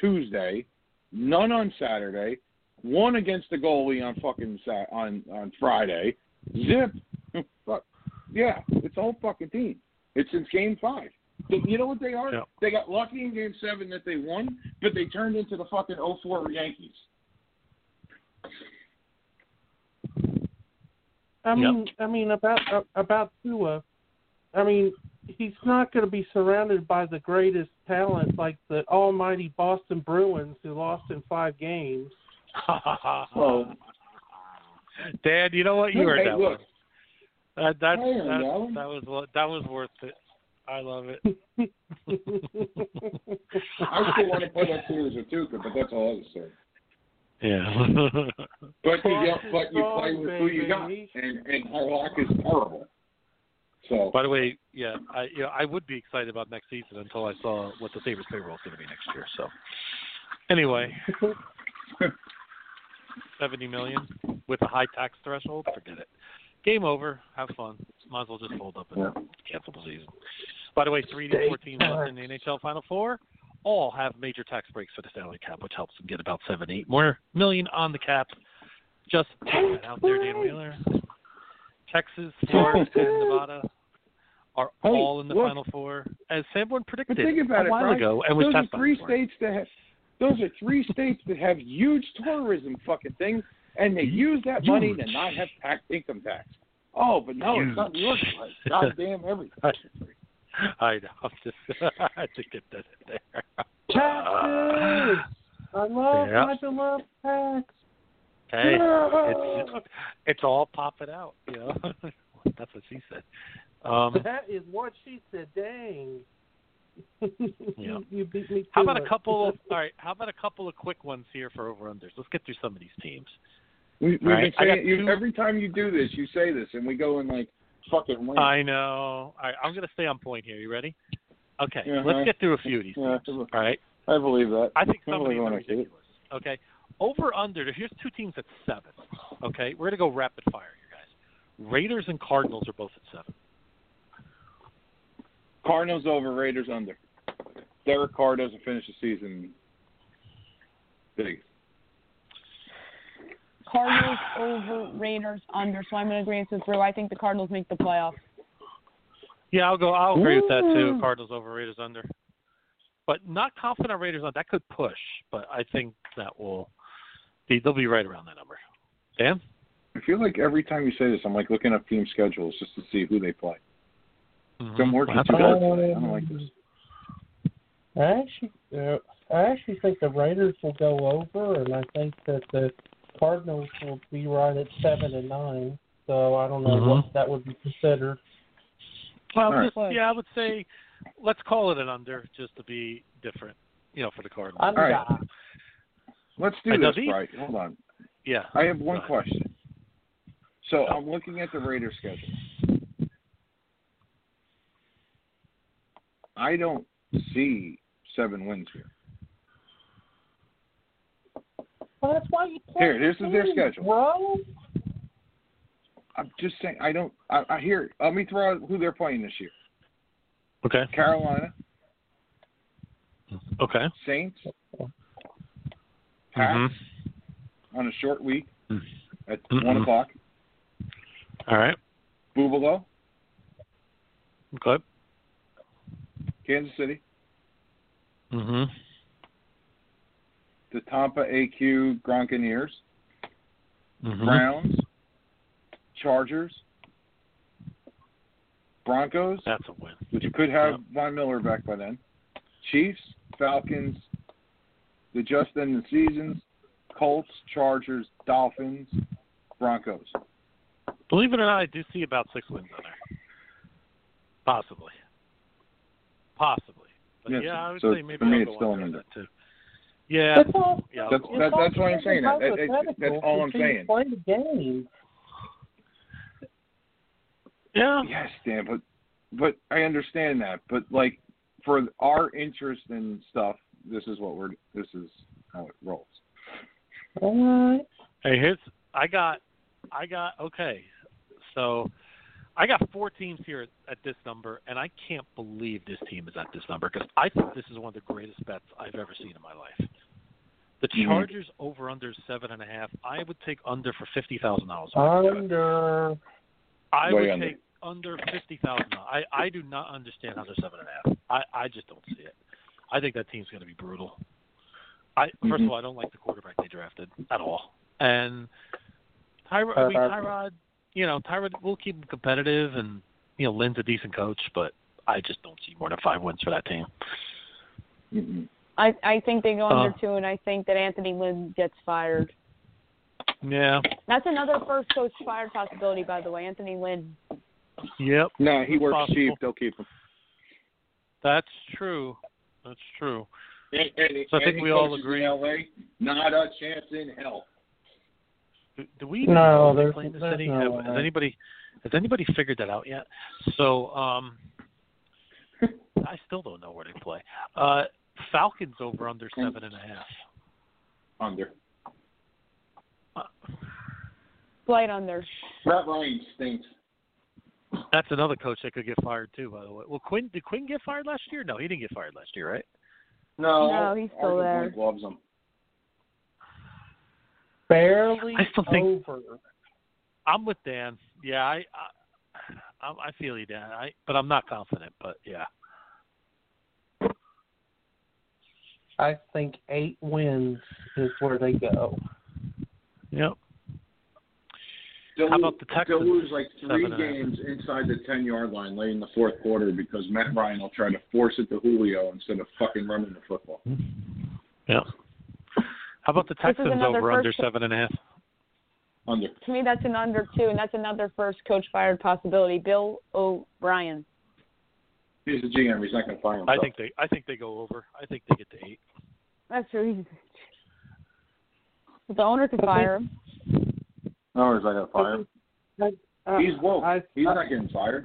Tuesday, none on Saturday, one against the goalie on fucking Sat on on Friday. Zip, fuck, yeah, it's all fucking team. It's since Game Five. You know what they are? Yeah. They got lucky in Game Seven that they won, but they turned into the fucking 04 Yankees. I mean, I mean about uh, about Tua. I mean, he's not going to be surrounded by the greatest talent like the almighty Boston Bruins who lost in five games. Well, Dad, you know what? You Hey, heard that look. one. That that's, I heard that, that that was that was worth it. I love it. I still want to play that series with Tuukka, but that's all other story. Yeah. But you, don't- but you Strong, play with who you got, baby. and and Halak is terrible. So By the way, yeah, I you know, I would be excited about next season until I saw what the Sabres payroll is going to be next year. So, anyway, seventy million with a high tax threshold, forget it. Game over. Have fun. Might as well just hold up and Yeah. cancel the season. By the way, three to four teams left in the NHL Final Four all have major tax breaks for the salary cap, which helps them get about seven, eight more million on the cap. Just out there, Dan Wheeler. Texas, Florida, and Nevada are Hey, all in the look. Final Four, as Sanborn But predicted think about a it, while Brian. ago, and was those are three states that have those are three states that have huge tourism fucking things, and they use that money to not have tax income tax. Oh, but no, it's not New York. Like, goddamn everything. I know. I'm just I had to get that in there. Taxes. I love uh, Yeah. I love tax. Hey, Yeah. it's it's all popping out, you know. That's what she said. Um, that is what she said. Dang. Yeah. you beat me. how to about a couple of all right? How about a couple of quick ones here for over unders? Let's get through some of these teams. We, we've All right, I been got saying you, every time you do this, you say this, and we go in like fucking. lame. I know. All right, I'm going to stay on point here. You ready? Okay, Uh-huh. let's get through a few of these Yeah. All right. I believe that. I think I some of believe these are I see it. ridiculous. Okay. Over under. Here's two teams at seven. Okay, we're gonna go rapid fire here, guys. Raiders and Cardinals are both at seven. Cardinals over, Raiders under. Derek Carr doesn't finish the season big. Cardinals over, Raiders under. So I'm in agreement with Drew. I think the Cardinals make the playoffs. Yeah, I'll go. I'll agree with that too. Cardinals over, Raiders under. But not confident on Raiders on that could push, but I think that will be they'll be right around that number. Dan? I feel like every time you say this, I'm like looking up team schedules just to see who they play. Mm-hmm. Don't work Well, that's too good. I don't like this. I actually, uh, I actually think the Raiders will go over, and I think that the Cardinals will be right at seven and nine. So I don't know Mhm. what that would be considered. Well, All right. just, yeah, I would say let's call it an under just to be different, you know, for the Cardinals. All right. Let's do I this, these- right? Hold on. yeah. I have one question. So I'm looking at the Raiders schedule. I don't see seven wins here. Well, that's why you play. Here, this is their schedule. bro. I'm just saying I don't. I, I hear. Let me throw out who they're playing this year: Okay. Carolina, Okay. Saints, Pats Mhm. on a short week at Mhm. one o'clock. All right. Buffalo, Okay. Kansas City, Mhm. the Tampa AQ Gronkaneers, Mhm. Browns, Chargers, Broncos, That's a win. which you could have Yep. Von Miller back by then, Chiefs, Falcons, the just end the seasons, Colts, Chargers, Dolphins, Broncos. Believe it or not, I do see about six wins on there. Possibly. Possibly. But Yes, yeah, I would so say maybe for me I'll it's still an under. too. Yeah. That's all. Yeah. I'll That's go that, under. that's why I'm saying that. That- that- that's all I'm saying. Play the game. Yeah. Yes, Dan, but but I understand that. But like for our interest in stuff, this is what we're this is how it rolls. All right. Hey, here's I got I got okay. So I got four teams here at, this number, and I can't believe this team is at this number because I think this is one of the greatest bets I've ever seen in my life. The Mhm. Chargers over under seven and a half. I would take under for fifty thousand dollars. Under. I Way would under. take under fifty thousand. I I do not understand how they're seven and a half. I I just don't see it. I think that team's going to be brutal. I 1st Mhm. of all, I don't like the quarterback they drafted at all, and Tyrod. I mean, Uh, Tyrod. You know, Tyrod will keep him competitive, and you know, Lynn's a decent coach, but I just don't see more than five wins for that team. I I think they go under Uh. two, and I think that Anthony Lynn gets fired. Yeah. That's another first coach fired possibility, by the way. Anthony Lynn. Yep. No, he works Possible. cheap. They'll keep him. That's true. That's true. And, and, So I think we all agree. LA, not a chance in hell. Do, do we No, they there's- play in the city? no Have, has anybody has anybody figured that out yet? So um I still don't know where they play. Uh Falcons over under seven and a half. Under. Flight under. Matt Ryan stinks. That's another coach that could get fired too, by the way. Well Quinn did Quinn get fired last year? No, he didn't get fired last year, right? No, No, he's still Arthur there. Blank loves him. Barely I still think- over. I'm with Dan. Yeah, I I, I I feel you, Dan. I but I'm not confident. But yeah, I think eight wins is where they go. yep. They'll, How about the Texans? They'll lose like three Seven and a half. games inside the ten yard line late in the fourth quarter because Matt Ryan will try to force it to Julio instead of fucking running the football. Yeah. How about the Texans another over under first- seven and a half? Under. To me, that's an under two, and that's another first coach fired possibility. Bill O'Brien. He's the GM. He's not going to fire himself. I think they I think they go over. I think they get to eight. That's true. He's- The owner could fire him. No, he's not going to fire him. He's woke. He's not getting fired.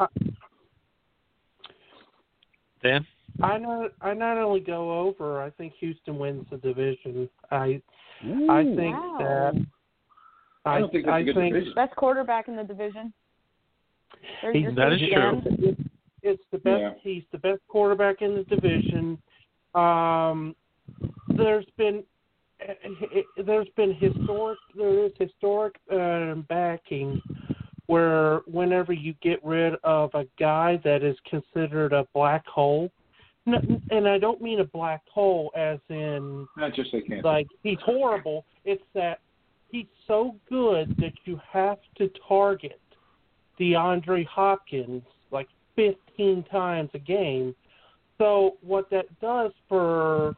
Dan? I not I not only go over. I think Houston wins the division. I I think Wow. that I don't think that's I a good think division. Best quarterback in the division. There's your That is true. It's, it's the best. Yeah. He's the best quarterback in the division. Um, there's been there's been historic there is historic uh, backing where whenever you get rid of a guy that is considered a black hole, n- and I don't mean a black hole as in Not just they can't. like he's horrible. It's that he's so good that you have to target DeAndre Hopkins like 15 times a game. So what that does for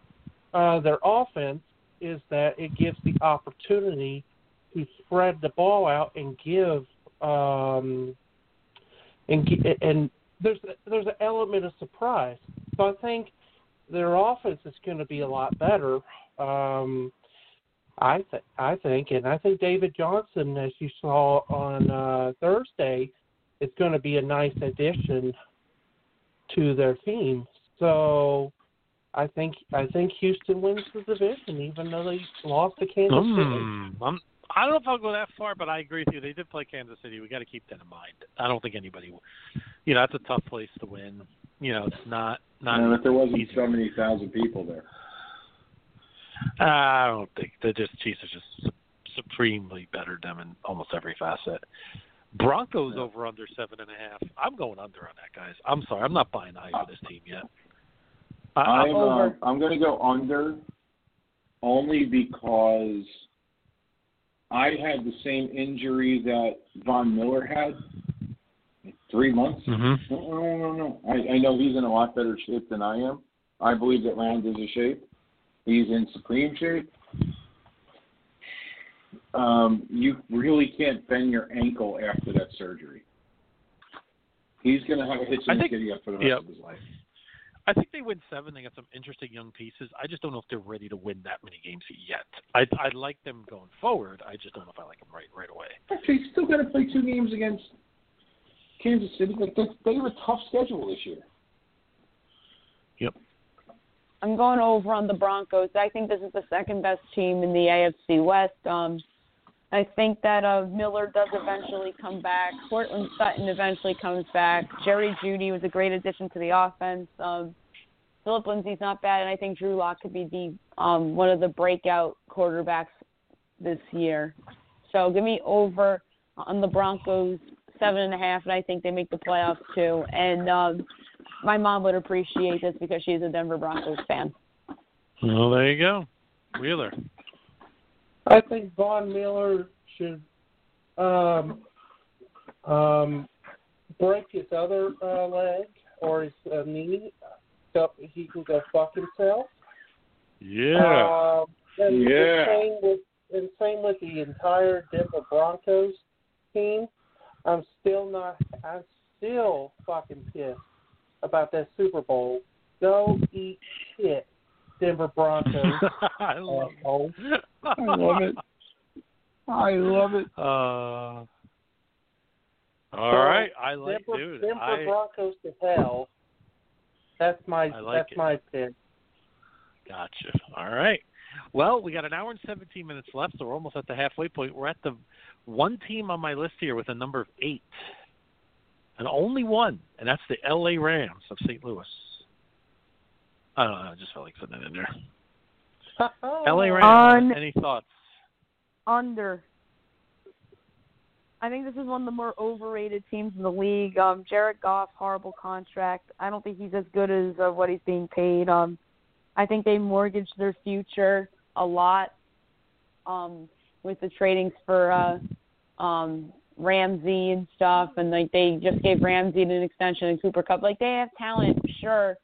uh, their offense is that it gives the opportunity to spread the ball out and give um, and and there's there's an element of surprise. So I think their offense is going to be a lot better. Um, I th- I think, and I think David Johnson, as you saw on uh, Thursday, is going to be a nice addition to their team. So I think I think Houston wins the division, even though they lost to Kansas City. Mm, I'm, I don't know if I'll go that far, but I agree with you. They did play Kansas City. We got to keep that in mind. I don't think anybody, you know, that's a tough place to win. You know, it's not not. and if there wasn't easy. seventy thousand people there. I don't think the just Chiefs are just supremely better than in almost every facet. Broncos over under seven and a half. I'm going under on that, guys. I'm sorry, I'm not buying high for this team yet. I, I'm I'm uh. I'm going to go under, only because I had the same injury that Von Miller had. Three months. Mhm. No, no, no, no. I, I know he's in a lot better shape than I am. I believe that Rand is in shape. He's in supreme shape. Um, you really can't bend your ankle after that surgery. He's going to have a hitch I think- giddy up for the rest yeah. of his life. I think they win seven. They got some interesting young pieces. I just don't know if they're ready to win that many games yet. I I like them going forward. I just don't know if I like them right right away. Actually, he's still got to play two games against Kansas City. Like they, they have a tough schedule this year. Yep. I'm going over on the Broncos. I think this is the second best team in the AFC West. Um, I think that uh, Miller does eventually come back. Courtland Sutton eventually comes back. Jerry Jeudy was a great addition to the offense. Um, Philip Lindsay's not bad, and I think Drew Lock could be the um, one of the breakout quarterbacks this year. So give me over on the Broncos seven and a half, and I think they make the playoffs too. And um, my mom would appreciate this because she's a Denver Broncos fan. Well, there you go, Wheeler. I think Von Miller should um, um, break his other uh, leg or his uh, knee so he can go fuck himself. Yeah. Um, and Yeah. The same with and same with the entire Denver Broncos team. I'm still not. I'm still fucking pissed about that Super Bowl. Go eat shit, Denver Broncos. I love it. I love it. I love it. Uh, So, all right, I like, Denver, dude. Denver I, Broncos to hell. That's my I like that's it. my pick. Gotcha. All right. Well, we got an hour and 17 minutes left, so we're almost at the halfway point. We're at the one team on my list here with a number of eight, and only one, and that's the L.A. Rams of St. Louis. I don't know. I just felt like putting that in there. L.A. Rams. On- Any thoughts? Under. I think this is one of the more overrated teams in the league. Um, Jared Goff, horrible contract. I don't think he's as good as uh, what he's being paid. Um, I think they mortgaged their future a lot um, with the tradings for uh, um, Ramsey and stuff, and like they just gave Ramsey an extension in Cooper Kupp. Like they have talent, sure,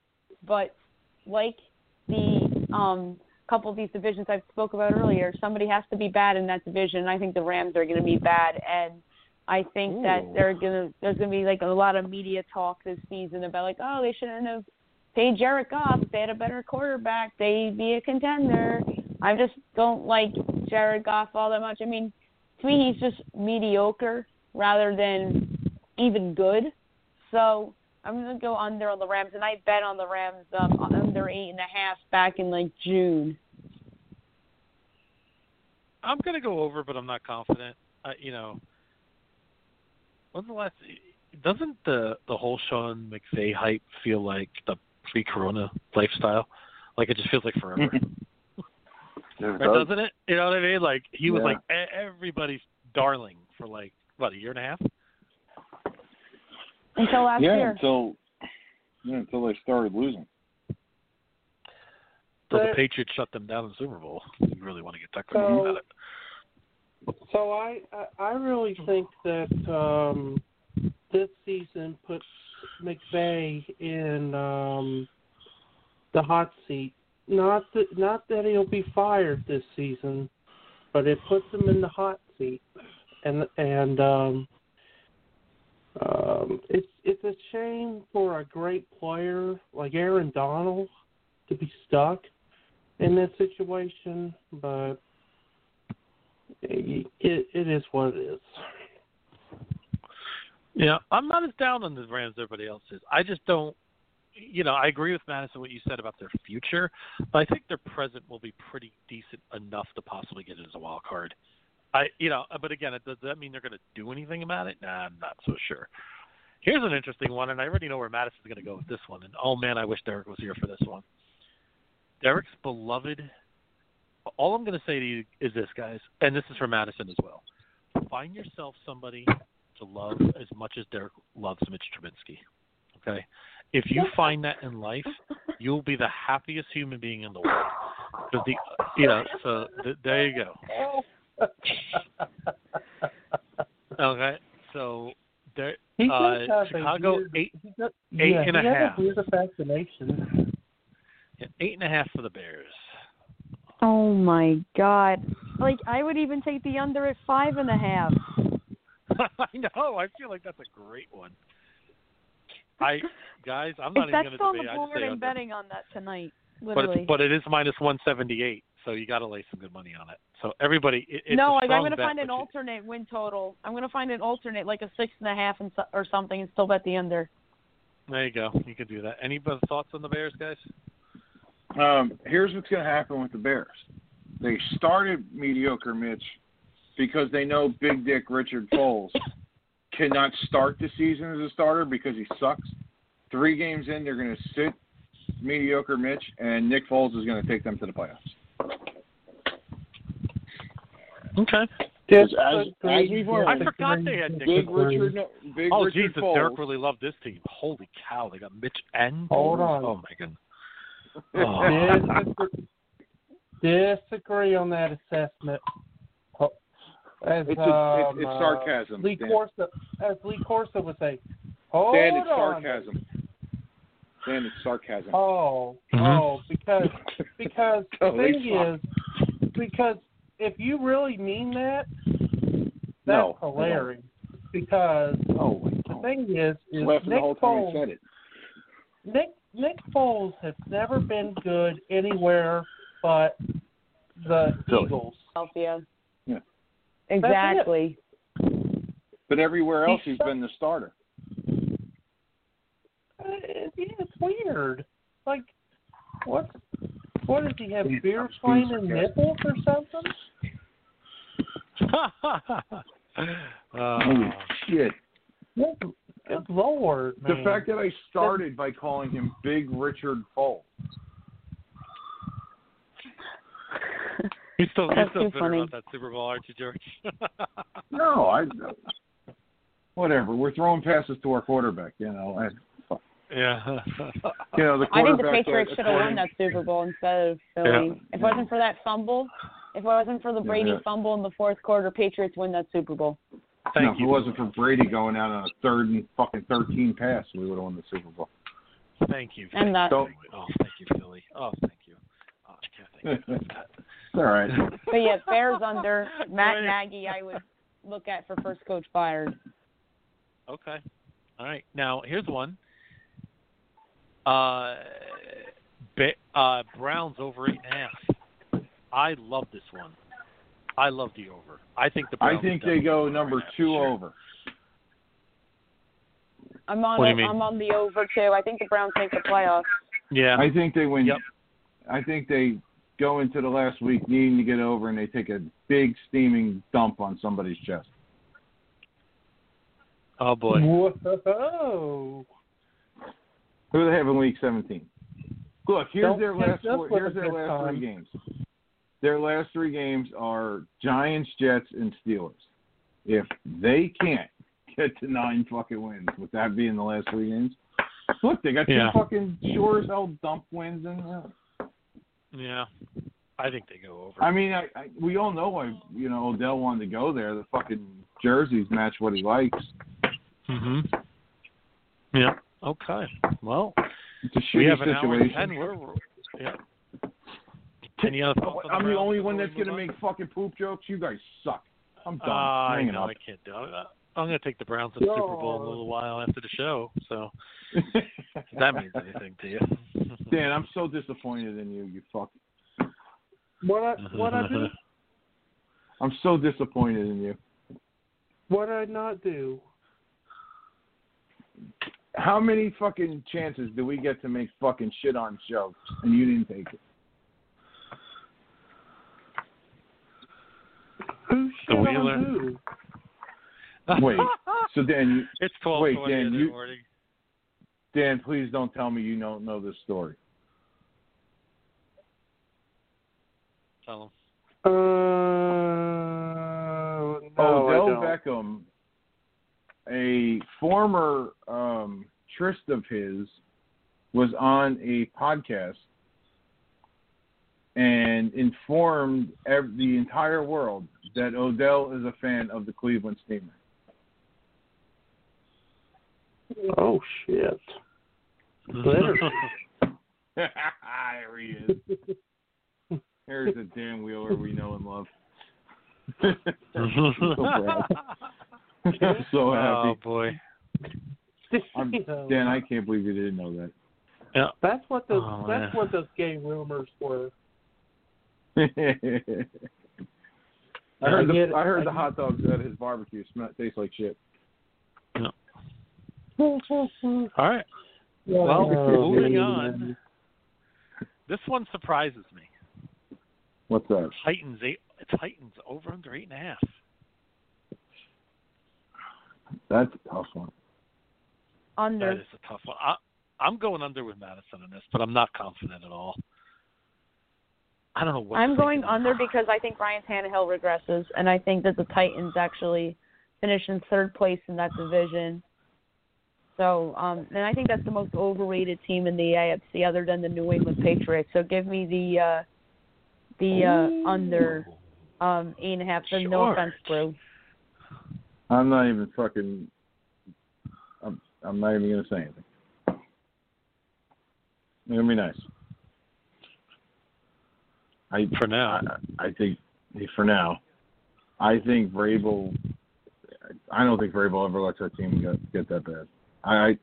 but like the um, couple of these divisions I've spoke about earlier, somebody has to be bad in that division. And I think the Rams are going to be bad, and I think that they're to there's going to be like a lot of media talk this season about like, oh, they shouldn't have paid Jared Goff. They had a better quarterback, they'd be a contender. I just don't like Jared Goff all that much. I mean, to me, he's just mediocre rather than even good. So I'm gonna go under on the Rams, and I bet on the Rams um, under eight and a half back in like June. I'm gonna go over, but I'm not confident. I, you know, when's the last? Doesn't the the whole Sean McVay hype feel like the pre-Corona lifestyle? Like it just feels like forever, Yeah, it right, does. doesn't it? You know what I mean? Like he was Yeah. like e- everybody's darling for like what a year and a half. Until last yeah, year. until yeah, until they started losing. So the Patriots shut them down in the Super Bowl. You really want to get technical So- about it? So I I, I really think that um, this season puts McVay in um, the hot seat. Not that not that he'll be fired this season, but it puts him in the hot seat. And and um, um, it's it's a shame for a great player like Aaron Donald to be stuck in this situation, but it, it is what it is. Yeah, I'm not as down on the Rams as everybody else is. I just don't. You know, I agree with Madison what you said about their future, but I think their present will be pretty decent enough to possibly get it as a wild card. I, you know, but again, does that mean they're going to do anything about it? Nah, I'm not so sure. Here's an interesting one, and I already know where Madison's going to go with this one. And oh man, I wish Derek was here for this one. Derek's beloved. All I'm going to say to you is this, guys, and this is for Madison as well. Find yourself somebody to love as much as Derek loves Mitch Trubisky. Okay, if you find that in life, you'll be the happiest human being in the world. Because the, you know, so th- there you go. Okay, so there, He uh, does a Chicago eight, he does, eight yeah, and a he has a weird fascination. yeah, eight and a half for the Bears. Oh my God! Like I would even take the under at five and a half. I know. I feel like that's a great one. I guys, I'm not even going to the debate. I board, just say I'm under. betting on that tonight. But Literally. it's, but it is minus 178, so you got to lay some good money on it. So everybody, it, it's no, a like I'm gonna find an but you- alternate win total. I'm gonna find an alternate, like a six and a half and so, or something, and still bet the under. There you go. You can do that. Any thoughts on the Bears, guys? Um, here's what's going to happen with the Bears. They started mediocre Mitch because they know Big Dick Richard Foles cannot start the season as a starter because he sucks. Three games in, they're going to sit mediocre Mitch, and Nick Foles is going to take them to the playoffs. Okay. As, as, as we've I forgot they had Nick Big Foles. Richard, no, Big oh, Richard Jesus, Foles. Derek really loved this team. Holy cow, they got Mitch and Hold on. Oh my goodness. Oh. Disagree, disagree on that assessment. As, It's, a, um, it's, it's uh, sarcasm. Lee Dan. Corsa, as Lee Corso would say, hold Dan, it's on. sarcasm. Dan, it's sarcasm. Oh, Mhm. oh, because because the Totally thing is, because if you really mean that, that's No, I don't. hilarious. Because Oh, the thing is, is Laughing Nick Foles, said it. Nick Nick Foles has never been good anywhere but the Philly. Eagles. Philadelphia. Yeah. Exactly. But everywhere else, He's he's been the starter. Uh, it- yeah, it's weird. Like, what? What does he have? Yeah, Beer I'm flaming sarcastic. nipples or something? Holy uh, shit. Good, good lord, The fact that I started by calling him Big Richard Foles. He's still, he's That's still bitter funny. about that Super Bowl, aren't you, George? No, I. Whatever. We're throwing passes to our quarterback. You know. I, yeah. you know the I think the. Uh, Patriots should have won that Super Bowl instead of Philly. Yeah. If it wasn't for that fumble, if it wasn't for the Brady Yeah. fumble in the fourth quarter, Patriots win that Super Bowl. Thank no, if it wasn't for Brady going out on a third and fucking thirteen pass, we would have won the Super Bowl. Thank you. And that- Thank. Oh, thank you, Philly. Oh, thank you. Oh, I can't thank you enough for All right. But yeah, Bears under Matt Right. Nagy, I would look at for first coach fired. Okay. All right. Now here's one. Uh, Ba- uh, Browns over eight and a half. I love this one. I love the over. I think the Browns I think they go number win that, two sure. over. I'm on It, I'm on the over too. I think the Browns make the playoffs. Yeah. I think they win. Yep. I think they go into the last week needing to get over, and they take a big steaming dump on somebody's chest. Oh boy. Whoa. Who do they have in week 17? Look, here's Don't their last four, here's their last time. three games. Their last three games are Giants, Jets, and Steelers. If they can't get to nine fucking wins, with that being the last three games, look, they got two Yeah. fucking sure as hell dump wins, and uh, Yeah. I think they go over. I mean, I, I we all know why you know Odell wanted to go there. The fucking jerseys match what he likes. Mhm. Yeah. Okay. Well, we have an hour and ten. We're, we're yeah. Any other thoughts I'm the Browns only one that's gonna on? make fucking poop jokes. You guys suck. I'm done. Uh, I know up. I can't do it. I'm going to take the Browns to the Super Bowl in a little while after the show. So if that means anything to you. Dan, I'm so disappointed in you. You fuck. What I what I do? I'm so disappointed in you. What I not do? How many fucking chances do we get to make fucking shit on jokes and you didn't take it? Who The shit Wheeler. on who? Wait. So Dan, you, it's twelve Wait, twenty Dan, in the you- morning. Dan, please don't tell me you don't know this story. Tell 'em. Uh, no, I Odell don't. Beckham, a former um, tryst of his, was on a podcast and informed ev- the entire world that Odell is a fan of the Cleveland Steamer. Oh shit. There. there he is. There's a Dan Wheeler we know and love. Oh, so proud. I'm so oh happy. boy. I'm, Dan, I can't believe you didn't know that. Yeah. That's what those Oh, that's man. what those gay rumors were. I heard I the it. I heard I the hot dogs at his barbecue smell taste like shit. All right. Well, moving on. This one surprises me. What's that? Titans eight. Titans over under eight and a half. That's a tough one. Under. That is a tough one. I, I'm going under with Madison on this, but I'm not confident at all. I don't know what. I'm going of them. under because I think Ryan Tannehill regresses, and I think that the Titans actually finish in third place in that division. So, um, and I think that's the most overrated team in the AFC, other than the New England Patriots. So, give me the uh, the uh, under um, eight and a half. So, no offense, Brew. I'm not even fucking. I'm I'm not even gonna say anything. It's gonna be nice. I For now. I, I think for now. I think Vrabel. I don't think Vrabel ever lets that team get get that bad. I.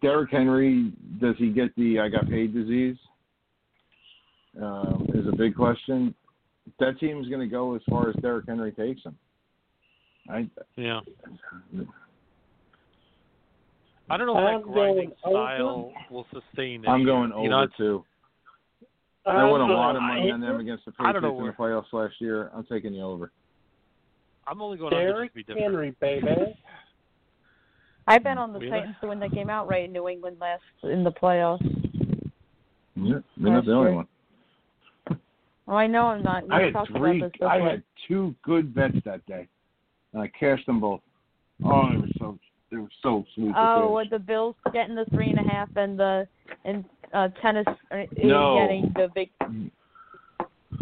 Derrick Henry, does he get the I got paid disease? Um, is a big question. That team's going to go as far as Derrick Henry takes them. I Yeah. I don't know if that grinding going over. style will sustain. This I'm year. going You know, over it's- too. I'm won a lot of money on them against the I Patriots in the playoffs last year. I'm taking the over. I'm only going under Derrick just to be different. Henry, baby. I bet on the Really? Titans to win that game outright in New England last in the playoffs. Yeah, you're not the only one. Oh, I know I'm not. We I had three. I had two good bets that day, and I cashed them both. Oh, they were so they were so sweet. Oh, with the Bills getting the three and a half and the and uh tennis uh, No. getting the big.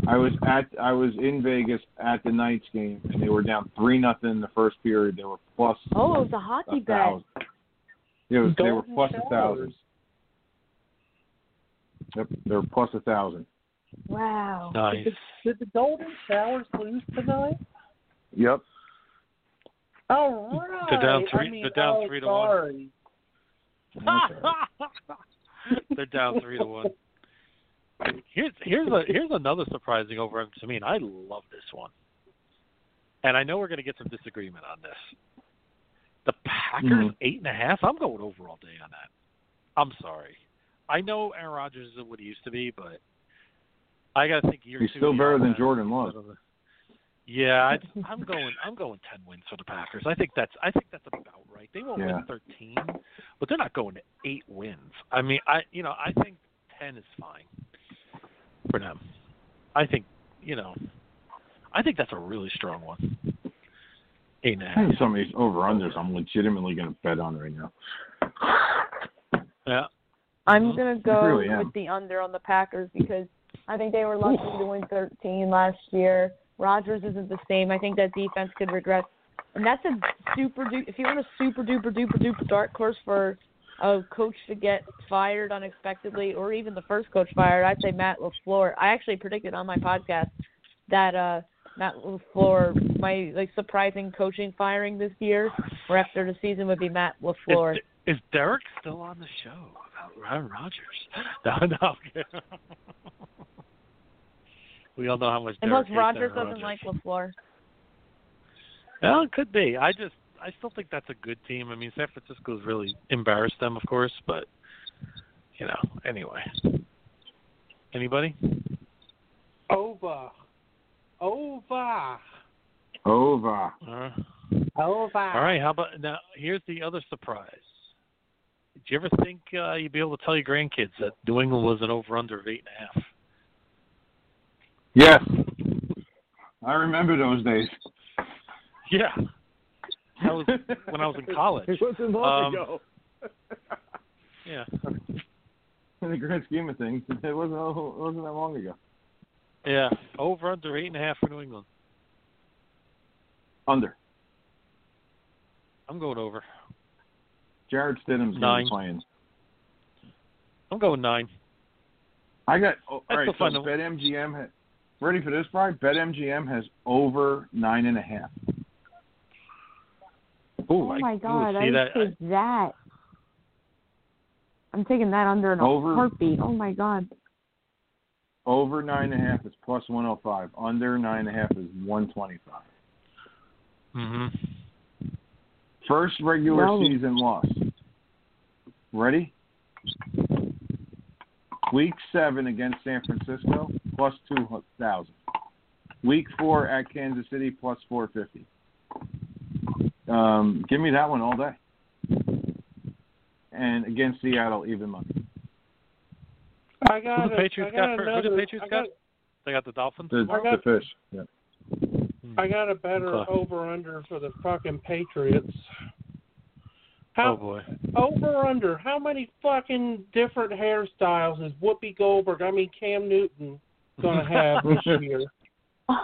I was at I was in Vegas at the Knights game, and they were down three nothing in the first period. They were plus Oh, it was a hockey a bet. thousand. It was, they were Golden plus a thousand. Yep, they were plus a thousand. Wow. Nice. Did, the, did the Golden Showers lose tonight? Yep. All right. They're down I three- mean, they're down oh, three to one. They're down three to one. Here's here's a here's another surprising over to me, and I love this one. And I know we're going to get some disagreement on this. The Packers Mhm. eight and a half. I'm going over all day on that. I'm sorry. I know Aaron Rodgers isn't what he used to be, but I got to think year He's two. still better than Jordan Love. Yeah, I, I'm going. I'm going ten wins for the Packers. I think that's. I think that's about right. They won't Yeah. win thirteen, but they're not going to eight wins. I mean, I you know I think ten is fine for them. I think you know, I think that's a really strong one. Eight and a I think some of these over unders I'm legitimately going to bet on right now. Yeah. I'm Mhm. gonna go really with the under on the Packers because I think they were lucky to win 13 last year. Rodgers isn't the same. I think that defense could regress, and that's a super. Du- if you want a super duper duper duper dark horse for a coach to get fired unexpectedly, or even the first coach fired, I'd say Matt Lafleur. I actually predicted on my podcast that uh Matt Lafleur, my like surprising coaching firing this year, or after the season would be Matt Lafleur. Is, is Derek still on the show about Aaron Rodgers? No, no. we all know how much. Derek plus, hates Rodgers doesn't Rodgers. like Lafleur. Well, it could be. I just, I still think that's a good team. I mean, San Francisco's really embarrassed them, of course, but you know. Anyway, anybody? Over. Over. Over. Uh, Over. all right. How about now? Here's the other surprise. Did you ever think uh, you'd be able to tell your grandkids that New England was an over/under of eight and a half? Yes. I remember those days. Yeah. That was when I was in college. It wasn't long Um, ago. Yeah. In the grand scheme of things, it wasn't it wasn't that long ago. Yeah. Over under eight and a half for New England. Under. I'm going over. Jarrett Stidham's Nine. playing. I'm going nine. I got oh, all right. So BetMGM ready for this, Brian? BetMGM has over nine and a half. Oh my god, see I that- would take that. I'm taking that under in a Over. heartbeat. Oh my god. Over nine and a half is plus one hundred five. Under nine and a half is one twenty five. Mm-hmm. First regular No. season loss. Ready? Week seven against San Francisco, plus two thousand. Week four at Kansas City, plus four fifty. Um, give me that one all day. And against Seattle, even money. I got Who the Patriots I got got? For, who another, the Patriots got? got, They got the Dolphins. The, I got- the fish. Yeah. I got a better Okay. over under for the fucking Patriots. Oh boy. over under? How many fucking different hairstyles is Whoopi Goldberg? I mean Cam Newton gonna have this year?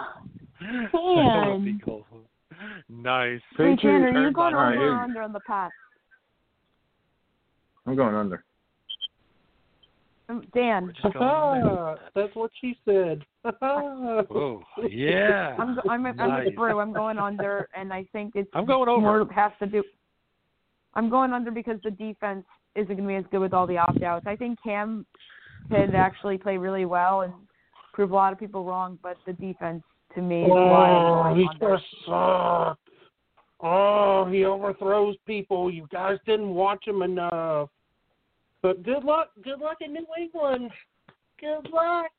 That would be Nice. Hey, Tanner, you Turn going on- over or under on the pack? I'm going under. Um, Dan. Just going on there. That's what she said. Oh, yeah. I'm go- I'm I'm Nice. with Brew. I'm going under, and I think it's I'm going over. more has to do. I'm going under because the defense isn't going to be as good with all the opt outs. I think Cam could actually play really well and prove a lot of people wrong, but the defense to me is why I'm Oh, going he's under. gonna suck. Oh, he overthrows people. You guys didn't watch him enough. But good luck. Good luck in New England. Good luck.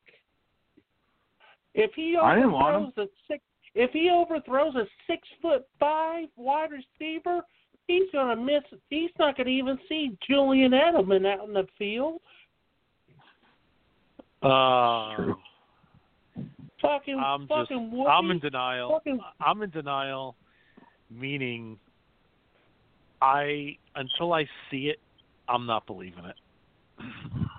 If he I didn't want overthrows a six, if he overthrows a six foot five wide receiver, he's gonna miss. He's not gonna even see Julian Edelman out in the field. Uh, Fucking, I'm just, fucking Whoopi, I'm in denial. Fucking, I'm in denial, meaning I until I see it, I'm not believing it.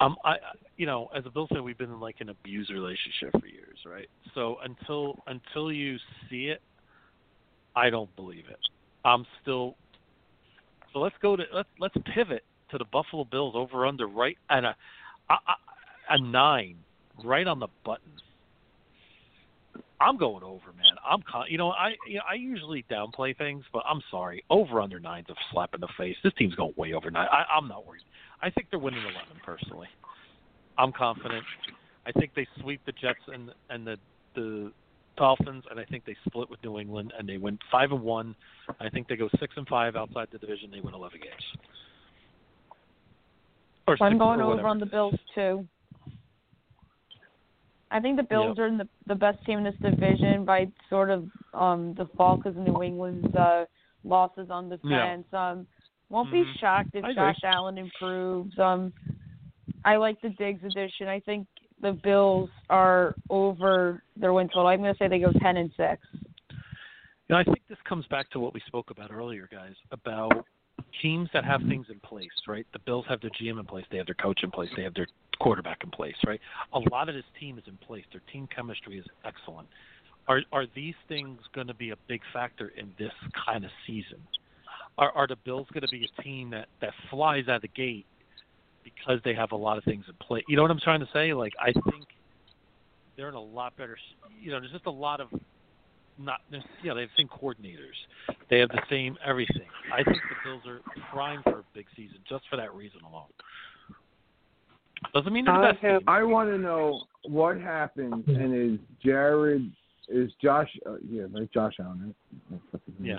Um, I, you know, as a Bills fan, we've been in like an abuse relationship for years, right? So until until you see it, I don't believe it. I'm still. So let's go to let's let's pivot to the Buffalo Bills over under right and a a, a, a nine right on the button. I'm going over, man. I'm con- you know I you know, I usually downplay things, but I'm sorry. Over under nine's a slap in the face. This team's going way over nine. I, I'm not worried. I think they're winning eleven personally. I'm confident. I think they sweep the Jets and and the the Dolphins, and I think they split with New England and they win five and one. I think they go six and five outside the division. They win eleven games. Or I'm going over on the. Bills too. I think the Bills are in the the best team in this division by sort of um default because of New England's uh, losses on defense. Um, won't be Mhm. shocked if I agree. Josh Allen improves. Um, I like the Diggs addition. I think the Bills are over their win total. I'm going to say they go ten and six. You know, I think this comes back to what we spoke about earlier, guys, about teams that have mm-hmm. things in place, right? The Bills have their GM in place, they have their coach in place, they have their quarterback in place, right? A lot of this team is in place. Their team chemistry is excellent. Are are these things going to be a big factor in this kind of season? Are are the Bills going to be a team that that flies out of the gate because they have a lot of things in place? You know what I'm trying to say? Like I think they're in a lot better. You know, there's just a lot of not you know, they have the same coordinators. They have the same everything. I think the Bills are primed for a big season just for that reason alone. Doesn't mean they're the I best. have. I want to know what happens, and is Jared, is Josh, uh, yeah, right, Josh Allen, right? That's his name. Yeah.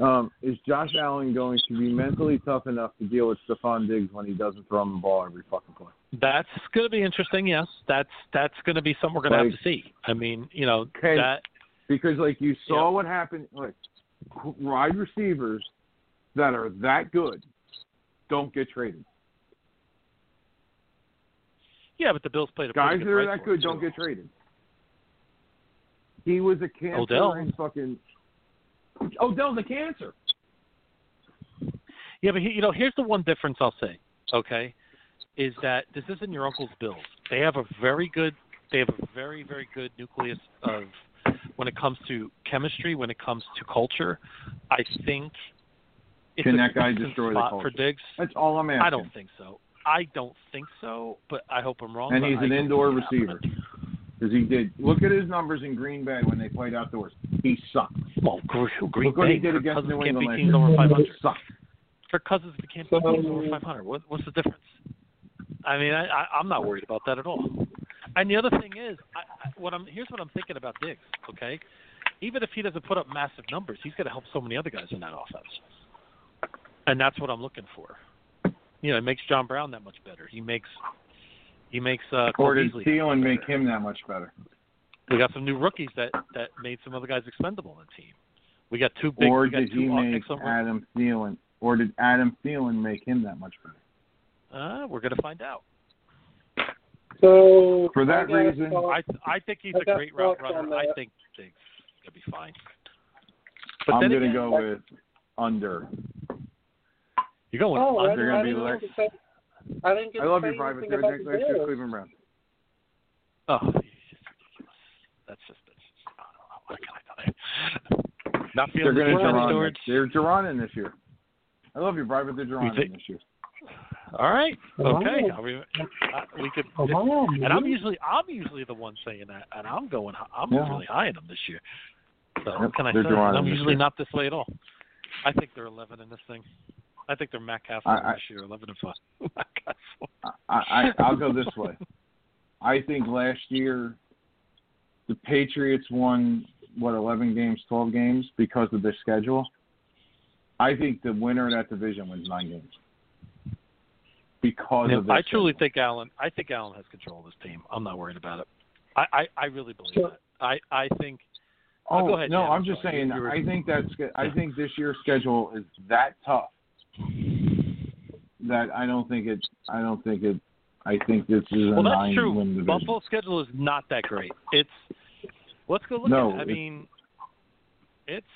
Um, is Josh Allen going to be mentally tough enough to deal with Stefon Diggs when he doesn't throw him the ball every fucking play? That's going to be interesting. Yes, that's that's going to be something we're going to have to see. I mean, you know Can- that. Because like you saw Yeah. what happened, like wide receivers that are that good don't get traded. Yeah, but the Bills played a Guys that are that good don't get traded. He was a cancer Odell. in fucking. Odell's a cancer. Yeah, but he, you know, here's the one difference I'll say. Okay, is that this isn't your uncle's Bills. They have a very good, they have a very very good nucleus of when it comes to chemistry, when it comes to culture. I think it's Can a that guy destroy the spot culture? for Diggs. That's all I'm asking. I don't think so. I don't think so, but I hope I'm wrong. And he's an don't indoor receiver. Because he did. Look at his numbers in Green Bay when they played outdoors. He sucked. Well, Green, Green Look what he Bay, did Kirk against Cousins New can't England last teams year. over 500. He sucked. Kirk Cousins can't beat teams over 500. What, what's the difference? I mean, I, I, I'm not worried about that at all. And the other thing is, I, I, what I'm here's what I'm thinking about Diggs. Okay, even if he doesn't put up massive numbers, he's going to help so many other guys in that offense, and that's what I'm looking for. You know, it makes John Brown that much better. He makes he makes uh, Or Beasley Thielen make him that much better? We got some new rookies that that made some other guys expendable on the team. We got two big. or did he make. Adam Thielen? Or did Adam Thielen make him that much better? Uh, we're going to find out. So For that I reason, thought- I I think he's I a great route runner. I think Diggs gonna be fine. But I'm going to again, go with under. Oh, You're going Oh, I, under. They're gonna I be didn't like- think that- I think I love you, private. They're next next year's Cleveland Browns. Oh, it's just ridiculous. That's just, that's just I don't know. What can I tell you? Not They're going to Johnny Geron. They're Geron in this year. I love you, private. They're Geron in this year. All right. Okay. I, uh, we could. And I'm usually I'm usually the one saying that, and I'm going. I'm Yeah. really high in them this year. So Yep, what can I say I'm usually year. not this way at all. I think they're 11 in this thing. I think they're Matt Castle I- this year, 11 and five. I, I I'll go this way. I think last year the Patriots won what eleven games, twelve games because of their schedule. I think the winner of that division wins nine games because of their I truly think Allen. I think Allen has control of this team. I'm not worried about it. I I, I really believe So- that. I I think. Oh Oh, go ahead, no, Dan, I'm I'm just sorry. saying. I think that's. I think this year's schedule is that tough that I don't think it. I don't think it. I think this is a Well, that's true. Buffalo's schedule is not that great. It's let's go look No, at it. I mean, it's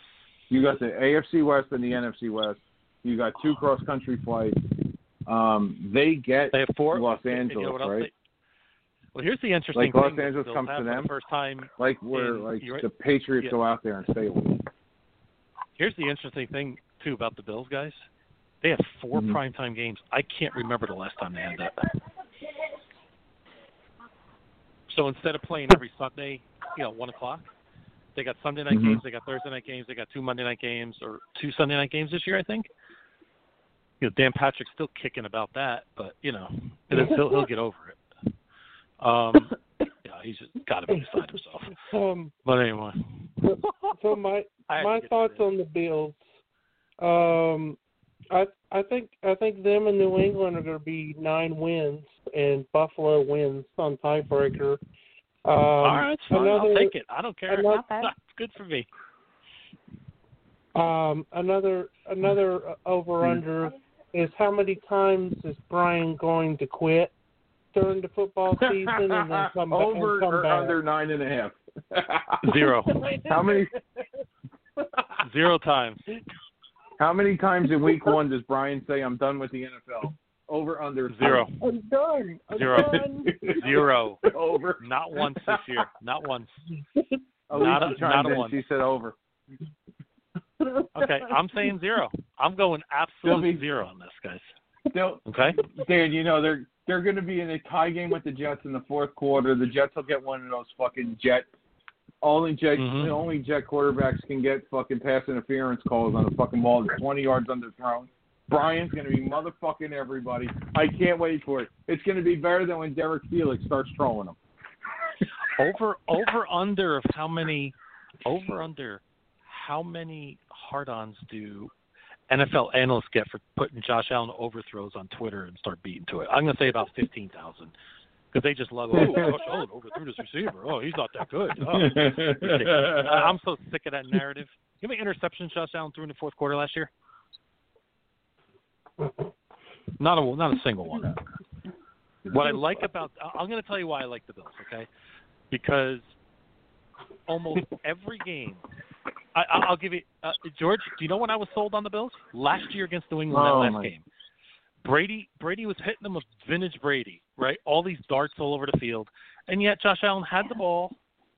You got the AFC West and the NFC West. You got two cross country flights. Um, they get they have four. Los and you know Angeles, right? they- well, here's the interesting Like Los thing. that Angeles comes to them? the first time. like where in- like the Patriots Yeah. go out there and stay. Here's the interesting thing too about the Bills guys. They have 4 Mhm. primetime games. I can't remember the last time they had that. So instead of playing every Sunday, you know, one o'clock, they got Sunday night Mhm. games, they got Thursday night games, they got two Monday night games, or two Sunday night games this year, I think. You know, Dan Patrick's still kicking about that, but you know, he'll, he'll, he'll get over it. Um, yeah, he's just got to be beside himself. Um, But anyway, so my I had to my thoughts on the Bills. Um, I I think I think them and New England are going to be nine wins, and Buffalo wins on tiebreaker. Um, all right, it's fine. I'll take it. I don't care. another- Not bad. It's good for me. Um, another another over under is how many times is Brian going to quit during the football season and then come back Over and come or back? under nine and a half. Zero. How many? Zero times. How many times in week one does Brian say I'm done with the NFL? Over under Zero. I'm done. I'm Zero. done. Zero. over. Not once this year. Not once. Alicia Not a- chimed not a in. one. She said over. Okay, I'm saying zero. I'm going absolute Sylvie. zero on this, guys. Still, Okay. Dan, you know they're they're going to be in a tie game with the Jets in the fourth quarter. The Jets will get one of those fucking jet. Only jet, Mhm. only jet quarterbacks can get fucking pass interference calls on a fucking ball that's 20 yards underthrown. Brian's going to be motherfucking everybody. I can't wait for it. It's going to be better than when Derek Felix starts trolling them. Over over under of how many over under how many hard-ons do NFL analysts get for putting Josh Allen overthrows on Twitter and start beating to it? I'm going to say about fifteen thousand because they just love. Oh, Josh Allen overthrew this receiver. Oh, he's not that good. Oh. I'm so sick of that narrative. You know how many interceptions Josh Allen threw in the fourth quarter last year? Not a not a single one. What I like about I'm going to tell you why I like the Bills, okay? Because almost every game, I, I- I'll give you uh, George. Do you know when I was sold on the Bills last year against New England? Oh, that last my- game, Brady Brady was hitting them with vintage Brady, right? All these darts all over the field, and yet Josh Allen had the ball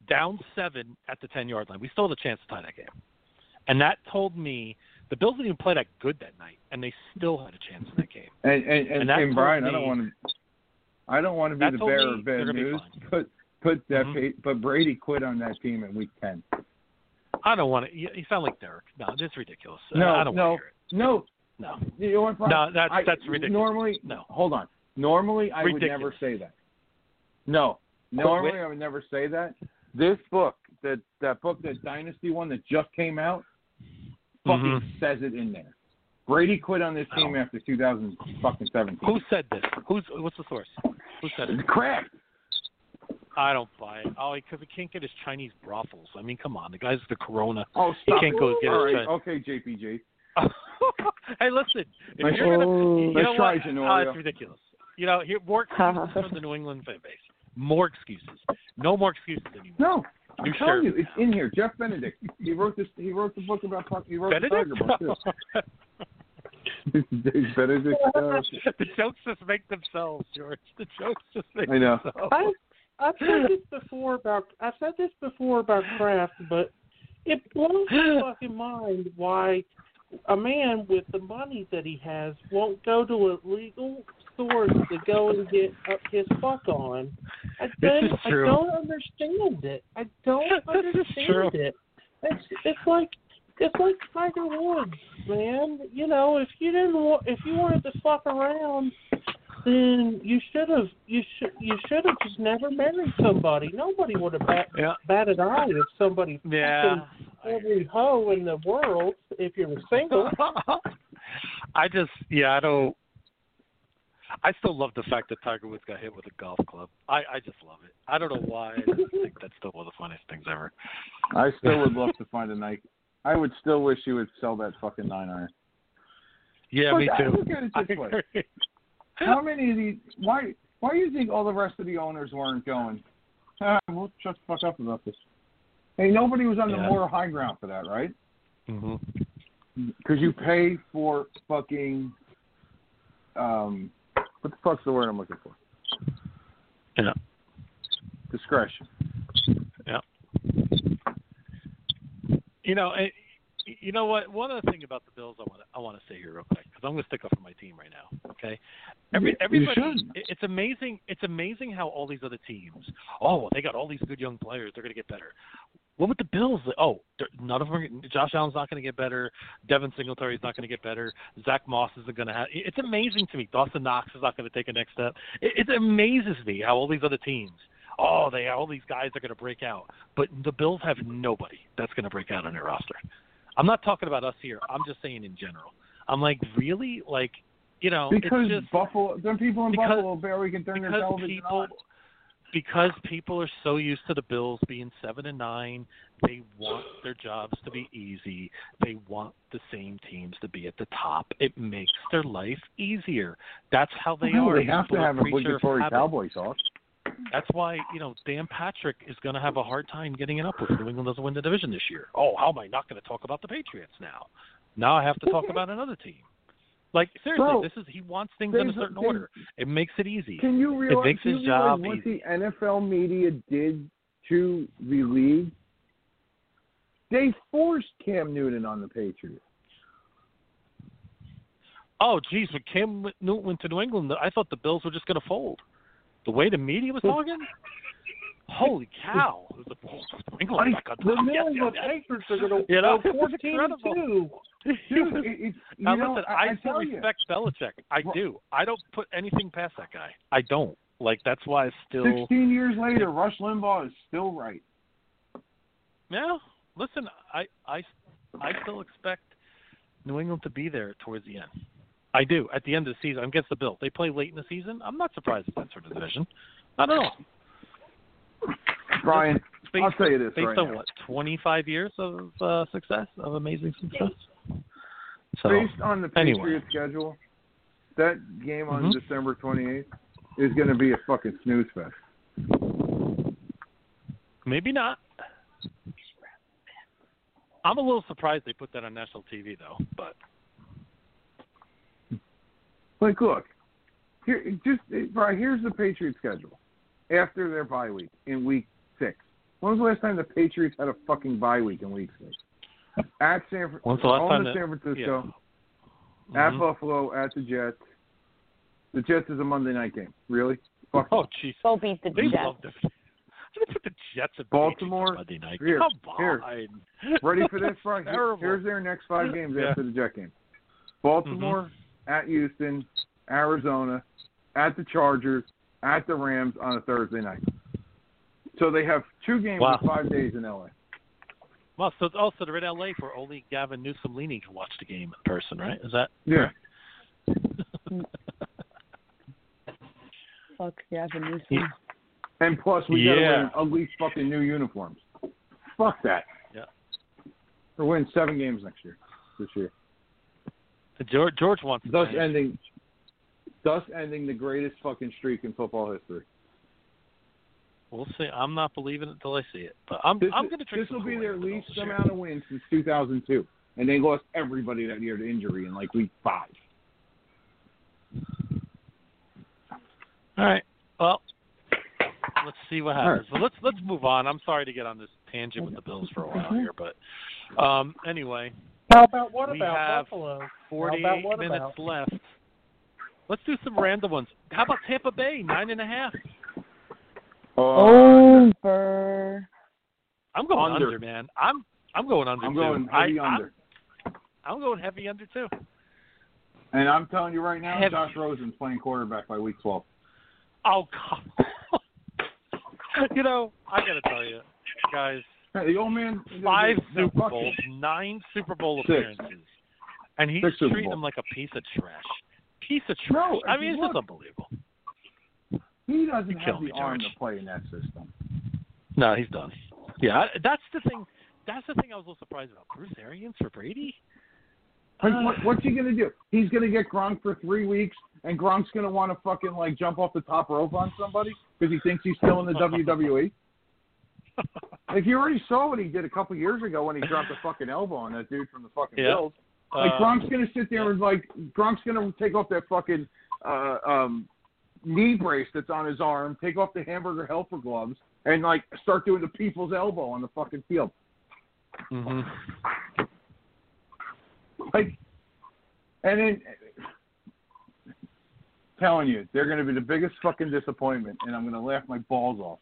down seven at the ten yard line. We still had a chance to tie that game, and that told me the Bills didn't even play that good that night, and they still had a chance in that game. And and and, And and Brian, told I don't want to. I don't want to be the bearer of bad news, but put that Mhm. but Brady quit on that team in week ten. I don't want to. You, you sound like Derek. No, that's ridiculous. No, I don't no, want to hear it. no. No. You know what, Brian? No, that's I- that's ridiculous. Normally, no. hold on. Normally, I would never say that. No, normally I would never say that. This book, that that book, that Dynasty one that just came out, fucking Mhm. says it in there. Brady quit on this team after 2017. Who said this? Who's what's the source? Who said it? Crap. I don't buy it. Oh, because he can't get his Chinese brothels. I mean, come on, the guy's the Corona. Oh, He stop. can't go get All his right, Chi- okay, JPJ. hey, listen. If Nice- you're gonna, you nice know try, what? Oh, it's ridiculous. You know, here more excuses from the New England fan base. More excuses. No more excuses anymore. No, I'm You telling sure? you, it's in here. Jeff Benedict. He wrote this. He wrote the book about. He wrote Benedict? the Tiger book. too. Benedict. Uh, the jokes just make themselves, George. The jokes just make I know. themselves. I, I've said this before about I've said this before about Kraft, but it blows my fucking mind why a man with the money that he has won't go to a legal source to go and get up his fuck on. I don't, I don't understand it. I don't This is true. understand it. It's it's like it's like Tiger Woods, man. You know, if you didn't want, if you wanted to fuck around, then you should have you should you should have just never married somebody. Nobody would have bat, Yeah. batted eye if somebody Yeah. fucking every hoe in the world if you were single. I just, yeah, I don't. I still love the fact that Tiger Woods got hit with a golf club. I, I just love it. I don't know why. I just think that's still one of the funniest things ever. I still would love to find a Nike. I would still wish you would sell that fucking nine iron. Yeah, But me I too. look at it this I way. agree. How many of these? Why? Why do you think all the rest of the owners weren't going? Ah, we'll shut the fuck up about this. Hey, nobody was on the Yeah. moral high ground for that, right? Mm-hmm. Because you pay for fucking. Um, what the fuck's the word I'm looking for? Yeah. Discretion. Yeah. You know, it, you know what? One other thing about the Bills, I want to I want to say here real quick because I'm going to stick up for my team right now. Okay, Every, everybody, it- it's amazing. It's amazing how all these other teams. Oh, well, they got all these good young players. They're going to get better. What with the Bills? Oh, none of them. Are, Josh Allen's not going to get better. Devin Singletary's not going to get better. Zach Moss isn't going to have. It's amazing to me. Dawson Knox is not going to take a next step. It, it amazes me how all these other teams. Oh, they all these guys are going to break out, but the Bills have nobody that's going to break out on their roster. I'm not talking about us here. I'm just saying in general. I'm like, really? Like, you know, Because it's just Buffalo, then people in because- Buffalo barely can turn their television people on. because people are so used to the Bills being seven and nine, they want their jobs to be easy. They want the same teams to be at the top. It makes their life easier. That's how they No, are. they have to People have of obligatory habit. cowboy talk. That's why you know Dan Patrick is going to have a hard time getting it up with New England doesn't win the division this year. Oh, how am I not going to talk about the Patriots now? Now I have to talk about another team. Like seriously, Bro, this is he wants things in a certain order. It makes it easy. Can you it realize, makes his job what easy. the NFL media did to the league? They forced Cam Newton on the Patriots. Oh, geez, when Cam Newton went to New England, I thought the Bills were just going to fold. The way the media was talking, holy cow! It was like, "Oh, New England, Like, the yes, Patriots are going to You know, go 14 and 2. Dude, it, it, Now know, listen, I, I, still tell you, respect Belichick. I Well- do. I don't put anything past that guy. I don't. Like that's why I still. 16 years later, Rush Limbaugh is still right. Yeah. Listen, I I I still expect New England to be there towards the end. I do. At the end of the season, I'm against the Bills, they play late in the season. I'm not surprised that's sort of division. Not at all. Brian, Based, I'll tell you this based right on now. what 25 years of uh, success, of amazing success. So Based on the anyway. Patriots schedule, that game on Mhm. December 28th is going to be a fucking snooze fest. maybe not. I'm a little surprised they put that on national TV though, but Like, look, here, just Brian. Here's the Patriots schedule after their bye week in week six. When was the last time the Patriots had a fucking bye week in week six? At San, Fran- When's the last home time to San Francisco, yeah. at Mhm. Buffalo, at the Jets. The Jets is a Monday night game. Really? Fuck Oh, jeez. Go beat the They Jets. love this. They put the Jets at Baltimore, Monday night. here, Come here. on. Ready for this, Brian? Here- Terrible. Here's their next five games Yeah. after the Jet game. Baltimore, Mm-hmm. At Houston, Arizona, at the Chargers, at the Rams on a Thursday night. So they have two games Wow. in five days in LA. Well, so oh, also they're in LA for only Gavin Newsom Leany can watch the game in person, right? Is that Yeah. Fuck Gavin Newsom. Yeah. And plus, we Yeah. got to wear ugly fucking new uniforms. Fuck that. Yeah. We're winning seven games next year. This year. George George wants to Thus ending. Thus ending the greatest fucking streak in football history. We'll see. I'm not believing it until I see it. But I'm This, I'm going to drink this will be their least year. amount of wins since 2002, and they lost everybody that year to injury in like week five. All right. Well, let's see what happens. But let's let's move on. I'm sorry to get on this tangent with the Bills for a while here, but um, anyway, How about what we about have Buffalo? How 48 about what minutes about? left. Let's do some random ones. How about Tampa Bay nine and a half? Uh, Over. I'm going Under. under, man. I'm I'm going under I'm too. going heavy I, I'm- under. I'm going heavy under too. And I'm telling you right now, Heavy. Josh Rosen's playing quarterback by week 12. Oh God. you know, I gotta tell you, guys, Hey, the old man. five no, Super Bowls, nine Super Bowl Six. appearances, and he's Six treating them like a piece of trash. Piece of trash. No, I mean, it's look. just unbelievable. He doesn't You have the me, arm George. to play in that system. No, he's done. Yeah, that's the thing. That's the thing I was a little surprised about. Bruce Arians for Brady. Like, Uh, what, what's he gonna do? He's gonna get Gronk for three weeks, and Gronk's gonna want to fucking like jump off the top rope on somebody because he thinks he's still in the WWE. Like you already saw what he did a couple years ago when he dropped a fucking elbow on that dude from the fucking Yeah. Bills. Like Uh, Gronk's gonna sit there and like Gronk's gonna take off that fucking uh, um, knee brace that's on his arm, take off the hamburger helper gloves, and like start doing the people's elbow on the fucking field. mhm. Like, and then telling you, they're going to be the biggest fucking disappointment, and I'm going to laugh my balls off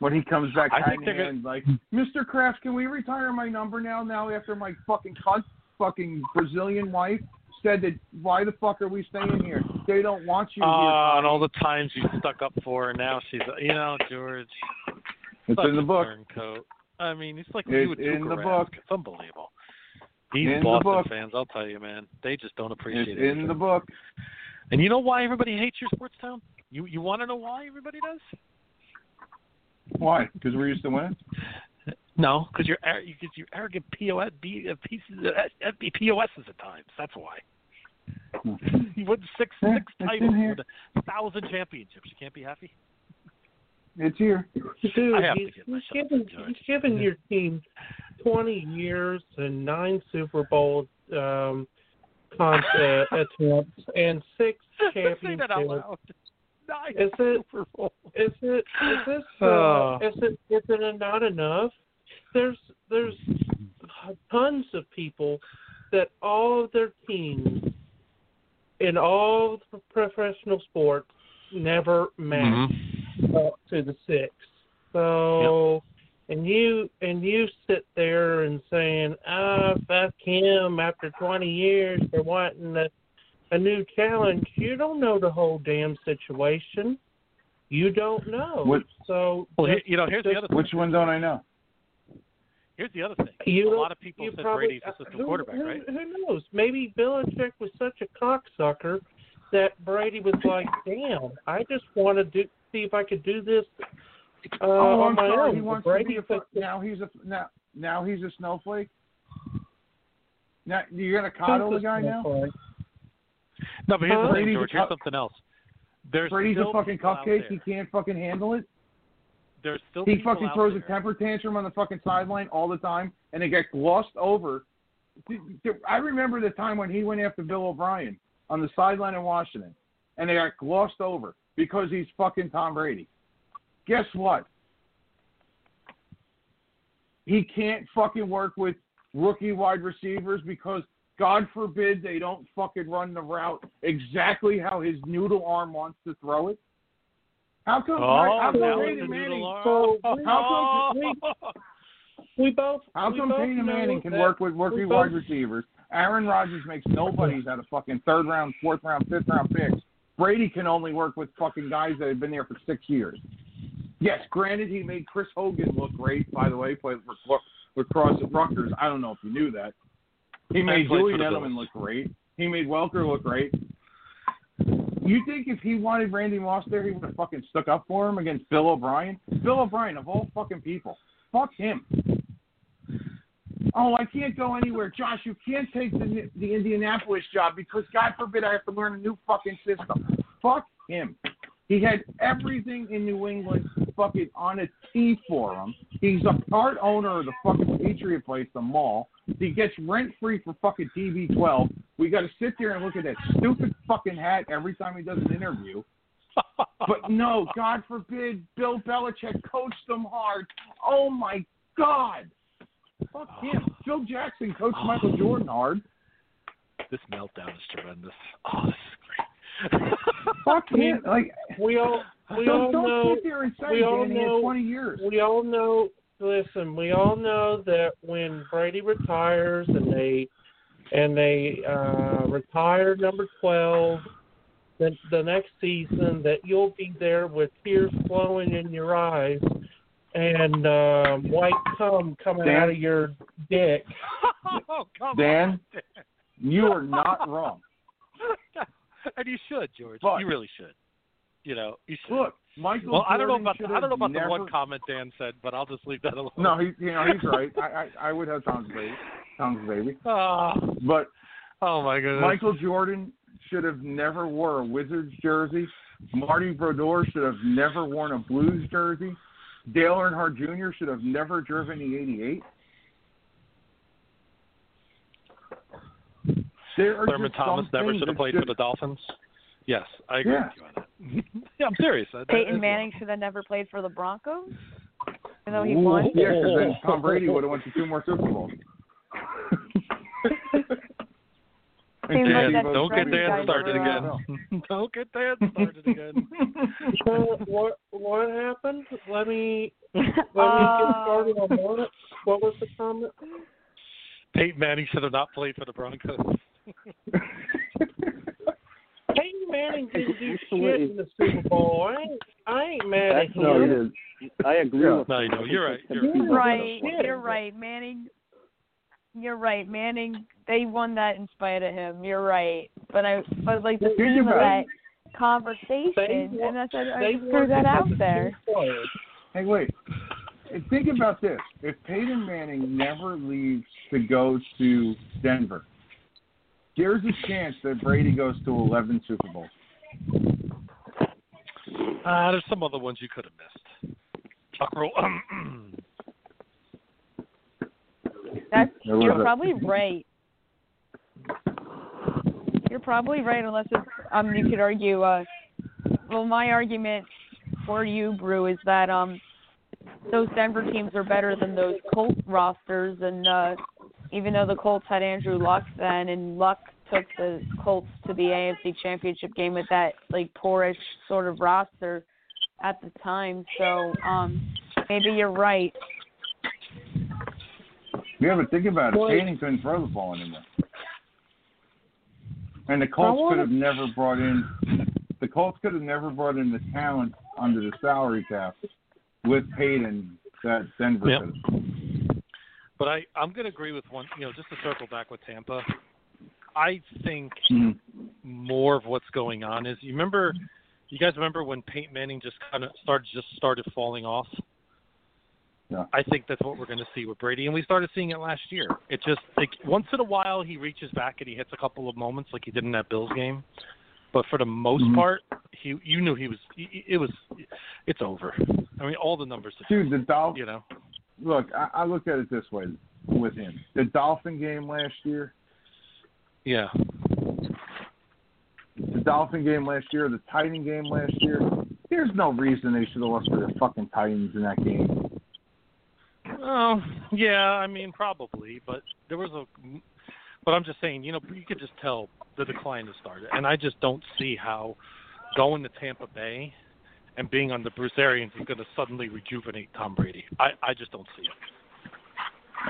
when he comes back I think in they're hand, like, Mr. Kraft, can we retire my number now? Now after my fucking cunt, fucking Brazilian wife said that, why the fuck are we staying here? They don't want you here. Uh, and all the times you stuck up for her, now she's, you know, George. It's in the book. Turncoat. I mean, it's like It's would in the book. It's unbelievable. These In the Boston book. fans, I'll tell you, man, they just don't appreciate it. in the book. And you know why everybody hates your sports town? You you want to know why everybody does? Why? Because we're used to winning? No, because you're cause you're arrogant POS, B, uh, pieces, uh, FB POSs at times. That's why. You won six Yeah, six it's titles, with a thousand championships. You can't be happy. It's here. Dude, I have to get he's myself given he's given your team twenty years and nine Super Bowl um, con- uh, attempts and six Say that out championships. Loud. Nine Is it Super Bowls. is it is this uh, Oh. is it is it not enough? There's there's tons of people that all of their teams in all the professional sports never match Mm-hmm. up to the six. So and you and you sit there and saying, Ah, fuck him after twenty years for wanting a a new challenge. You don't know the whole damn situation. You don't know. What- So Well, here, you know, here's the just- other thing. Which one don't I know? Here's the other thing. You a lot of people you said probably- Brady's a system who, quarterback, who, right? Who knows? Maybe Belichick was such a cocksucker that Brady was like, "Damn, I just want to do see if I could do this uh, oh, on I'm my sorry. own." He But wants to Brady be a took now he's a now now he's a snowflake. Now you're gonna coddle the guy now. Snowflake. No, but here's Huh? the thing, George. Here's something else. There's Brady's still a fucking people out cupcake. He can't fucking handle it. There's still He fucking out throws a temper tantrum on the fucking sideline all the time, and it gets glossed over. I remember the time when he went after Bill O'Brien on the sideline in Washington, and they got glossed over because he's fucking Tom Brady. Guess what? He can't fucking work with rookie wide receivers because God forbid they don't fucking run the route exactly how his noodle arm wants to throw it. How come? Oh, how come Peyton Manning? noodle arm. So we- we, we both How we come both Peyton Manning can that- work with we rookie both- wide receivers? Aaron Rodgers makes nobodies out of fucking third round, fourth round, fifth round picks. Brady can only work with fucking guys that have been there for six years. Yes, granted, he made Chris Hogan look great. By the way, played for with Cross at Rutgers. I don't know if you knew that. He made Julian Edelman look great. He made Welker look great. You think if he wanted Randy Moss there, he would have fucking stuck up for him against Bill O'Brien? Bill O'Brien, of all fucking people. Fuck him. Oh, I can't go anywhere. Josh, you can't take the, the Indianapolis job because, God forbid, I have to learn a new fucking system. Fuck him. He had everything in New England fucking on a tee for him. He's a part owner of the fucking Patriot place, the mall. He gets rent free for fucking TB12. We got to sit there and look at that stupid fucking hat every time he does an interview. But no, God forbid, Bill Belichick coached them hard. Oh my God. Fuck him. Phil Jackson coached Michael Jordan hard. This meltdown is tremendous. Oh, this is great. fuck him. Like we all we don't, all don't know sit there and say we all know in 20 years. we all know listen we all know that when brady retires and they and they uh retire number 12 the, the next season that you'll be there with tears flowing in your eyes and um white cum coming Dan? out of your dick oh, come Dan, you are not wrong. and you should, George. But- you really should. You know, you should. Look, Michael. well, I don't know about the, I don't know about the one comment Dan said, but I'll just leave that alone. No, he, you know he's right. I, I I would have Tom's baby, Tom's baby. Oh, ah. But oh my goodness. Michael Jordan should have never wore a Wizards jersey. Marty Brodeur should have never worn a Blues jersey. Dale Earnhardt Jr. should have never driven the 88. There Thurman Thomas never should have played for the Dolphins. Yes, I agree Yeah. with you on that. yeah, I'm serious. That- that Peyton is- Manning should have never played for the Broncos, even though he Ooh, won. Yeah, because then Tom Brady would have went to two more Super Bowls. Seems like Steve Don't get gonna Dan started again. Don't get Dan started again. so what what happened let me let me get Uh, started on what what was the comment Peyton Manning should have not played for the Broncos. Peyton Manning didn't do shit in the Super Bowl. I ain't, I ain't mad at him. No, he. I agree Yeah. with No, you know, you're right. You're You're You're right. You're right. Manning. You're right. Manning. They won that in spite of him. You're right. But I. But like the Think theme of that conversation, They wa- and I said I just threw that out there. Hey, wait. Think about this. If Peyton Manning never leaves to go to Denver, there's a chance that Brady goes to 11 Super Bowls. Uh, there's some other ones you could have missed. Chuck roll. That's you're a- probably right. You're probably right, unless it's um you could argue. uh Well, my argument for you, Brew, is that um those Denver teams are better than those Colt rosters, and uh even though the Colts had Andrew Luck then, and Luck took the Colts to the AFC Championship game with that like poorish sort of roster at the time. So um maybe you're right. Yeah, but think about it. Well- Peyton couldn't throw the ball anymore. And the Colts could have never brought in the Colts could have never brought in the talent under the salary cap with Peyton that Denver Yep. could have. But I, I'm going to agree with one. You know, just to circle back with Tampa, I think Mhm. more of what's going on is you remember, you guys remember when Peyton Manning just kind of started just started falling off. Yeah. I think that's what we're going to see with Brady, and we started seeing it last year. It just like once in a while he reaches back and he hits a couple of moments like he did in that Bills game, but for the most Mhm. part, he you knew he was he, it was it's over. I mean, all the numbers. Dude, the Dolphins You know, look, I, I look at it this way with him. The Dolphin game last year, yeah. the Dolphin game last year, the Titan game last year, there's no reason they should have lost to the fucking Titans in that game. Oh, yeah, I mean probably, but there was a. But I'm just saying, you know, you could just tell the decline has started, and I just don't see how going to Tampa Bay and being on the Bruce Arians is going to suddenly rejuvenate Tom Brady. I I just don't see it.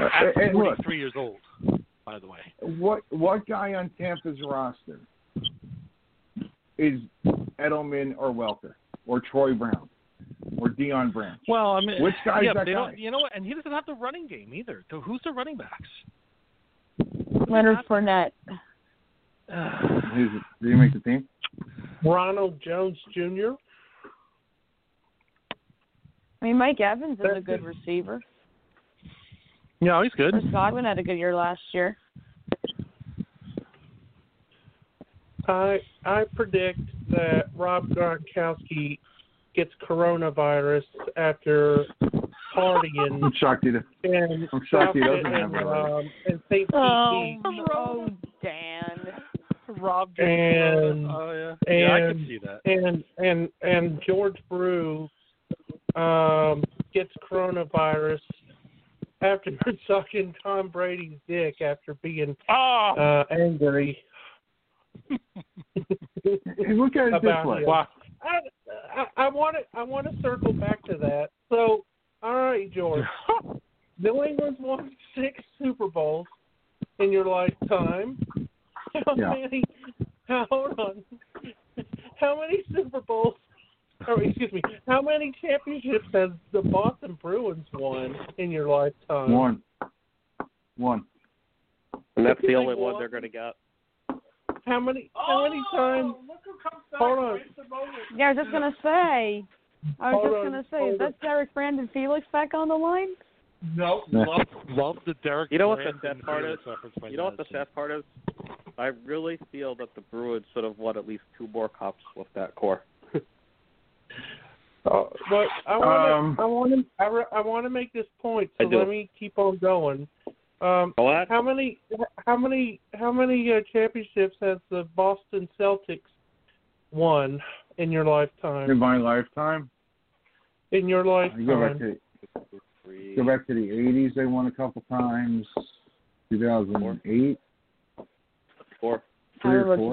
Uh, At and look, years old, by the way. what what guy on Tampa's roster is Edelman or Welker or Troy Brown or Deion Branch? Well, I mean, Which guy's yeah, that they guy? Don't, you know what? And he doesn't have the running game either. So who's the running backs? Leonard Fournette. Who's, did he make the team? Ronald Jones Jr. I mean, Mike Evans is a good receiver. Yeah, he's good. Chris Godwin had a good year last year. I I predict that Rob Gronkowski gets coronavirus after partying I'm shocked he did. and I'm shocked he doesn't have it um, and St. Oh, oh, Dan. Rob And- oh yeah, yeah, I can see that. and and and George Brew um, gets coronavirus after sucking Tom Brady's dick after being Oh, uh, angry. Look at it this way. him. I, I, I want to I want to circle back to that. So, all right, George. New England's won six Super Bowls in your lifetime. How Yeah. many? How, hold on. How many Super Bowls? Or oh, excuse me. How many championships has the Boston Bruins won in your lifetime? One. One. And that's the only one one? they're going to get. How many? How many oh, times? Hold on. Yeah, I was just gonna say. I was Hold just on, gonna say, is that Derek Brandon Felix back on the line? No, love, love the Derek. You know what the Brandon sad part is? Felix reference by You know what the Madison. sad part is? I really feel that the Bruins should have won at least two more cups with that core. Uh, but I want Um, to, I want to, I, re- I want to make this point. So let me keep on going. Um, how many, how many, how many uh, championships has the Boston Celtics won in your lifetime? In my lifetime, In your I go back lifetime, to Three, go back to the '80s. They won a couple times. 2008. four. I Three or remember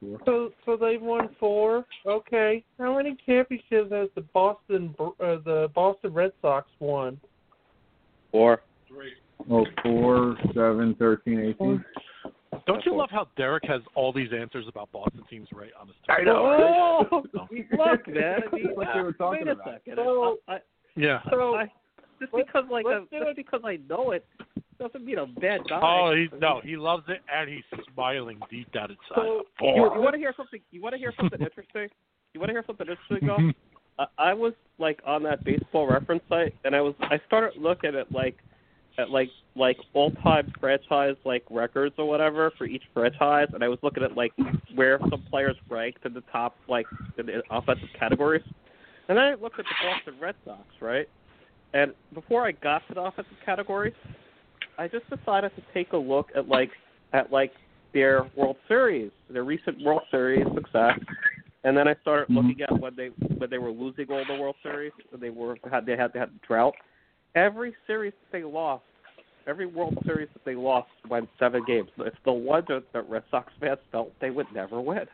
four. so so they've won four. Okay, how many championships has the Boston, Br- uh, the Boston Red Sox won? Four. Oh, four, seven, thirteen, eighteen. Don't you love how Derek has all these answers about Boston teams right on his I know, right? Oh, Look, man. I mean, That's they were talking wait a about. second. So- I, I, Yeah. so I, just because like let's uh, do just it. because I know it doesn't mean a bad guy. Oh, he no, he loves it, and he's smiling deep down inside. So- You, you want to hear something? You want to hear something interesting? You want to hear something interesting, though? I, I was like on that baseball reference site, and I was I started looking at like at like like all time franchise like records or whatever for each franchise, and I was looking at like where some players ranked in the top like in the offensive categories, and then I looked at the Boston Red Sox, right? And before I got to the offensive categories, I just decided to take a look at like at like their World Series, their recent World Series success, and then I started Mhm. looking at when they when they were losing all the World Series, they were had they had they had drought. Every series that they lost, every World Series that they lost went seven games. It's the one that the Red Sox fans felt they would never win.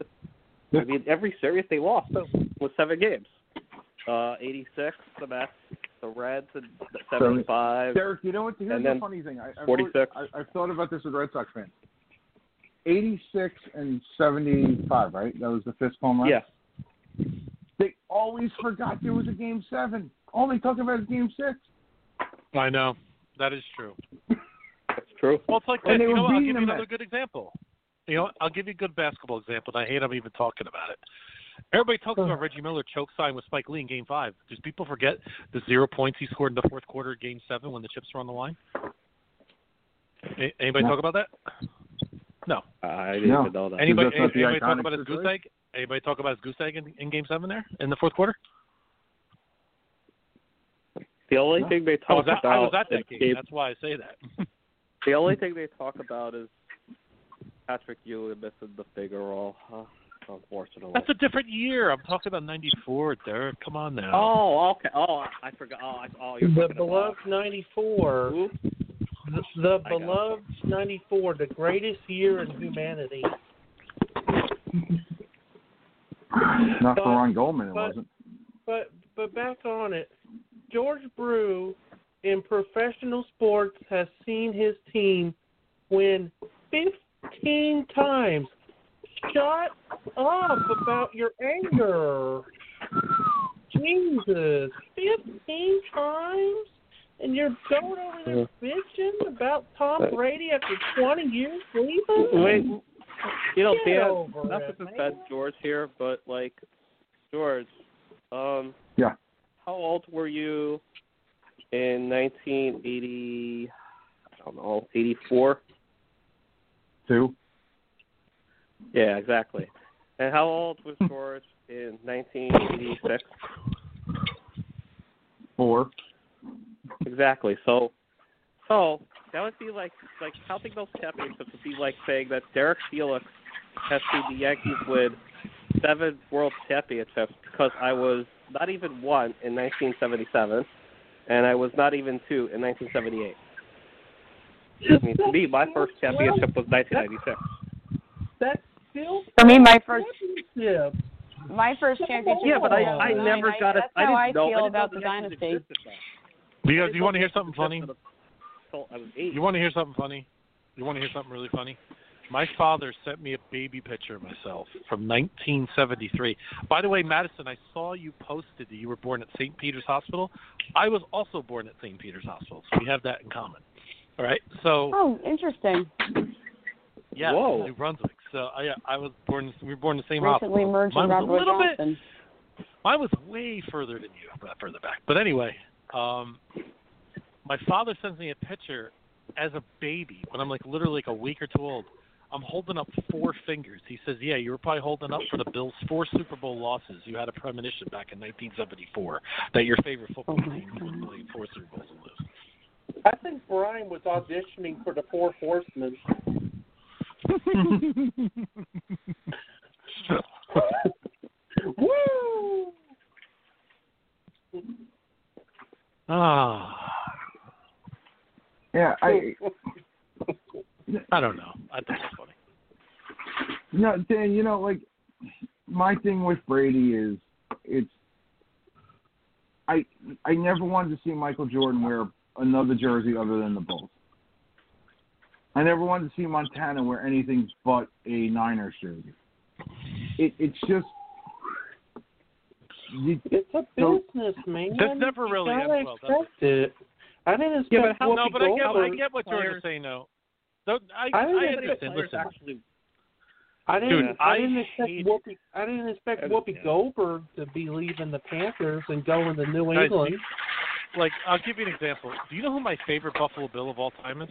I mean, every series they lost was seven games. Uh, 86, the Mets, the Reds, and 75. Derek, you know what? Here's And the funny thing. I, I've 46. always- I, I've thought about this with Red Sox fans. 86 and 75, right? That was the Fisk home run. Yeah. They always forgot there was a game seven. All they talk about is game six. I know that is true. That's true. Well, it's like And this. You know, what? I'll give you another good example. You know. I'll give you a good basketball example. And I hate I'm even talking about it. Everybody talks about Reggie Miller choke sign with Spike Lee in Game Five. Does people forget the zero points he scored in the fourth quarter of Game Seven when the chips were on the line? A- Anybody No. talk about that? No. I didn't No. know that. Anybody? that's not the Anybody talk about his goose egg? Anybody talk about his goose egg in, in Game Seven there in the fourth quarter? The only No. thing they talk was at, about I was at that is game. Gabe- That's why I say that. the only thing they talk about is Patrick Ewing missing the finger roll. Uh, unfortunately. That's a different year. I'm talking about '94, Derek. Come on now. Oh, okay. Oh, I forgot. Oh, I, oh you're the beloved '94, the, the I got it. beloved '94, the greatest year in humanity. Not But- for Ron Goldman, it but- wasn't. But but back on it, George Brew in professional sports has seen his team win 15 times. Shut up about your anger. Jesus, 15 times? And you're going over there bitching about Tom Brady after 20 years leaving? Wait, you know, Get Dan, over not it, to man. defend George here, but like, George, um, Yeah. how old were you in 1980? I don't know, 84. Two. Yeah, exactly. And how old was George in 1986? Four. Exactly. So, so that would be like like counting those championships would be like saying that Derek Felix has seen the Yankees win seven World Championships because I was not even one in 1977, and I was not even two in 1978. I mean, to me, my first championship was 1996. Still For me, my first championship. my first championship. Yeah, but I, I 09. never got it. That's I how didn't I know. feel I didn't about the the dynasty. Because you want to hear something funny? existed until I was eight. You want to hear something funny? You want to hear something really funny? My father sent me a baby picture of myself from 1973. By the way, Madison, I saw you posted that you were born at St. Peter's Hospital. I was also born at St. Peter's Hospital, so we have that in common. All right. So Oh, interesting. Yeah, Whoa. New Brunswick. So I I was born. We were born in the same Recently hospital. merged with Mine was Robert a little bit. Johnson. Mine was way further than you, but further back. But anyway, um, my father sends me a picture as a baby when I'm like literally like a week or two old. I'm holding up four fingers. He says, "Yeah, you were probably holding up for the Bills' four Super Bowl losses. You had a premonition back in 1974 that your favorite football Oh, team would play four Super Bowls and lose." I think Brian was auditioning for the Four Horsemen. Woo! Ah, Yeah, I I don't know. I think it's funny. no, Dan. You know, like my thing with Brady is it's. I I never wanted to see Michael Jordan wear another jersey other than the Bulls. I never wanted to see Montana wear anything but a Niners jersey. It it's just. You, It's a So- business, man. That's never You really gotta ends well, does it? expect it. I didn't expect Yeah, but how- No, but I get I get what George is players- saying though. Though I I I, didn't How understand. Listen, actually I didn't. Dude, I I didn't expect hate- Whoopi. I didn't expect I Whoopi understand. Goldberg to be leaving the Panthers and going to New Guys, England. like I'll give you an example. Do you know who my favorite Buffalo Bill of all time is?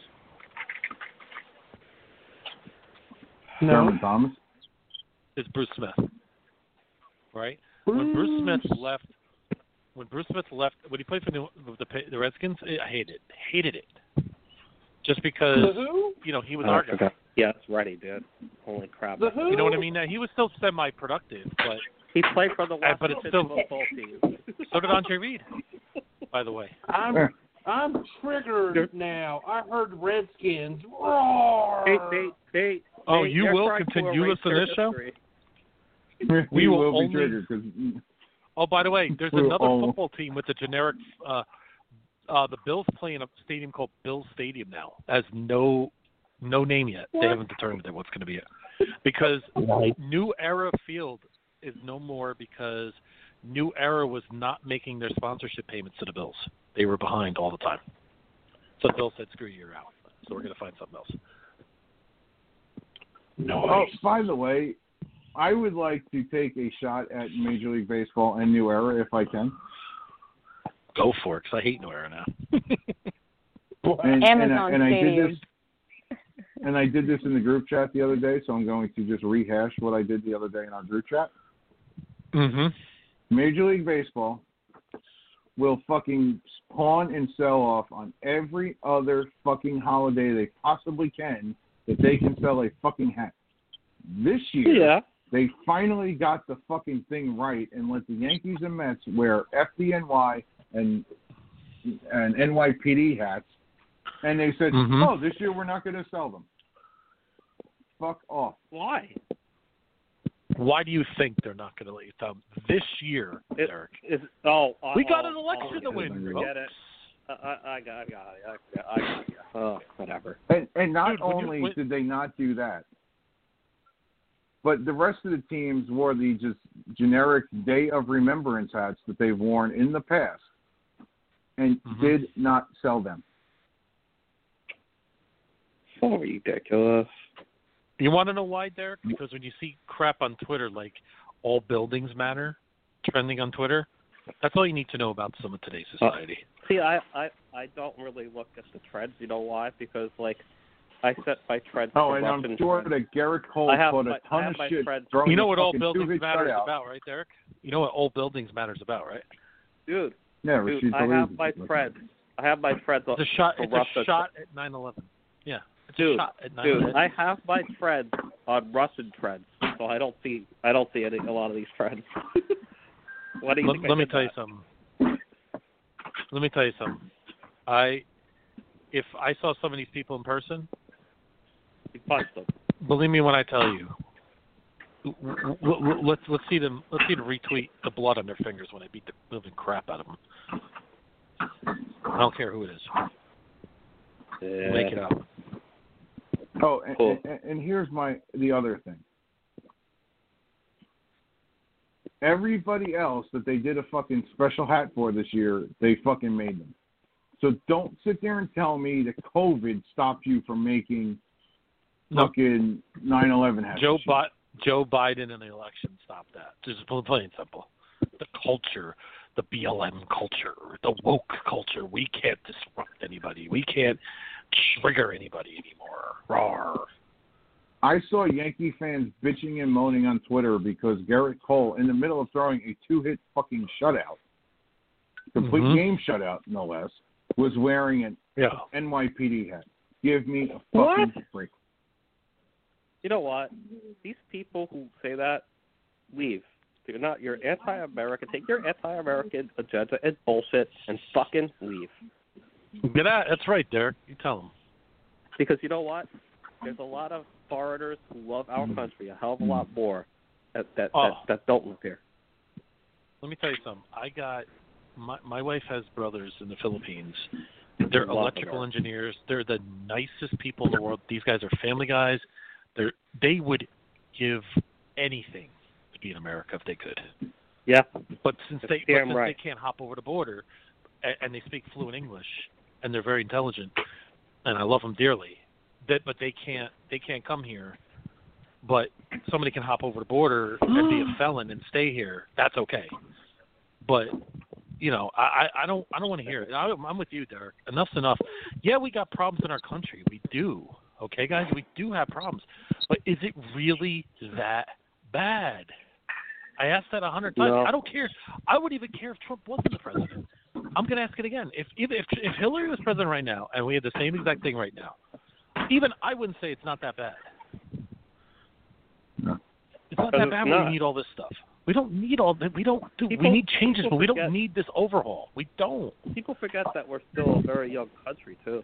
No. Thurman Thomas. It's Bruce Smith. Right? When Bruce Smith left, when Bruce Smith left, when he played for the the, the Redskins, I hated it. Hated it. Just because The you know he was Oh, our I guy. forgot. Yeah, that's right, he did. Holy crap. The who? You know what I mean? Now, he was still semi-productive, but He played for the Uh, but it's Washington still- football team. so did Andre Reed. By the way, I'm I'm triggered now. I heard Redskins roar. Hey, they, they, Oh, they, you will continue erase listen to this show? history. We He will will be only- triggered because Oh, by the way, there's We're another all- football team with a generic. Uh, uh, the Bills play in a stadium called Bills Stadium now. Has no no name yet. They haven't determined what's going to be it because Right. New Era Field is no more because New Era was not making their sponsorship payments to the Bills. They were behind all the time. So Bill said, "Screw you, you're out." So we're going to find something else. Oh, by the way, I would like to take a shot at Major League Baseball and New Era if I can. Go for it, because I hate New Era now. And, Amazon and I, and I did this, and I did this in the group chat the other day, so I'm going to just rehash what I did the other day in our group chat. mm-hmm. Major League Baseball will fucking pawn and sell off on every other fucking holiday they possibly can that they can sell a fucking hat. This year, Yeah. they finally got the fucking thing right and let the Yankees and Mets wear FDNY and and NYPD hats, and they said, Mhm. "Oh, this year we're not going to sell them." Fuck off. Why? Why do you think they're not going to let you sell them this year, It- Derek? Is oh, We got an election oh, to win, Forget folks. it. I, I, I got, I got it. I got, I got you. Oh, whatever. And and not Dude, when you- only when- did they not do that, but the rest of the teams wore the just generic Day of Remembrance hats that they've worn in the past, and Mhm. did not sell them. So ridiculous. You want to know why, Derek? Because when you see crap on Twitter like all buildings matter trending on Twitter, that's all you need to know about some of today's uh, society. See, I, I, I don't really look at the trends. You know why? Because like, I set my trends. Oh, and I'm sure trends. that Gerrit Cole I have put my- a I ton of shit. friends- you know what all fucking buildings two-big matter is about, right, Derek? You know what all buildings matters about, right? dude. Yeah, dude I have my threads. I have my threads. It's a shot. for It's Russia. a shot at 9/11. Yeah, it's Dude, a shot at 9/11. Dude, I have my threads on Russian threads, so I don't see I don't see any a lot of these trends. what do you let, let me did tell you something. Let me tell you something. I, if I saw some of these people in person, You punched them. believe me when I tell you, w- w- let's let's see them let's see them retweet the blood on their fingers when they beat the living crap out of them. I don't care who it is. Yeah. Make it up. Oh, and, Cool. and, and here's my the other thing. Everybody else that they did a fucking special hat for this year, they fucking made them. So don't sit there and tell me that COVID stopped you from making fucking 9/11 hats. Joe. Bi- Joe Biden and the election stopped that. Just plain and simple. The culture, the BLM culture, the woke culture. We can't disrupt anybody. We can't trigger anybody anymore. Rawr. I saw Yankee fans bitching and moaning on Twitter because Gerrit Cole, in the middle of throwing a two-hit fucking shutout, complete Mhm. game shutout no less, was wearing an Yeah. NYPD hat. Give me a What? fucking break. You know what? These people who say that, leave. They're not. You're anti-American. Take your anti-American agenda and bullshit and fucking leave. Get out. That's right, Derek. You tell them. Because you know what? There's a lot of foreigners who love our mm-hmm. country a hell of a lot mm-hmm. more that that Oh. that, that don't live here. Let me tell you something. I got my my wife has brothers in the Philippines. They're electrical engineers. They're the nicest people in the world. These guys are family guys. They're they would give anything to be in America if they could. Yeah. But since they but since right. they can't hop over the border, and, and they speak fluent English, and they're very intelligent, and I love them dearly. That but they can't they can't come here. But somebody can hop over the border and be a felon and stay here. That's okay. But you know, I I don't I don't want to hear it. I, I'm with you, Derek. Enough's enough. Yeah, we got problems in our country. We do. Okay, guys, we do have problems. But is it really that bad? I asked that a hundred times. No. I don't care. I would even care if Trump wasn't the president. I'm going to ask it again. If if if if Hillary was president right now, and we had the same exact thing right now, even I wouldn't say it's not that bad. No. It's not that bad. not. We need all this stuff. We don't need all that. We don't. Do, we need changes, but we don't forget- need this overhaul. We don't. People forget that we're still a very young country too.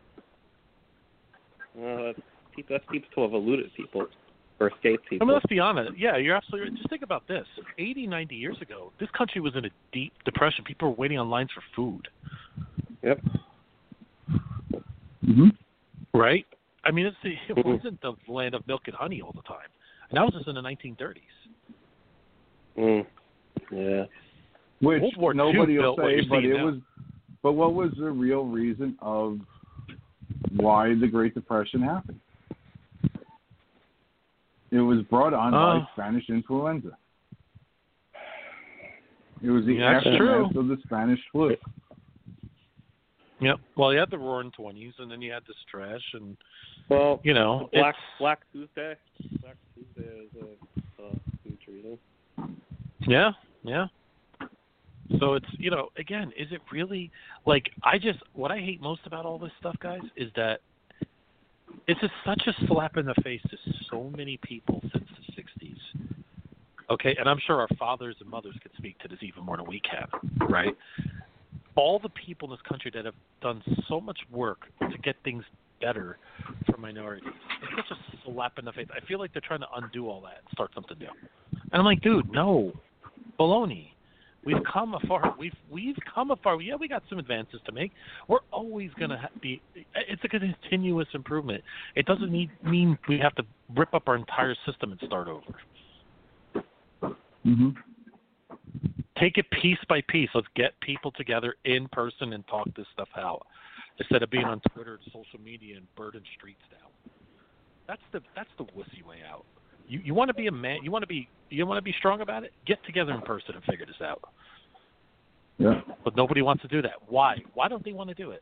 Uh, people, that's people to have eluded people or escaped I people. mean, let's be honest. Yeah, you're absolutely right. Just think about this. 80, 90 years ago, this country was in a deep depression. People were waiting on lines for food. Yep. Mm-hmm. Right? I mean, it's the, it Mhm. wasn't the land of milk and honey all the time. And that was just in the 1930s. Mm. Yeah. Which World War II nobody will say, but it now. was. But what was the real reason of why the Great Depression happened? It was brought on Uh. by Spanish influenza. It was the Yeah, aftermath of the Spanish flu. Yep. Well, you had the Roaring Twenties, and then you had this trash, and Well, you know, Black Black Tuesday. Black Tuesday is a huge reason. Yeah, yeah. So it's you know again, is it really like I just what I hate most about all this stuff, guys, is that it's just such a slap in the face to so many people since the '60s. Okay, and I'm sure our fathers and mothers could speak to this even more than we can, right? All the people in this country that have done so much work to get things better for minorities. It's such a slap in the face. I feel like they're trying to undo all that and start something new. And I'm like, dude, no, baloney. We've come afar. We've we've come afar. Yeah, we got some advances to make. We're always gonna ha- be. It's a continuous improvement. It doesn't need, mean we have to rip up our entire system and start over. Mm-hmm. Take it piece by piece. Let's get people together in person and talk this stuff out instead of being on Twitter and social media and burden streets down. That's the that's the wussy way out. You you want to be a man. You want to be you want to be strong about it. Get together in person and figure this out. Yeah. But nobody wants to do that. Why? Why don't they want to do it?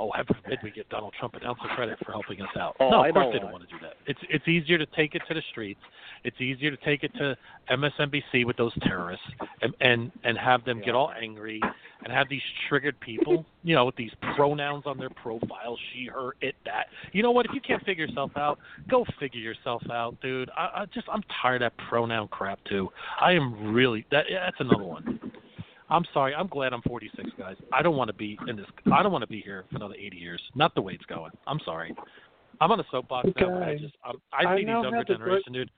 Oh, heaven forbid we get Donald Trump an ounce of credit for helping us out. Oh, no, I of course know they don't want to do that. It's it's easier to take it to the streets. It's easier to take it to MSNBC with those terrorists and and, and have them get all angry and have these triggered people, you know, with these pronouns on their profile, she, her, it, that. You know what? If you can't figure yourself out, go figure yourself out, dude. I, I just I'm tired of that pronoun crap too. I am really that that's another one. I'm sorry. I'm glad I'm 46, guys. I don't want to be in this. I don't want to be here for another 80 years. Not the way it's going. I'm sorry. I'm on a soapbox now, I just I'm, I I see these younger have the generation, dude.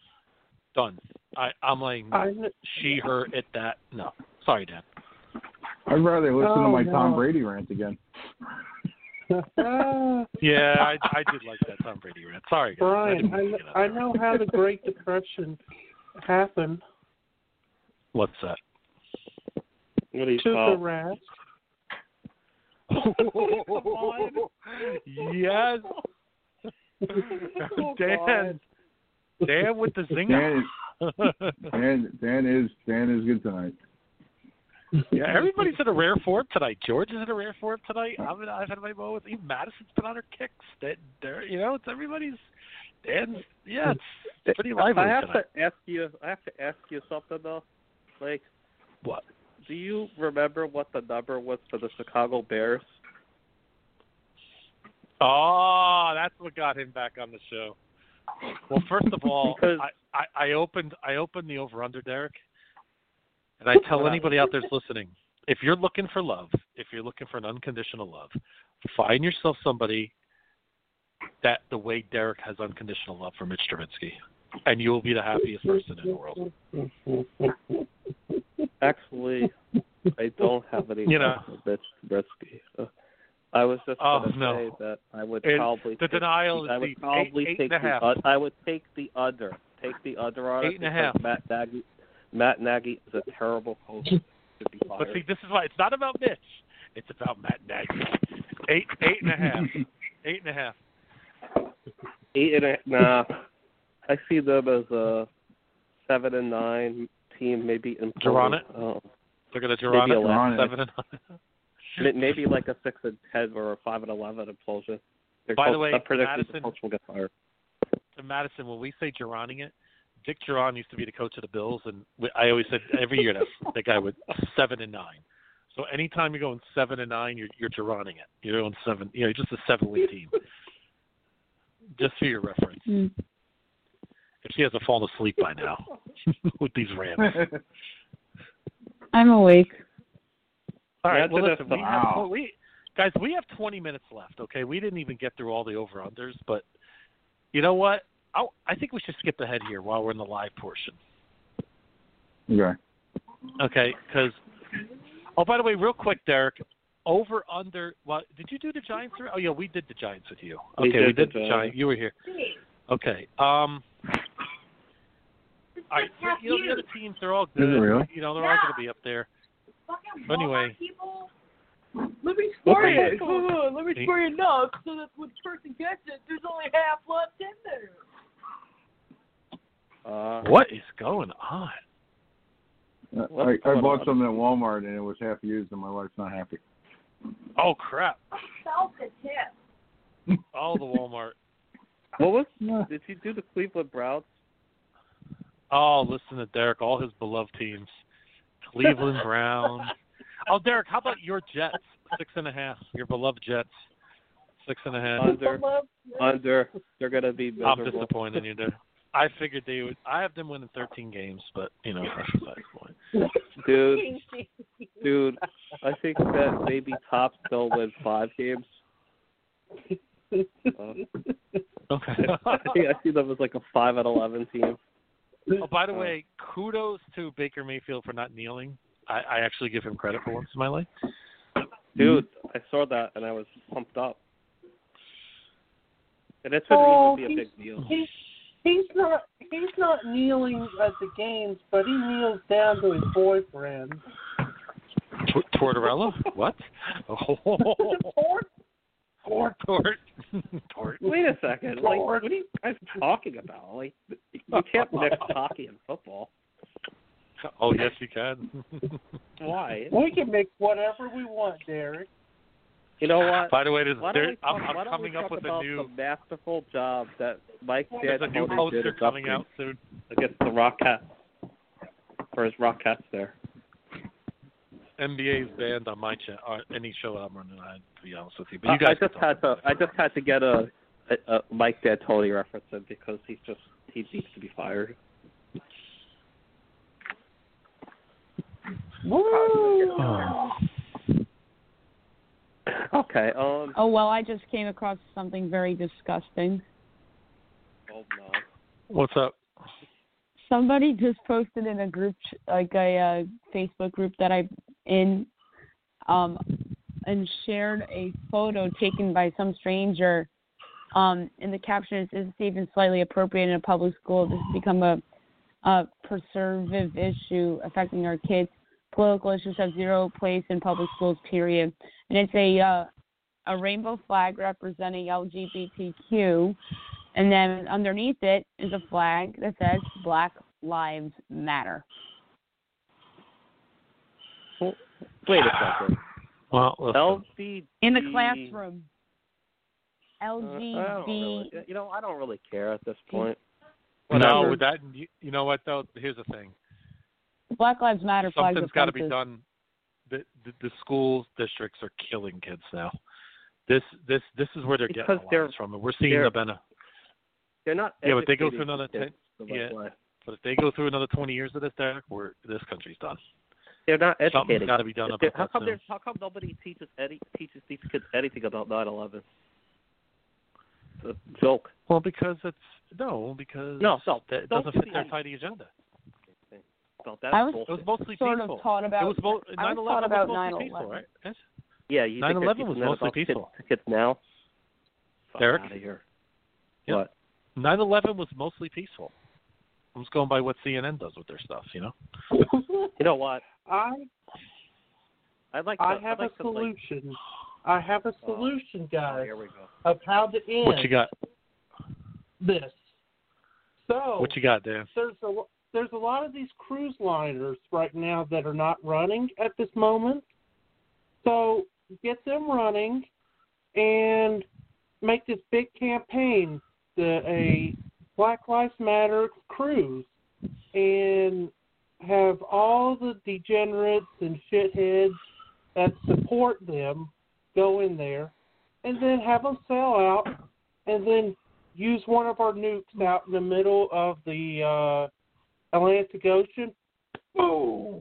Done. I, I'm laying I kn- she, her, it, that. No, sorry, Dan. I'd rather listen to Oh, my Tom. Brady rant again. Yeah, I, I did like that Tom Brady rant. Sorry, guys. Brian, didn't I, mean to kn- get I know how the Great Depression happened. What's that? What do you To the call? rat. yes. Oh, Dan. Dan with the zinger. Dan, Dan is Dan is good tonight. yeah, everybody's in a rare form tonight. George is in a rare form tonight. I'm in, I've had my moments. Even Madison's been on her kicks. That they're you know, it's everybody's. Dan's yeah, it's pretty lively I have tonight. to ask you. I have to ask you something though. Like, What? Do you remember what the number was for the Chicago Bears? Oh, that's what got him back on the show. Well, first of all, I, I, I opened I opened the over under Derek, and I tell anybody out there that's listening, if you're looking for love, if you're looking for an unconditional love, find yourself somebody that the way Derek has unconditional love for Mitch Trubisky, and you will be the happiest person in the world. Actually, I don't have any. You know. Mitch Trubisky. I was just Oh, gonna no. say that I would And probably the take denial the, is I would probably Eight- eight take and the half. I would take the under. Take the under on Eight it and a half. Matt Nagy, Matt Nagy is a terrible coach. But see, this is why it's not about Mitch; it's about Matt Nagy. Eight eight and a half. Eight and a half. Eight and a nah. I see them as a seven and nine team, maybe in Durant it? Um, They're going Durant Maybe it eleven. seven and may- maybe like a six and ten or a five and eleven implosion. Their By the way, I'm predicting Madison- the coach will get fired. to Madison, when we say Duranting it, Dick Jauron used to be the coach of the Bills, and we- I always said every year that that guy would seven and nine. So anytime you're going seven and nine, you're you're Duranting it. You're going seven. You know, just a seven win team. Just for your reference. Mm. If she hasn't fallen asleep by now with these rants. I'm awake. All right. Imagine Well, listen, the- we have Wow. we guys, we have 20 minutes left. Okay, we didn't even get through all the over unders, but you know what? I I think we should skip ahead here while we're in the live portion. Okay. Okay, because oh, by the way, real quick, Derek, over under. What did you do the Giants? Through? Oh yeah, we did the Giants with you. We Okay, did we did the Giants. Giants. You were here. Okay. Um. All right. So, you know the other teams, they're all good. really? You know, they're all going to be up there. But anyway, Let me score you. you. Hold on, let me Hey. score you nuts so that when the person gets it, there's only half left in there. Uh, what is going on? I, What's I bought on? some at Walmart and it was half used and my wife's not happy. Oh crap! Self the tip. All the Walmart. What was? Did you do the Cleveland Browns? Oh, listen to Derek. All his beloved teams: Cleveland Browns. Oh, Derek, how about your Jets? Six and a half. Your beloved Jets. Six and a half. Under. Under. They're gonna be I'm disappointed in you there. I figured they would. I have them winning 13 games, but you know that's beside the point. Dude, dude, I think that maybe top still win five games. Uh, Okay. I think I see them as like a five and eleven team. Oh, by the way, kudos to Baker Mayfield for not kneeling. I, I actually give him credit for once in my life. Dude, I saw that and I was pumped up. And it shouldn't Oh, even be a big deal. He's he's not he's not kneeling at the games, but he kneels down to his boyfriend. T- Tortorella? What? Oh, Tort? Tort. Tort. Tort. Wait a second. Like, what are you guys talking about? Like, you can't mix hockey and football. Oh yes, you can. Why? We can make whatever we want, Derek. You know what? By the way, there's, Why don't there, we I'm, I'm coming up with a new. the masterful job that Mike did. There's a new D'Antoni did poster coming out soon. against the Rockettes for his Rockettes there. NBA's banned on my channel, any show I'm running on. To be honest with you, but you I- guys I just had to. I just had to get a, a, a Mike D'Antoni reference in because he's just he needs to be fired. Oh. Okay. Um. Oh well, I just came across something very disgusting. Oh no. What's up? somebody just posted in a group, like a uh, Facebook group that I'm in, um, and shared a photo taken by some stranger. Um, and the caption is, "Is this even slightly appropriate in a public school? This has become a, a preservative issue affecting our kids. Political issues have zero place in public schools. Period." And it's a uh, a rainbow flag representing LGBTQ, and then underneath it is a flag that says Black Lives Matter. Wait a second. Well, listen. LB In the classroom. Uh, LGB. really, you know, I don't really care at this point. no, Whatever. with that you, you know what though? Here's the thing. Black Lives Matter flags Something's are got to be done. The, the the school districts are killing kids now. This this this is where they're Because getting a they're- from, and we're seeing the benefit. They're not. Yeah, but they go through another ten. Yeah, way. but if they go through another twenty years of this, Derek, we're this country's done. They're not Something's educating. got to be done about how come soon. how come nobody teaches any teaches these kids anything about 9/11? It's a joke. Well, because it's no, because No, no, that doesn't fit their it. tidy agenda. Well, that's I was bullshit. It was mostly sort peaceful. of taught about. it was mo- I was taught about was 9/11. peaceful, right? Yes. yeah, you think they're 9/11 was mostly about kids- peaceful. to kids now. Fuck Derek? outta here. Yep. What? 9/11 was mostly peaceful. I'm just going by what CNN does with their stuff, you know. You know what? I I'd like to. I have like a to, like- solution. I have a Oh. solution, Oh, guys, here we go. of how to end What you got? this. So What you got, Dan? there's a there's a lot of these cruise liners right now that are not running at this moment. So get them running and make this big campaign, the a Black Lives Matter crews and have all the degenerates and shitheads that support them go in there, and then have them sell out, and then use one of our nukes out in the middle of the uh, Atlantic Ocean. Boom!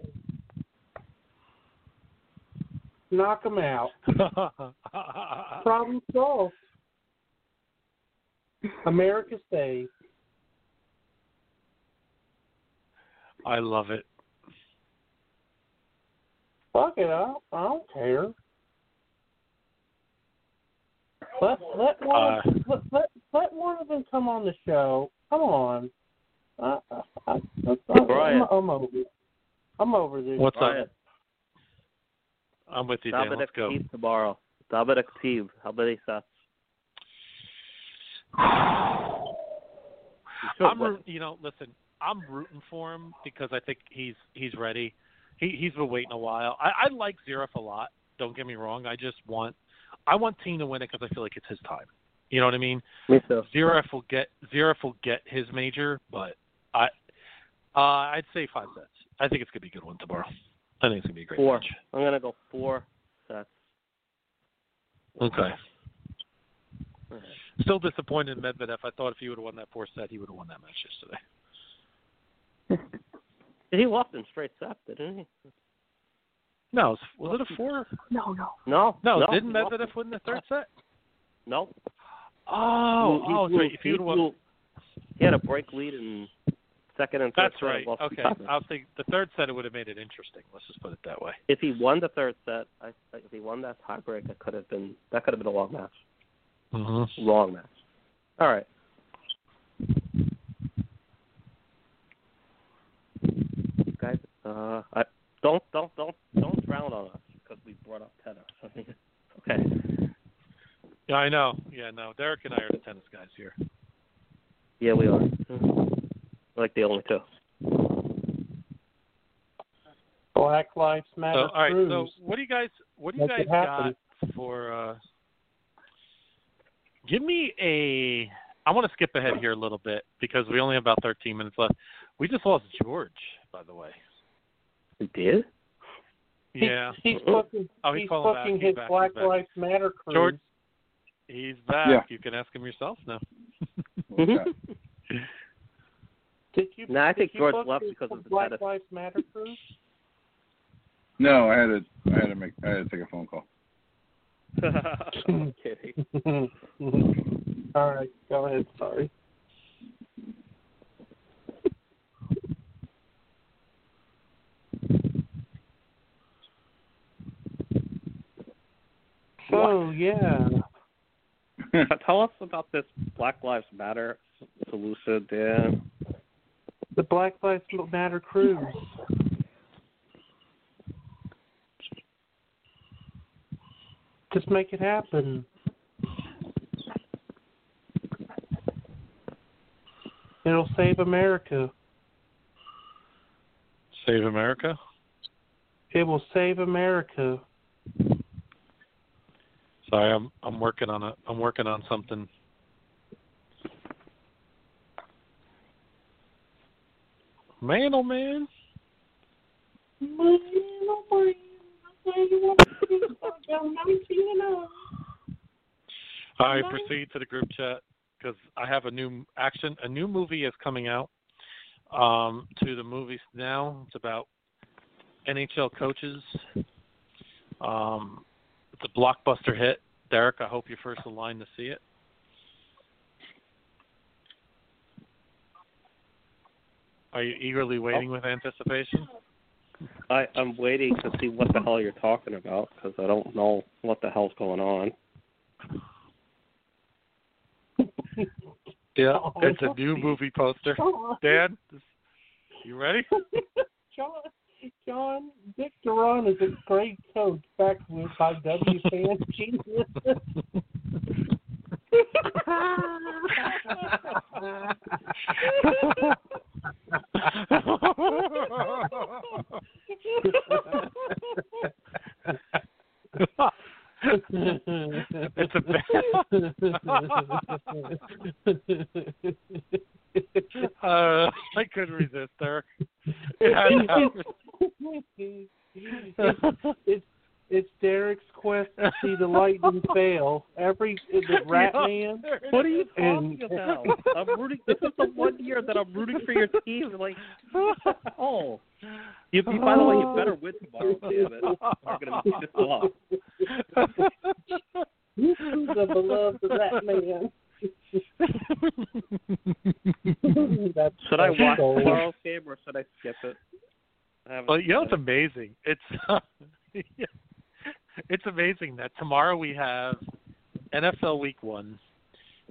Knock them out. Problem solved. America saved. I love it. Fuck it, I don't, I don't care. Let let one Uh, of, let, let let one of them come on the show. Come on. I, I, I, I, Brian. I'm, I'm over. I'm over this. What's Brian, up? I'm with you, Dan. Let's go. Tomorrow. Dominic Thiem. How many sets? I'm should win. root, you know, listen, I'm rooting for him because I think he's he's ready. He he's been waiting a while. I, I like Zverev a lot. Don't get me wrong. I just want I want Thiem to win it because I feel like it's his time. You know what I mean? Me too. Zverev will get Zverev will get his major, but I uh, I'd say five sets. I think it's gonna be a good one tomorrow. I think it's gonna be a great Four. match. I'm gonna go four sets. Okay. Still disappointed in Medvedev. I thought if he would have won that fourth set, he would have won that match yesterday. He lost in straight sets, didn't he? No, was, was it a four? No, no. No. No, no didn't he Medvedev win the third set? No. Oh, He- he oh, blew- sorry. If he he won, He had a break lead in second and third. that's set, right. Okay. I was thinking the third set it would have made it interesting. Let's just put it that way. If he won the third set, I, if he won that tiebreak, that could have been that could have been a long match. Mm-hmm. Long match. All right. Guys, uh, I, don't don't don't don't drown on us because we brought up tennis. I mean, okay. Yeah, I know. Yeah, no. Derek and I are the tennis guys here. Yeah, we are. Like the only two. Black Lives So, Matter all right. cruise. So, what do you guys? What do you Make guys got for? uh Give me a. I want to skip ahead here a little bit because we only have about 13 minutes left. We just lost George, by the way. We did. He- Yeah. he's booking. Oh, he's he's calling back. booking He's his back. Black He's. Lives Matter cruise. George- He's back. Yeah. You can ask him yourself now. Mm-hmm. Okay. Did you? No, I think George left because of the Black tennis. Lives Matter cruise. No, I had to I had to make I had to take a phone call. I'm kidding. All right, go ahead. Sorry. Oh yeah. Tell us about this Black Lives Matter solution, Dan. The Black Lives Matter cruise. Just make it happen. It'll save America. Save America. It will save America. Sorry, I'm I'm working on a I'm working on something. Man, oh man. All right, proceed to the group chat because I have a new action. A new movie is coming out um, to the movies now. It's about NHL coaches. Um, it's a blockbuster hit. Derek, I hope you're first in line to see it. Are you eagerly waiting oh. with anticipation? I, I'm waiting to see what the hell you're talking about because I don't know what the hell's going on. Yeah, it's a new movie poster. Dan, you ready? John, John, Dick Jauron is a great coach back with by W fan genius. it's a uh, I couldn't resist, Derek. It had to happen. it's, it's it's Derek's quest to see the lightning fail. Every the rat man. What are you And- talking about? I'm rooting. This is the one year that I'm rooting for your team. Like, oh, you, you. By the way, you better win tomorrow. Damn it! I'm gonna be pissed off. the beloved rat man. Should I that's watch gold. tomorrow's game or should I skip it? I haven't Well, you know it's amazing. It's it's amazing that tomorrow we have NFL Week One.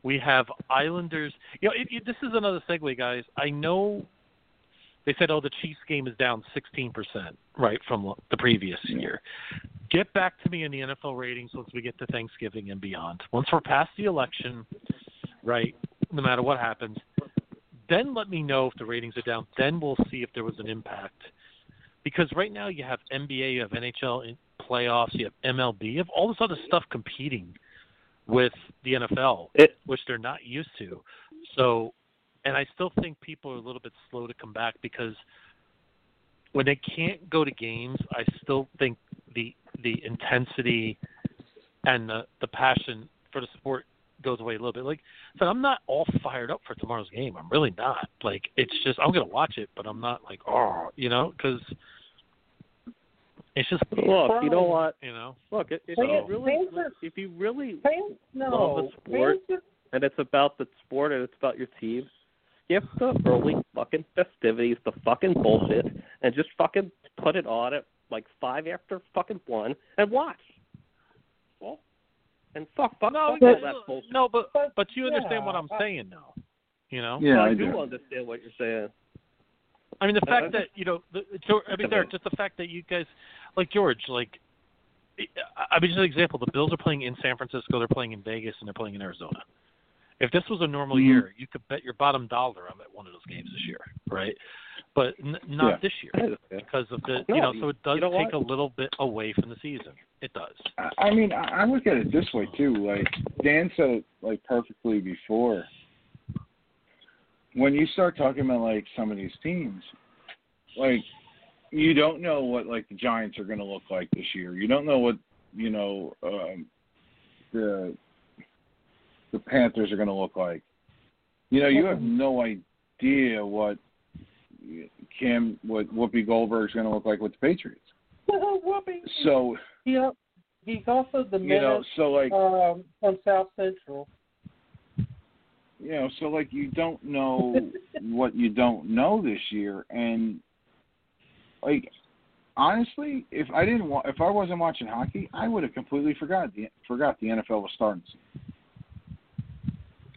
We have Islanders. You know, it, it, this is another segue, guys. I know they said, "Oh, the Chiefs game is down 16 percent, right, from the previous year." Get back to me in the NFL ratings once we get to Thanksgiving and beyond. Once we're past the election, right? No matter what happens, then let me know if the ratings are down. Then we'll see if there was an impact. Because right now you have NBA, you have NHL playoffs, you have MLB, you have all this other stuff competing with the NFL, It- which they're not used to. So, and I still think people are a little bit slow to come back because when they can't go to games, I still think the the intensity and the the passion for the sport goes away a little bit. Like, so I'm not all fired up for tomorrow's game. I'm really not. Like, it's just I'm gonna watch it, but I'm not like, oh, you know, because it's just Look, you know what? you know. Look, if if Fans- you really, fans if you really Fans, no, love the sport fans and it's about the sport and it's about your team, skip the early fucking festivities, the fucking bullshit, and just fucking put it on at like five after fucking one and watch. Well, and fuck, fuck, No, fuck all but- that bullshit. no, but But, but you understand yeah, what I'm saying, though. You know. Yeah, I, I do do. understand what you're saying. I mean, the fact that you know, the, I mean, Derek, just the fact that you guys, like George, like, I mean, just an example: the Bills are playing in San Francisco, they're playing in Vegas, and they're playing in Arizona. If this was a normal Mhm. year, you could bet your bottom dollar I'm at one of those games this year, right? But n- not Yeah. this year because of the, No, you know, so it does you know take what? a little bit away from the season. It does. I mean, I I look at it this way too. Like Dan said it like perfectly before. When you start talking about like some of these teams, like you don't know what like the Giants are going to look like this year. You don't know what you know um, the the Panthers are going to look like. You know, you have no idea what Cam, what Whoopi Goldberg's going to look like with the Patriots. Whoopee. So Yeah, he's also the you know, so like um, from South Central. You know, so like you don't know what you don't know this year, and like honestly, if I didn't wa- if I wasn't watching hockey, I would have completely forgot the forgot the NFL was starting.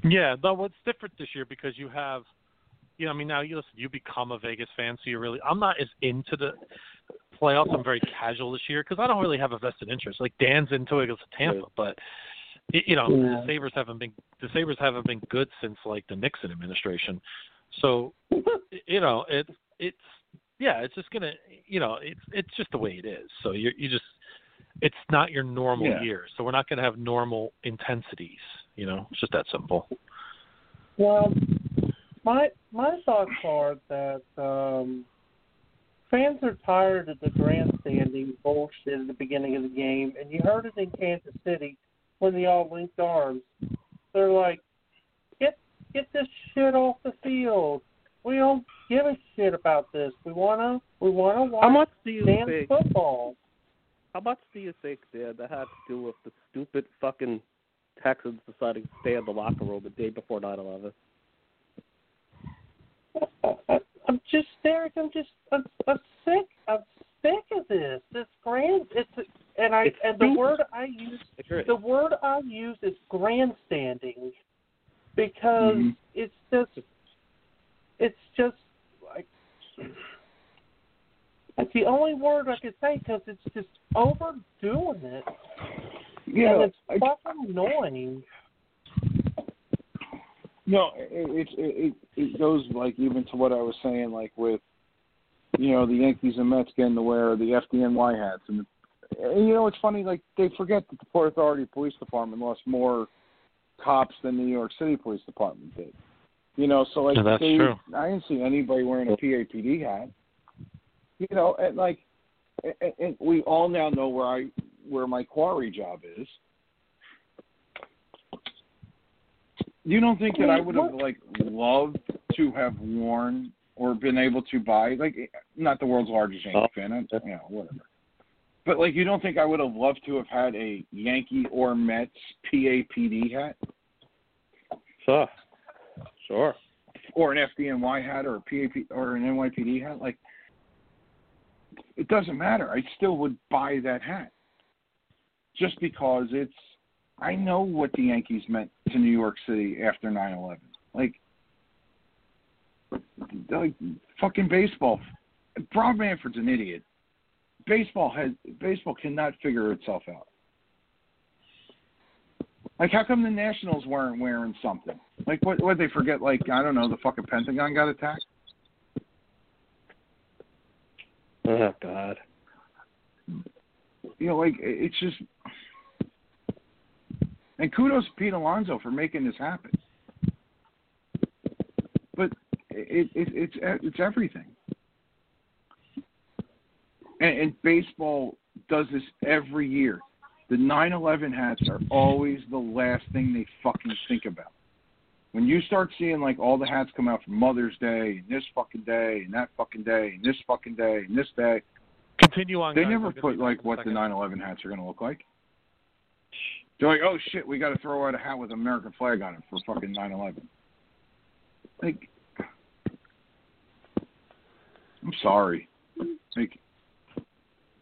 Yeah, though what's different this year because you have, you know, I mean, now you listen, you become a Vegas fan, so you really. I'm not as into the playoffs. I'm very casual this year because I don't really have a vested interest. Like Dan's into it because of Tampa, but y- you know, Yeah. the Sabres haven't been the Sabres haven't been good since like the Nixon administration. So, you know, it's it's yeah, it's just gonna, you know, it's it's just the way it is. So you you just. It's not your normal Yeah. year, so we're not going to have normal intensities. You know, it's just that simple. Well, my my thoughts are that um, fans are tired of the grandstanding bullshit at the beginning of the game, and you heard it in Kansas City when they all linked arms. They're like, "Get get this shit off the field. We don't give a shit about this. We wanna we wanna watch How much do you damn think? football." How much do you think, Dan, that had to do with the stupid fucking Texans deciding to stay in the locker room the day before 9/11? I, I'm just Derek. I'm just I'm, I'm sick. I'm sick of this. This grand. It's and I It's and the stupid. word I use the word I use is grandstanding because Mhm. it's just it's just like it's the only word I could say because it's just overdoing it. Yeah, and it's I- fucking annoying. No, it it, it it goes like even to what I was saying, like with you know the Yankees and Mets getting to wear the FDNY hats, and, and you know it's funny, like they forget that the Port Authority Police Department lost more cops than the New York City Police Department did. You know, so like Yeah, that's they, true. I didn't see anybody wearing a PAPD hat. You know, and like, and, and we all now know where I where my quarry job is. You don't think that I would have like loved to have worn or been able to buy like not the world's largest Yankee Oh. fan, I, you know, whatever. But like you don't think I would have loved to have had a Yankee or Mets PAPD hat Sure. Sure. or an FDNY hat or a PAP or an NYPD hat like it doesn't matter. I still would buy that hat. Just because it's I know what the Yankees meant to New York City after 9/11. Like like fucking baseball. Rob Manfred's an idiot. Baseball has baseball cannot figure itself out. Like how come the Nationals weren't wearing something? Like what what they forget like I don't know, the fucking Pentagon got attacked? Oh God. You know, like it's just and kudos to Pete Alonso for making this happen. But it, it it's it's everything. And, and baseball does this every year. The 9/11 hats are always the last thing they fucking think about. When you start seeing like all the hats come out for Mother's Day and this fucking day and that fucking day and this fucking day and this day, Continue on. they guys. never put like what the second. 9/11 hats are going to look like. They're like, oh shit, we got to throw out a hat with an American flag on it for fucking 9/11. Like, I'm sorry. Like,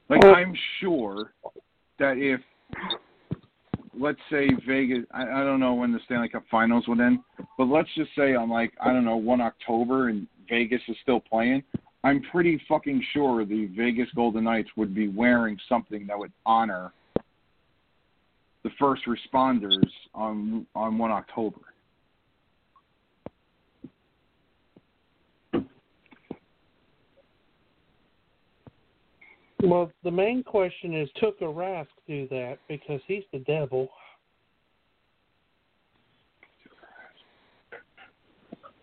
like I'm sure that if, let's say Vegas, I, I don't know when the Stanley Cup Finals would end, but let's just say on like I don't know one October and Vegas is still playing. I'm pretty fucking sure the Vegas Golden Knights would be wearing something that would honor the first responders on on one October. Well, the main question is, Tuukka Rask do that because he's the devil.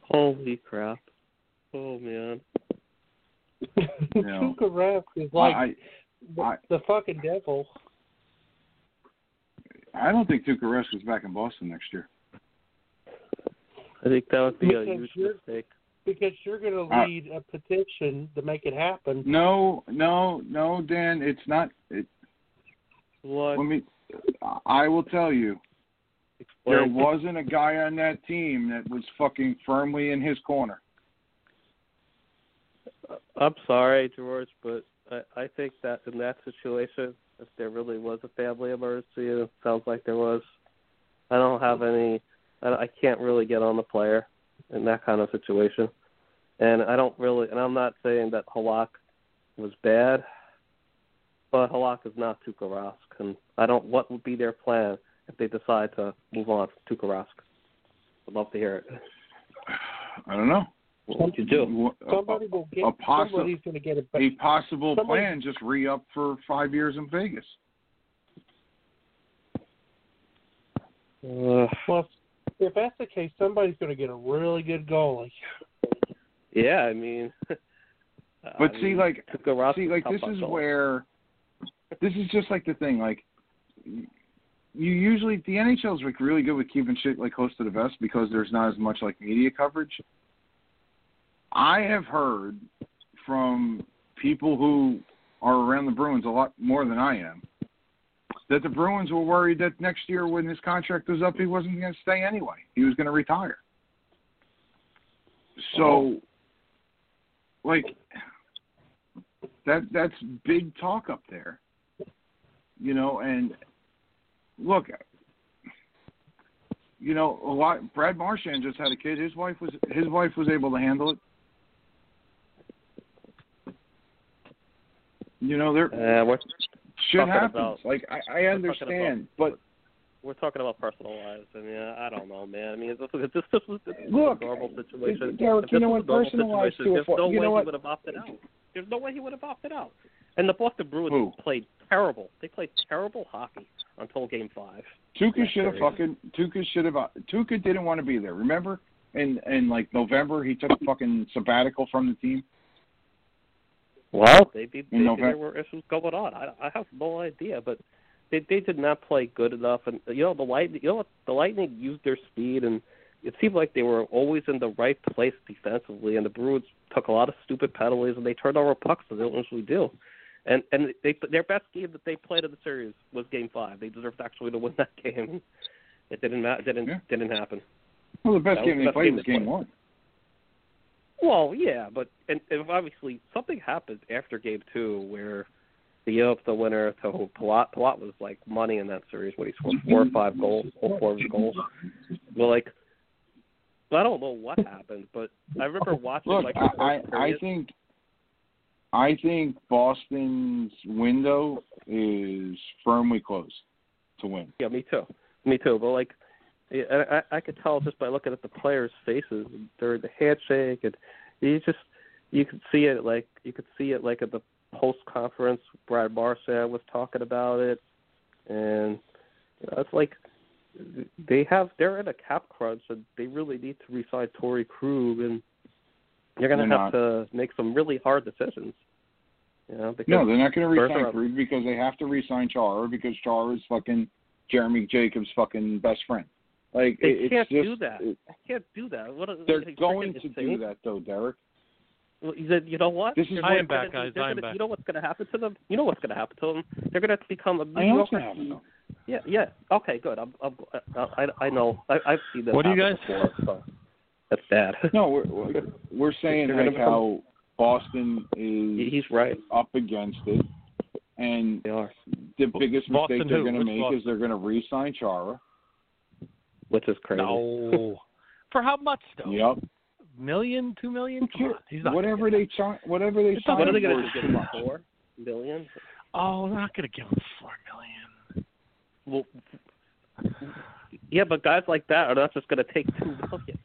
Holy crap. Oh man. know, Tuukka Rask is like I the, I- the fucking devil. I don't think Tuukka Rask is back in Boston next year. I think that would be a huge mistake. Because you're going to Uh, lead a petition to make it happen. No, no, no, Dan. It's not. It, What? let me. I will tell you. There wasn't a guy on that team that was fucking firmly in his corner. I'm sorry, George, but I, I think think that in that situation, if there really was a family emergency, and it sounds like there was, I don't have any. I, I can't really get on the player in that kind of situation, and I don't really. And I'm not saying that Halak was bad, but Halak is not Tuukka Rask, and I don't. What would be their plan if they decide to move on from Tuukka Rask? I'd love to hear it. I don't know. What would you do? Somebody will get. a possi- somebody's going to get a. A possible Somebody- plan, just re up for five years in Vegas. Uh, Well, if that's the case, somebody's going to get a really good goalie. yeah, I mean. But I see, mean, like, Tuukka Rask see, like this is goal. where this is just like the thing. Like, you usually the NHL is like really good with keeping shit like close to the vest because there's not as much like media coverage. I have heard from people who are around the Bruins a lot more than I am that the Bruins were worried that next year when his contract was up, he wasn't going to stay anyway. He was going to retire. So, like, that that's big talk up there, you know. And look, you know, a lot. Brad Marchand just had a kid. His wife was his wife was able to handle it. You know, there Uh, we're shit happens. about- like I, I understand, but we're talking about personal lives. I mean, I don't know, man. I mean, just this was this was Look, a normal situation. Derek, you this know what? Personal lives to a there's fault. no You way know he what? would have opted out. There's no way he would have opted out. And the Boston Bruins Who? played terrible. They played terrible hockey until Game Five. Tuukka should have fucking Tuukka should have uh, Tuukka didn't want to be there. Remember? In in like November, he took a fucking sabbatical from the team. Well, maybe, maybe November- there were issues going on. I, I have no idea, but they they did not play good enough. And you know the lightning, you know what, the Lightning used their speed, and it seemed like they were always in the right place defensively. And the Bruins took a lot of stupid penalties, and they turned over pucks that they don't usually do. And and they their best game that they played in the series was Game Five. They deserved actually to win that game. It didn't ma- didn't Yeah. didn't happen. Well, the best That game the they best played game was game played. one. Well, yeah, but and, and obviously something happened after game two where they gave up the winner to Palat. Palat was like money in that series when he scored four or mm-hmm. five goals, all four of his goals. Well, like, I don't know what happened, but I remember watching Look, like I, I I think I think Boston's window is firmly closed to win. Yeah, me too. Me too. But like, I, I I could tell just by looking at the players' faces during the handshake, and you just you could see it like you could see it like at the post conference. Brad Marchand was talking about it, and you know, it's like they have they're in a cap crunch, and they really need to re-sign Torrey Krug, and you're going to have to make some really hard decisions. You know, because No, they're not going to re-sign Krug because they have to re-sign Chara because Chara is fucking Jeremy Jacobs' fucking best friend. Like They it, can't it's just, do that. it- I can't do that. What are, they're are going to insane? do that though, Derek. Well, you said, you know what? This is I am gonna back, guys. I am gonna- back. You know what's going to happen to them? You know what's going to happen to them? They're going to become a I know what's mediocre gonna happen, team. Yeah, yeah. Okay, good. I'm, I'm, uh, I, I know. I, I've seen this. What do you happen Before, so that's bad. No, we're we're, we're saying They're how Boston is He's right. up against it, and They are, the biggest Boston mistake they're going to make Boston? is they're going to re-sign Chara. Which is crazy. No. For how much though? Yep. Million, two million? Come on. He's not Whatever they sign, whatever they It's sign not- What are they him going for to? Give him much. four billion? Oh, they're not going to give him four million. Well, yeah, but guys like that are not just going to take two million.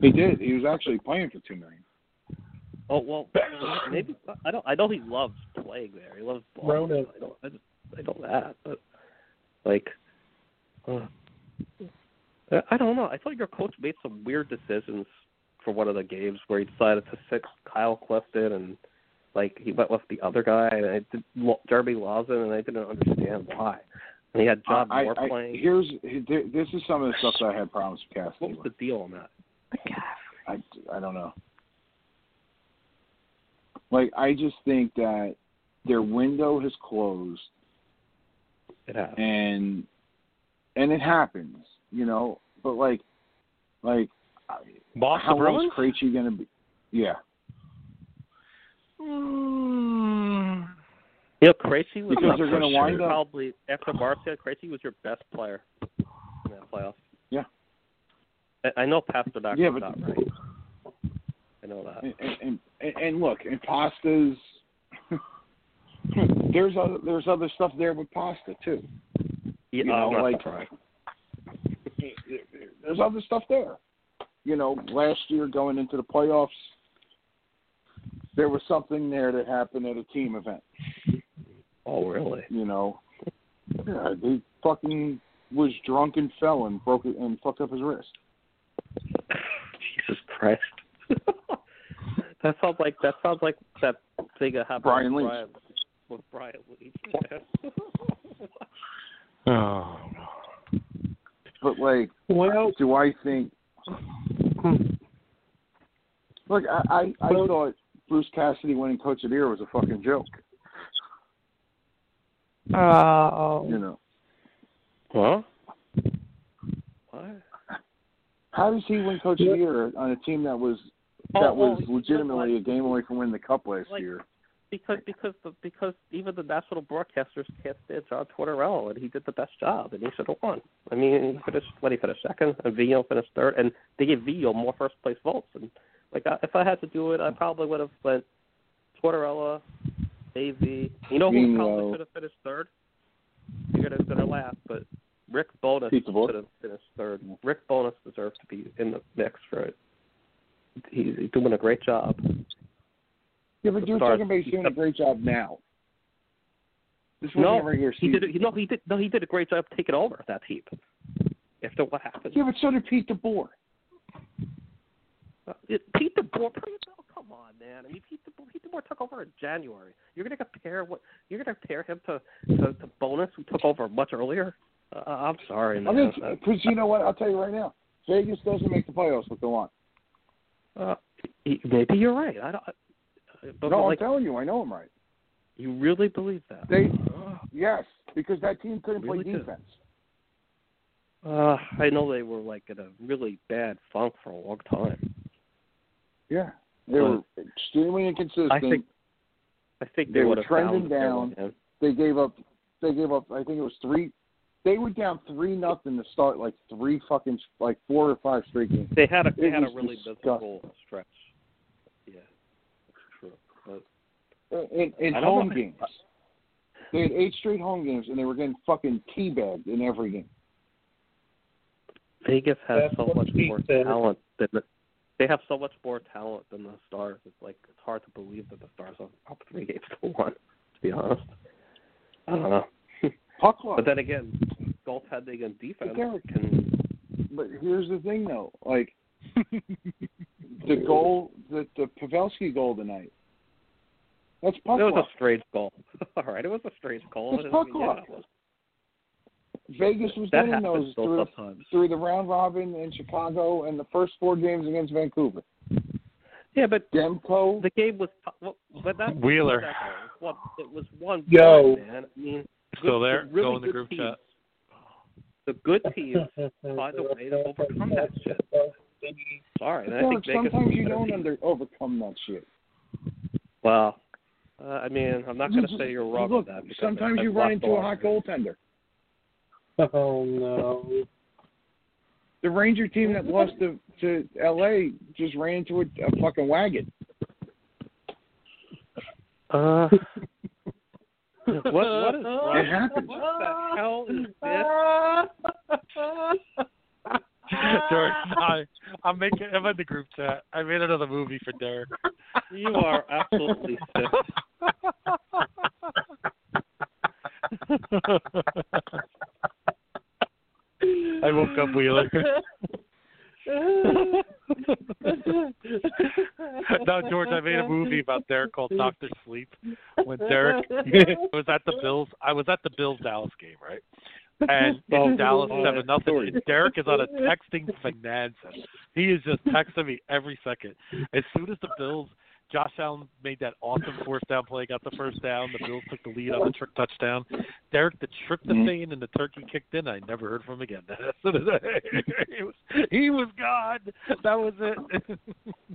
He did. He was actually playing for two million. Oh well, maybe I don't. I know he loves playing there. He loves ball. I don't. I, just, I know that, but like, uh, I- I don't know. I thought your coach made some weird decisions for one of the games where he decided to sit Kyle Clifton and like he went with the other guy and I did Jeremy Lauzon and I didn't understand why. And he had John I, Moore I, playing. here's this is some of the stuff that I had problems with what Cassidy. was the deal on that? I, I don't know. Like I just think that their window has closed It has. and and it happens, you know. But like, like Boston how Bruins? long's Krejci gonna be? Yeah, Mm, You know, Krejci was Because they're gonna wind up- probably after Marcia. Krejci was your best player in that playoff. Yeah. I, I know Pastrnak Yeah, but- not right. I know that. and, and, and, and look, and pastas. there's other there's other stuff there with pasta too. You know, like there's other stuff there. You know, last year going into the playoffs, there was something there that happened at a team event. Oh, really? You know, yeah, he fucking was drunk and fell and broke it and fucked up his wrist. Jesus Christ. that sounds like that sounds like that thing that happened Brian with Brian, with Brian Leetch. Oh. But like, Well, do I think? Look, I I, I thought Bruce Cassidy winning Coach of the Year was a fucking joke. Oh. You know, Huh? What? how does he win Coach of the Year on a team that was that Oh, was oh, legitimately a game away from winning the cup last Like- year? Because because the, because even the national broadcasters can't stand John Tortorella, and he did the best job, and he should have won. I mean, he finished what he finished second, and Vigneault finished third, and they gave Vigneault more first place votes. And like, I, if I had to do it, I probably would have went Tortorella, AV. You know who probably should have finished third? You're gonna gonna laugh, but Rick Bowness should have finished third. Rick Bowness deserves to be in the mix for it. He's, he's doing a great job. Yeah, but you're Stars. talking about he's doing a great job now. This was No, never your he did. You know, he did. No, he did a great job taking over that team. After what happened, Yeah, but so did Pete DeBoer. Uh, it, Pete DeBoer. Oh, come on, man. I mean, Pete DeBoer, Pete DeBoer took over in January. You're going to compare what? You're going to compare him to to, to Bowness, who took over much earlier. Uh, I'm sorry, I man. mean, because you know what? I'll tell you right now. Vegas doesn't make the playoffs with the line. uh, maybe you're right. I don't. But, no, but, like, I'm telling you, I know I'm right. you really believe that? They, yes, because that team couldn't Really play defense. Uh, I know they were like in a really bad funk for a long time. Yeah, they were extremely inconsistent. I think. I think they, They were trending down. they gave up. They gave up. I think it was three. They were down three nothing to start like three fucking like four or five straight games. They had a they It had a really disgusting. miserable stretch. Yeah, that's true. But in, in home know. games. They had eight straight home games, and they were getting fucking teabagged in every game. Vegas has That's so much more said. talent than the, they have so much more talent than the Stars. It's like it's hard to believe that the Stars are up three games to one. To be honest, I don't know. Puck luck. But then again, goaltending and defense Derek, can. But here's the thing, though. Like the goal, the the Pavelski goal tonight. That's It was luck. a strange goal. All right, it was a strange goal. It's I puck mean, yeah, luck. it Vegas was that doing those through, sometimes. through the round robin in Chicago and the first four games against Vancouver. Yeah, but Demko. the game was. Well, but that Wheeler. that goal, It was one. Yo. point, man. I mean, Still good- there? Really Go in the group teams, chat. The good teams find a way to overcome that shit. Sorry, and I think Vegas sometimes you don't under overcome that shit. Well, uh, I mean, I'm not going to say you're wrong Look, with that. because sometimes I've you run into a hot goaltender. Oh no. The Ranger team that lost to to L.A. just ran into a, a fucking wagon. Uh, what what is wrong? It happens. What the hell is this? Derek, ah. I, I'm making. I'm in the group chat. I made another movie for Derek. You are absolutely sick. I woke up Wheeler. no, George, I made a movie about Derek called Doctor Sleep. When Derek was at the Bills, I was at the Bills Dallas game, right? And Oh, Dallas seven nothing. And Derek is on a texting bonanza. He is just texting me every second. As soon as the Bills, Josh Allen made that awesome fourth down play, got the first down. The Bills took the lead on the trick touchdown. Derek, the tryptophan mm-hmm. and the turkey kicked in. I never heard from him again. As soon as he was he was gone. That was it.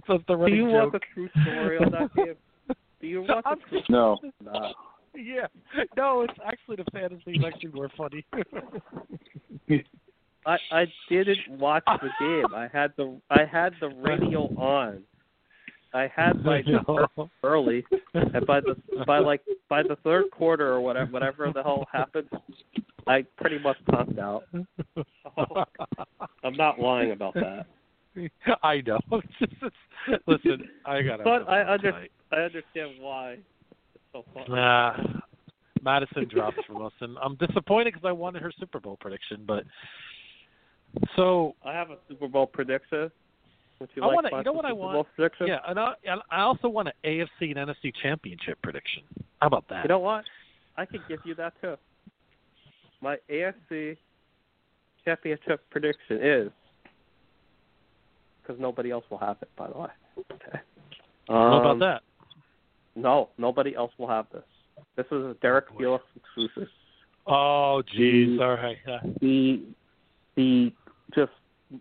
That's the Do running you joke. want the true story on that game? Do you want the true No. Nah. Yeah. No, it's actually the fantasy is actually more funny. I I didn't watch the game. I had the I had the radio on. I had my No. early, and by the by like by the third quarter or whatever whatever the hell happened, I pretty much passed out. I'm not lying about that. I know. It's listen, I gotta. But I go under tonight. I understand why it's so. Nah, Madison drops us, and I'm disappointed because I wanted her Super Bowl prediction. But so I have a Super Bowl prediction. Would you I like want You know what I Super want? Yeah, and I, and I also want an AFC and NFC championship prediction. How about that? You know what? I could give you that too. My AFC championship prediction is because nobody else will have it. By the way. Okay. How about Um, that? No, nobody else will have this. This is a Derek Felix exclusive. Oh, jeez. All right. Yeah. The the just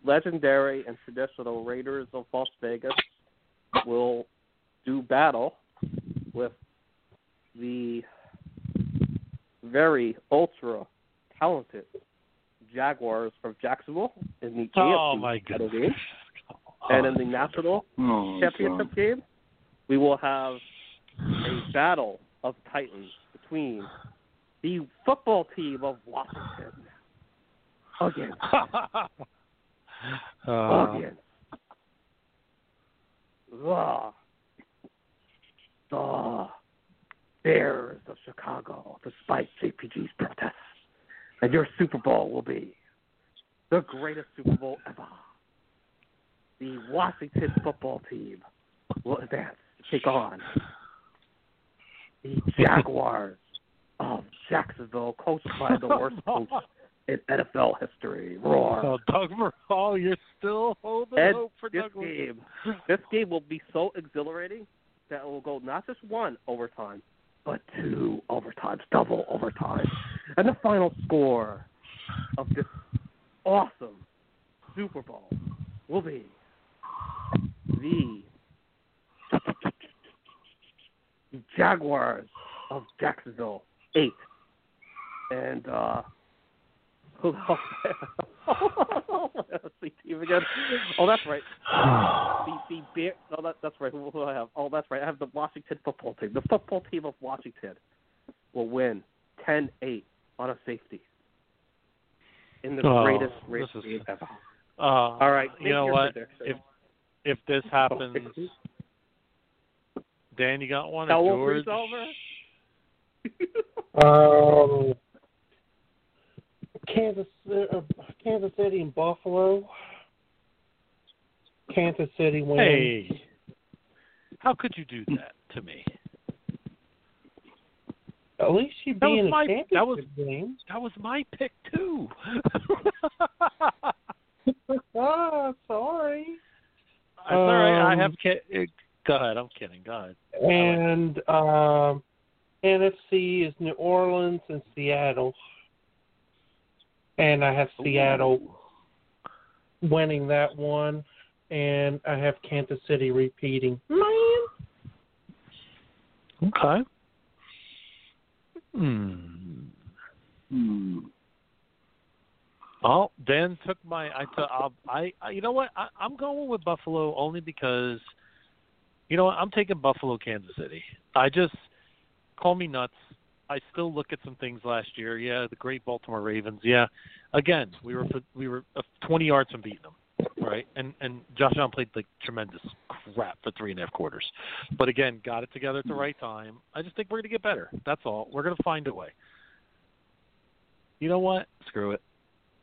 legendary and traditional Raiders of Las Vegas will do battle with the very ultra talented Jaguars of Jacksonville in the Oh AFC my title goodness. game. And in the national Oh, championship God. game, we will have a battle of titans between the football team of Washington against Uh, against the the Bears of Chicago, despite JPG's protests. And your Super Bowl will be the greatest Super Bowl ever. The Washington football team will advance to take on the Jaguars of Jacksonville, coached by the worst coach in NFL history. Roar. oh, Doug Marrone, you're still holding And hope for this Douglas. game, this game will be so exhilarating that it will go not just one overtime, but two overtimes, double overtime. And the final score of this awesome Super Bowl will be the Jaguars of Jacksonville eight. And uh who the hell Let's see team again. Oh that's right. The the Bear oh that that's right. Who, do I have? Oh that's right. I have the Washington football team. The football team of Washington will win 10-8 on a safety. In the Oh, greatest race is- ever. Uh, All right, You know what? If if this happens, Dan, you got one? Or Tell George? over. Um, Kansas, uh, Kansas City and Buffalo. Kansas City wins. Hey, how could you do that to me? At least you That be was in a my- championship that was- game. That was my pick too. ah, sorry. That's all right. I Um, have. Ki- go ahead. I'm kidding. Go ahead. And um, NFC is New Orleans and Seattle. And I have Seattle winning that one, and I have Kansas City repeating. Man. Okay. Hmm. Hmm. Oh, Dan took my. I took. I'll, I. I. You know what? I, I'm going with Buffalo only because. You know what? I'm taking Buffalo, Kansas City. I just call me nuts. I still look at some things last year. Yeah, the great Baltimore Ravens. Yeah, again, we were we were uh, 20 yards from beating them, right? And and Josh Allen played like tremendous crap for three and a half quarters, but again, got it together at the right time. I just think we're gonna get better. That's all. We're gonna find a way. You know what? Screw it.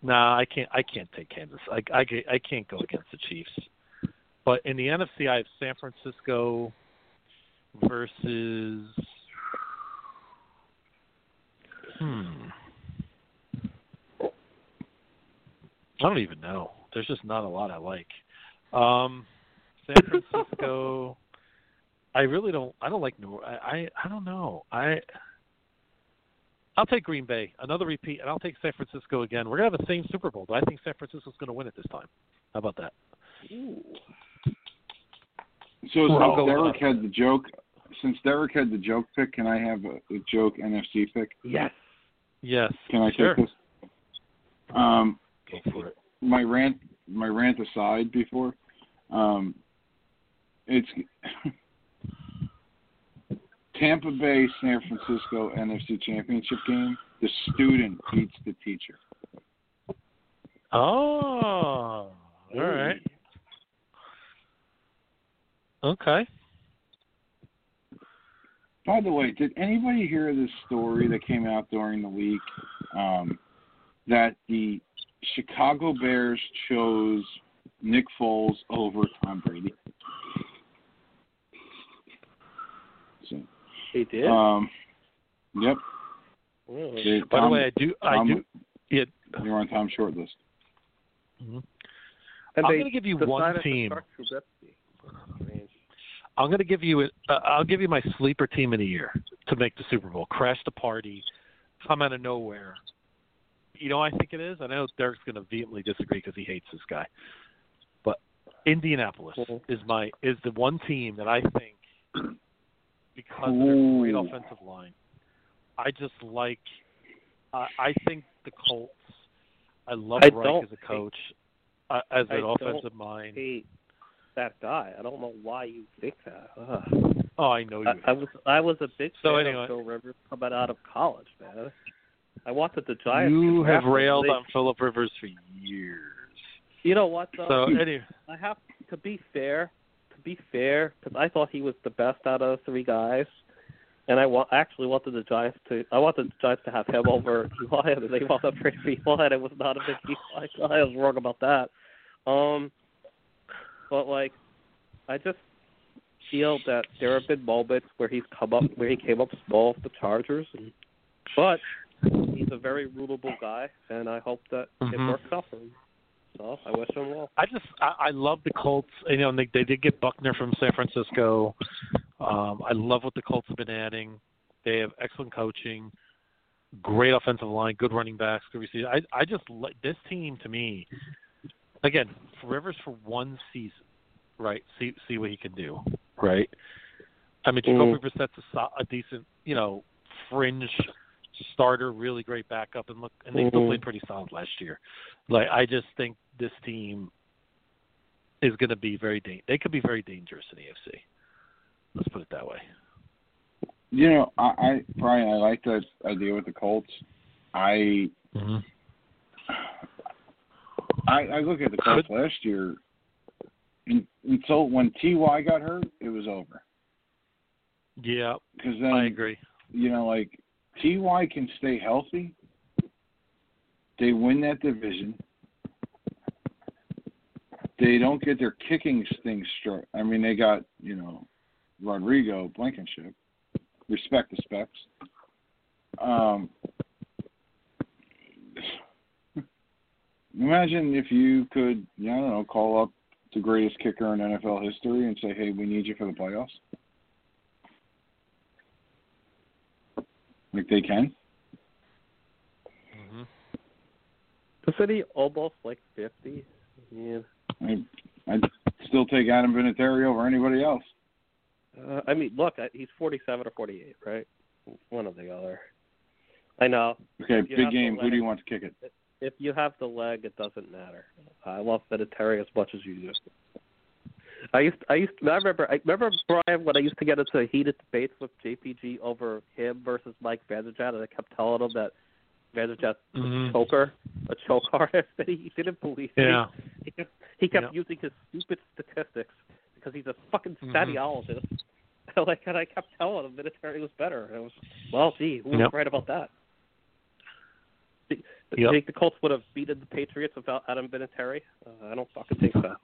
Nah, I can't. I can't take Kansas. I I I can't go against the Chiefs. But in the NFC, I have San Francisco versus. Hmm. I don't even know. There's just not a lot I like. Um, San Francisco. I really don't. I don't like New. I, I I don't know. I. I'll take Green Bay, another repeat, and I'll take San Francisco again. We're gonna have the same Super Bowl, but I think San Francisco's gonna win it this time. How about that? So I'll since Derek had the joke, since Derek had the joke pick, can I have a, a joke NFC pick? Yes. Yes. Can I sure. take this? Um, Go for it. my rant, my rant aside before, um, it's Tampa Bay San Francisco NFC Championship game. The student beats the teacher. Oh, all right. Okay. By the way, did anybody hear this story that came out during the week um, that the Chicago Bears chose Nick Foles over Tom Brady? So, He did. um, yep. Really? They- By the way, I do. I Tom- do. Yeah. You're on Tom's short list. mhm. And I'm going to give you one team. start Trubisky. I mean, I'm going to give you. A, uh, I'll give you my sleeper team of the year to make the Super Bowl. Crash the party, come out of nowhere. You know, I think it is. I know Derek's going to vehemently disagree because he hates this guy, but Indianapolis Mhm. is my is the one team that I think because of their great offensive line. I just like. Uh, I think the Colts. I love I Reich as a coach, uh, as an offensive mind. hate that guy. I don't know why you think that. Ugh. Oh, I know you. I, I was I was a big So fan anyway. of Phil Rivers coming out of college, man. I wanted the Giants. you have railed on Philip Rivers for years. You know what? Though? So anyway, I have to be fair. To be fair, because I thought he was the best out of the three guys, and I wa- actually wanted the Giants to. I wanted the Giants to have him over Eli, and they wound up trading for Eli, and it was not a big Eli. guy. I was wrong about that. Um, but like, I just feel that there have been moments where he's come up, where he came up small with the Chargers, and, but he's a very rootable guy, and I hope that it Mhm. works out for him. So I wish him well. I just I, I love the Colts. You know, and they they did get Buckner from San Francisco. Um, I love what the Colts have been adding. They have excellent coaching, great offensive line, good running backs, good receivers. I I just this team to me. Again, for Rivers for one season, right? See see what he can do, right? I mean, Jacoby Mhm. Brissett's a, so- a decent, you know, fringe starter, really great backup, and look, and they still Mhm. played pretty solid last year. Like, I just think this team is going to be very. Da- they could be very dangerous in the AFC. Let's put it that way. You know, I, I Brian, I like that idea with the Colts. I Mm-hmm. I, I look at the Colts last year. and until when Ty got hurt, it was over. Yeah, Because then I agree. you know, like Ty can stay healthy. They win that division. They don't get their kicking things straight. I mean, they got you know Rodrigo Blankenship. Respect the specs. Um, imagine if you could, I don't know, call up the greatest kicker in NFL history and say, "Hey, we need you for the playoffs." Like they can. Mm-hmm. Isn't he almost like fifty? Yeah. I I'd still take Adam Vinatieri over anybody else. Uh, I mean, look, he's forty-seven or forty-eight, right? One or the other. I know. Okay, you big game. Who do you want to kick it? If you have the leg, it doesn't matter. I love Vinatieri as much as you do. I used, I used, I remember, I remember Brian when I used to get into heated debates with JPG over him versus Mike Vanderjagt, and I kept telling him that Vanderjagt was Mhm. a choker, a choke artist, and he didn't believe me. Yeah. He kept, he kept Yeah. using his stupid statistics because he's a fucking Mhm. like, and I kept telling him Vinatieri was better. And it was, well, gee, who was Yep. right about that? Do do Yep. think the Colts would have beaten the Patriots without Adam Vinatieri? Uh, I don't fucking think so.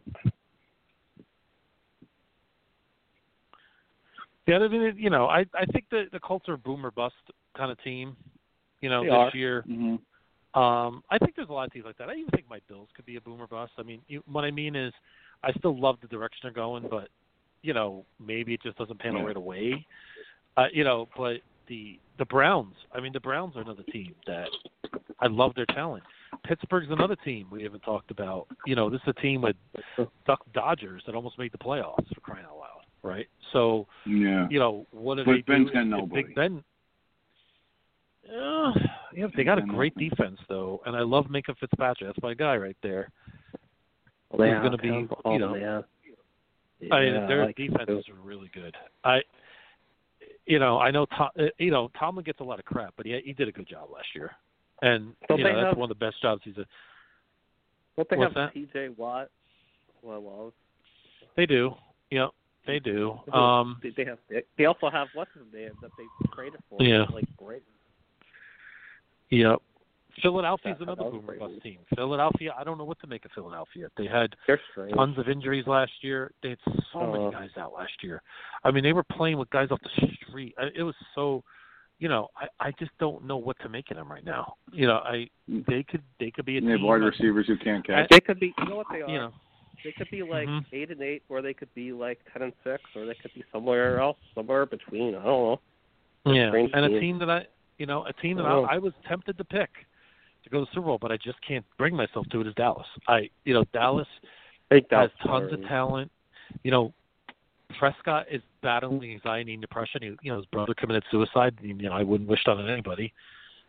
Yeah, I mean, you know, I I think the the Colts are a boomer bust kind of team. You know, They this are. year. Mm-hmm. Um, I think there's a lot of teams like that. I even think my Bills could be a boomer bust. I mean, you, what I mean is, I still love the direction they're going, but you know, maybe it just doesn't pan out Yeah. right away. Uh, you know, but the the Browns. I mean, the Browns are another team that I love their talent. Pittsburgh's another team we haven't talked about. You know, this is a team with Duck Hodges that almost made the playoffs for crying out loud. right? So Yeah. you know what do But they Ben's do? got if nobody. Big Ben. Uh, yeah, they got a great defense though, and I love Minkah Fitzpatrick. That's my guy right there. Well, He's yeah, going to be, you know, yeah. I mean, their like him defenses are really good. I, you know, I know Tom. uh, You know, Tomlin gets a lot of crap, but he he did a good job last year, and Don't you know that's have- one of the best jobs he's. A, Don't they have that? T.J. Watt? Well, I love. they do, yeah, they do. Um, they, they have. They also have what's his name that they traded for? Yeah. Like great. Yep. Philadelphia's That- another that was boomer bust team. Philadelphia, I don't know what to make of Philadelphia. They had tons of injuries last year. They had so Uh, many guys out last year. I mean, they were playing with guys off the street. It was so, you know, I I just don't know what to make of them right now. You know, I they could they could be a They have team. wide receivers who can't catch. They could be. You know what they are? You know, They could be like Mhm. eight and eight, or they could be like ten and six, or they could be somewhere else, somewhere between. I don't know. yeah, strange and a team. team that I, you know, a team that Oh. I, I was tempted to pick to go to the Super Bowl, but I just can't bring myself to it. Is Dallas? I, you know, Dallas has tons of talent. You know, Prescott is battling anxiety and depression. He, you know, his brother committed suicide. You know, I wouldn't wish that on anybody.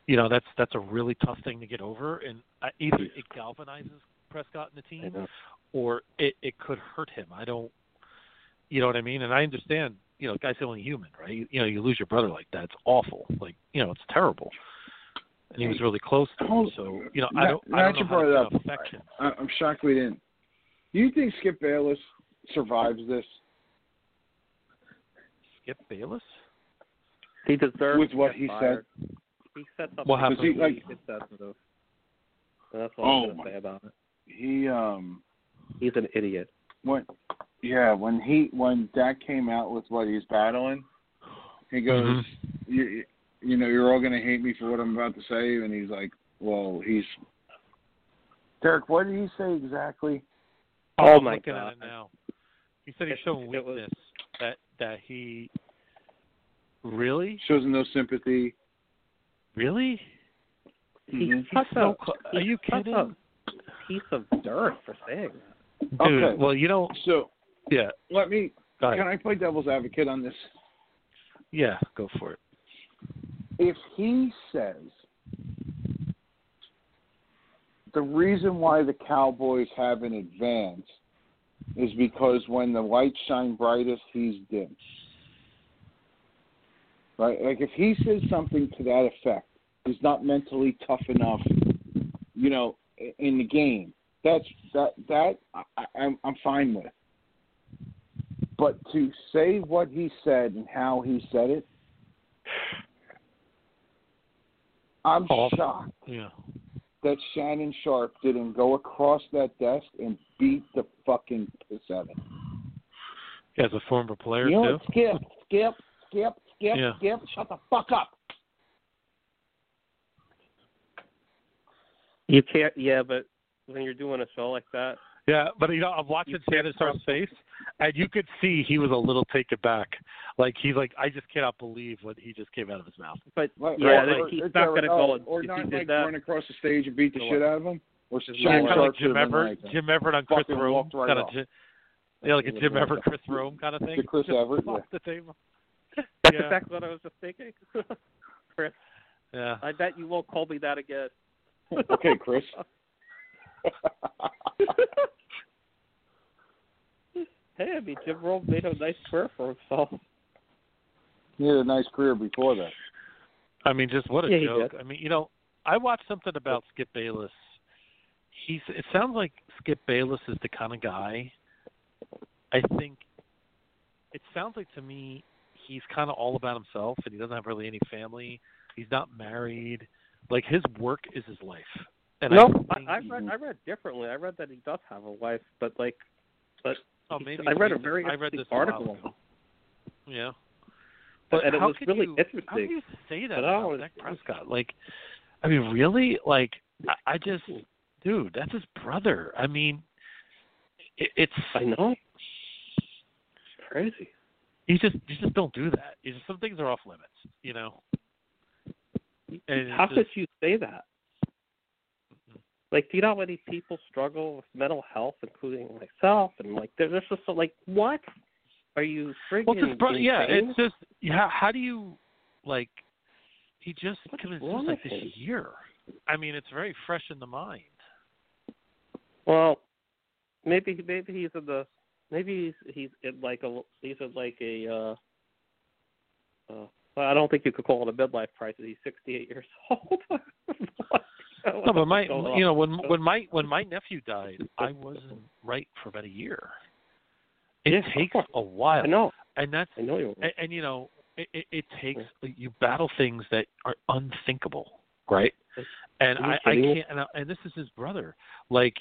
You know, that's that's a really tough thing to get over, and either it galvanizes Prescott and the team, or it it could hurt him. I don't, you know what I mean? And I understand. You know, guy's only human, right? You, you know, you lose your brother like that. It's awful. Like, you know, it's terrible. And he was really close to him. So, you know, I don't, now I that don't you know how brought it up, affection. I, I'm shocked we didn't. Do you think Skip Bayless survives this Skip Bayless? He deserves with what he fired. said? He said something. What happened? Does he, like- really insensitive. And that's all Oh, I'm gonna say about it. He um He's an idiot. when yeah when he when Dak came out with what he's battling, he goes, Mm-hmm. You, you know, you're all gonna hate me for what I'm about to say, and he's like, well, he's Derek. What did he say exactly? Oh I'm my looking God. at it now. He said he's It- showing it weakness. That that he really, Shows no sympathy. really. He's Mhm. such so a, are you kidding? a piece of dirt for saying that. Dude, Okay. well, you know, So yeah. let me. Can I play devil's advocate on this? Yeah, go for it. If he says the reason why the Cowboys have an advance is because when the lights shine brightest, he's dim. Right? Like if he says something to that effect, he's not mentally tough enough, you know, in the game. That's that that I- I'm I'm fine with. But to say what he said and how he said it, I'm Awful. shocked Yeah. that Shannon Sharpe didn't go across that desk and beat the fucking piss out of him. As a former player You know too. Skip, skip, skip, skip, Yeah. skip. Shut the fuck up. You can't. Yeah, but when you're doing a show like that, Yeah, but you know, I'm watching You can't Shannon Sharpe's face, and you could see he was a little taken back. Like he's like, I just cannot believe what he just came out of his mouth. but Like, yeah, or, he's not going to call oh, it. or if not like that, run across the stage and beat the shit out of him. Or Yeah, kind of like Jim should have been Everett, like, Jim Everett on Chris fucking Rome, right kind off. of, yeah, like a Jim right. Everett, Chris Rome kind of thing. To Chris Just Everett, fuck yeah. the table. that's yeah. exactly what I was just thinking. Chris, Yeah. I bet you won't call me that again. okay, Chris. hey, I mean, Jim Rome made a nice career for himself. he had a nice career before that. I mean, just what a Yeah, joke. I mean, you know, I watched something about Skip Bayless. He's. It sounds like Skip Bayless is the kind of guy. I think. It sounds like to me he's kind of all about himself, and he doesn't have really any family. He's not married. Like his work is his life. And no, I, I, I read I read differently. I read that he does have a wife, but like, but oh, maybe I read a very I read this while article. Yeah. But and it was really you, interesting. How can you say that about Dak Prescott? Like, I mean, really? Like, I, I just, dude, that's his brother. I mean, it, it's. I know. It's crazy. You just, you just don't do that. You just, some things are off limits, you know. And How just- could you say that? Like, do you know how many people struggle with mental health, including myself? And like, there's just so, like, what? are you friggin' Well, it's bro- yeah, it's just yeah. How do you like? He just because it's just like this year. I mean, it's very fresh in the mind. Well, maybe maybe he's in the maybe he's he's in like a he's in like a uh uh well, I don't think you could call it a midlife crisis. He's 68 years old. No, but my you know when when my when my nephew died, I wasn't right for about a year. It Yeah, takes a while, I know. and that's I know you. and, and you know it, it, it takes you battle things that are unthinkable, right? And I, I can't. And, I, and this is his brother, like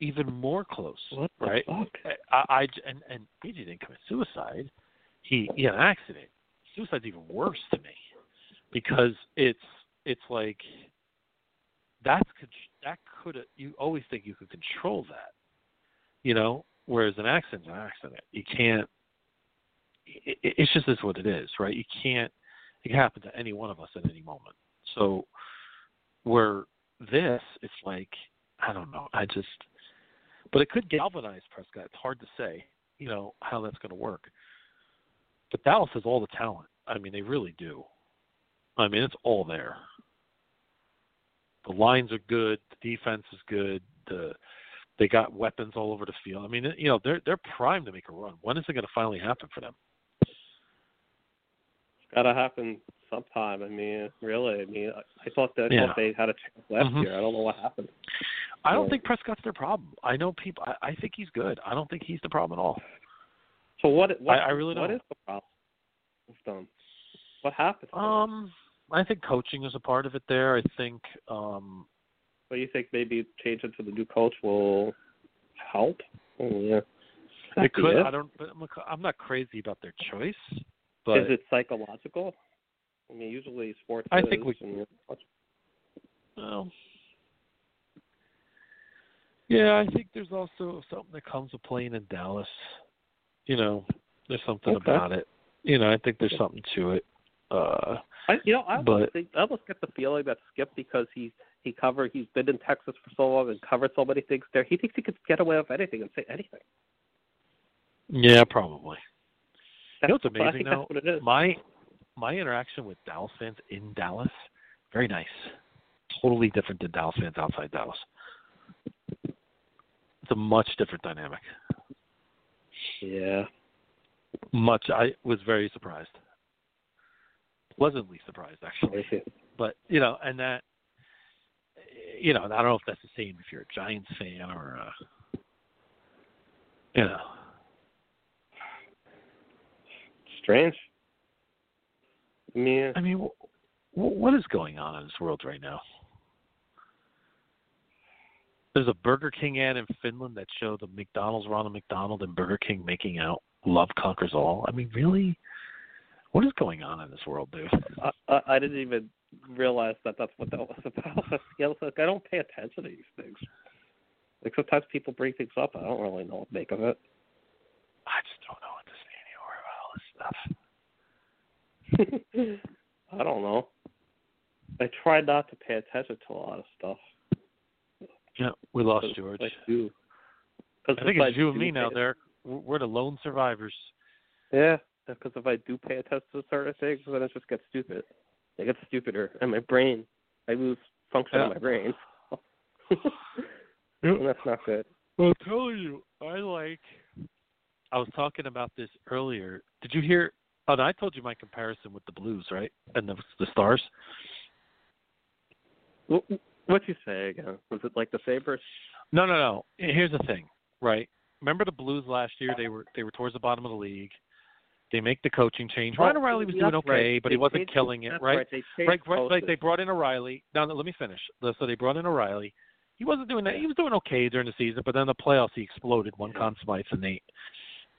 even more close, What right? fuck? I, I and and AJ didn't commit suicide. He he had an accident. Suicide's even worse to me because it's it's like that's that could you always think you could control that, you know. Whereas an accident's an accident. You can't. It, it's just is what it is, right? You can't. It can happen to any one of us at any moment. So where this, it's like I don't know. I just, but it could galvanize Prescott. It's hard to say, you know, how that's going to work. But Dallas has all the talent. I mean, they really do. I mean, it's all there. The lines are good. The defense is good. The they got weapons all over the field. I mean, you know, they're they're primed to make a run. When is it going to finally happen for them? It's gotta happen sometime. I mean, really. I mean, I, I thought that I Yeah. thought they had a chance last Mhm. year. I don't know what happened. I don't So- think Prescott's their problem. I know people. I, I think he's good. I don't think he's the problem at all. So what? what I- I really don't. is the problem with them? What happened? to? Um, I think coaching is a part of it. There, I think. Um, What do you think? Maybe changing to the new coach will help. Oh, yeah. it could. I don't. But I'm, I'm not crazy about their choice. But is it psychological? I mean, usually sports. I is, think we- and- Well, yeah, I think there's also something that comes with playing in Dallas. You know, there's something Okay. about it. You know, I think there's something to it. Uh, I, you know, I almost But- think I almost get the feeling that Skip because he he covered he's been in Texas for so long and covered so many things there. He thinks he could get away with anything and say anything. yeah, probably. You know what's amazing though? what it is. My my interaction with Dallas fans in Dallas, very nice. Totally different than Dallas fans outside Dallas. It's a much different dynamic. Yeah. Much. I was very surprised. Pleasantly surprised, actually. But you know, and that, you know, I don't know if that's the same if you're a Giants fan or, uh, you know, Strange. I mean, I mean, wh- wh- what is going on in this world right now? There's a Burger King ad in Finland that showed the McDonald's Ronald McDonald and Burger King making out. Love conquers all. I mean, really, what is going on in this world, dude? I, I, I didn't even realize that that's what that was about. yeah, like I don't pay attention to these things. Like sometimes people bring things up, I don't really know what to make of it. I just don't know what to say anymore about all this stuff. I don't know. I try not to pay attention to a lot of stuff. Yeah, we lost George. I do. I think it's you and me now. We're we're the lone survivors. Yeah, because if I do pay attention to certain things, then it just gets stupid. It gets stupider, and my brain, I lose function Yeah. of my brain. and that's not good. Well, I'm telling you, I like. I was talking about this earlier. Did you hear? Oh, no, I told you my comparison with the Blues, right? And the the Stars. What what'd you say again? Was it like the Sabres? No, no, no. Here's the thing, right? Remember the Blues last year? They were they were towards the bottom of the league. They make the coaching change. Ryan O'Reilly was doing okay, right. but he wasn't killing it, right? right. They right, right, they brought in O'Reilly. Now let me finish. So they brought in O'Reilly. He wasn't doing that. He was doing okay during the season, but then the playoffs he exploded. Won Conn Smythe and Nate.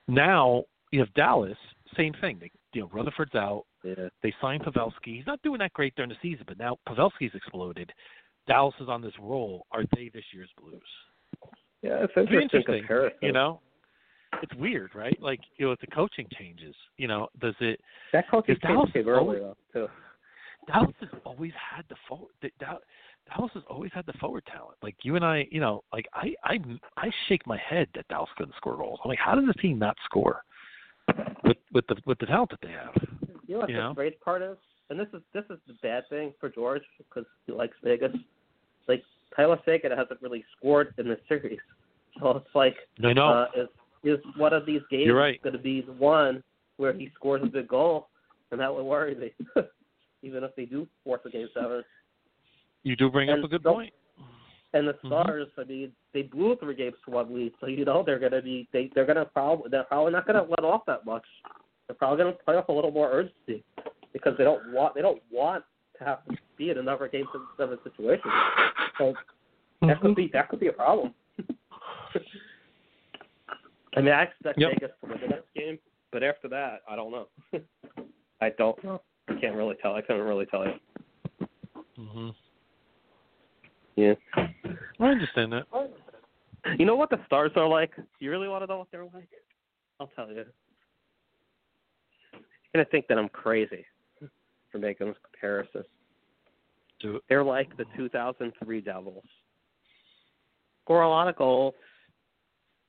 Now you have Dallas. Same thing. They, you know, Rutherford's out. Yeah. They signed Pavelski. He's not doing that great during the season, but now Pavelski's exploded. Dallas is on this roll. Are they this year's Blues? Yeah, it's It's interesting, interesting. comparison. You know, it's weird, right? Like you know, if the coaching changes, you know, does it? that coaching Is Dallas change came always- early though, too. Dallas has always had the forward. Dallas has always had the forward talent. Like you and I, you know, like I, I, I shake my head that Dallas couldn't score goals. I'm like, how does this team not score? with with the with the talent that they have. You know what You the know? great part is, and this is this is the bad thing for George because he likes Vegas. Like Tyler Seguin hasn't really scored in the series, so it's like I know. uh, is is one of these games right. going to be the one where he scores a big goal, and that would worry me, even if they do force a game seven. You do bring And up a good point. And the Mhm. Stars, I mean, they blew three games to one lead, so you know they're going to be they they're going to probably they're probably not going to let off that much. They're probably going to play off a little more urgency because they don't want they don't want to have to be in another game seven situation. So that could be that could be a problem. I mean, I expect Yep. Vegas to win the next game, but after that, I don't know. I don't know. I can't really tell. I couldn't really tell you. hmm Yeah. I understand that. You know what the stars are like? You really want to know what they're like? I'll tell you. You're gonna think that I'm crazy for making this comparison. They're like the 2003 Devils. Score a lot of goals.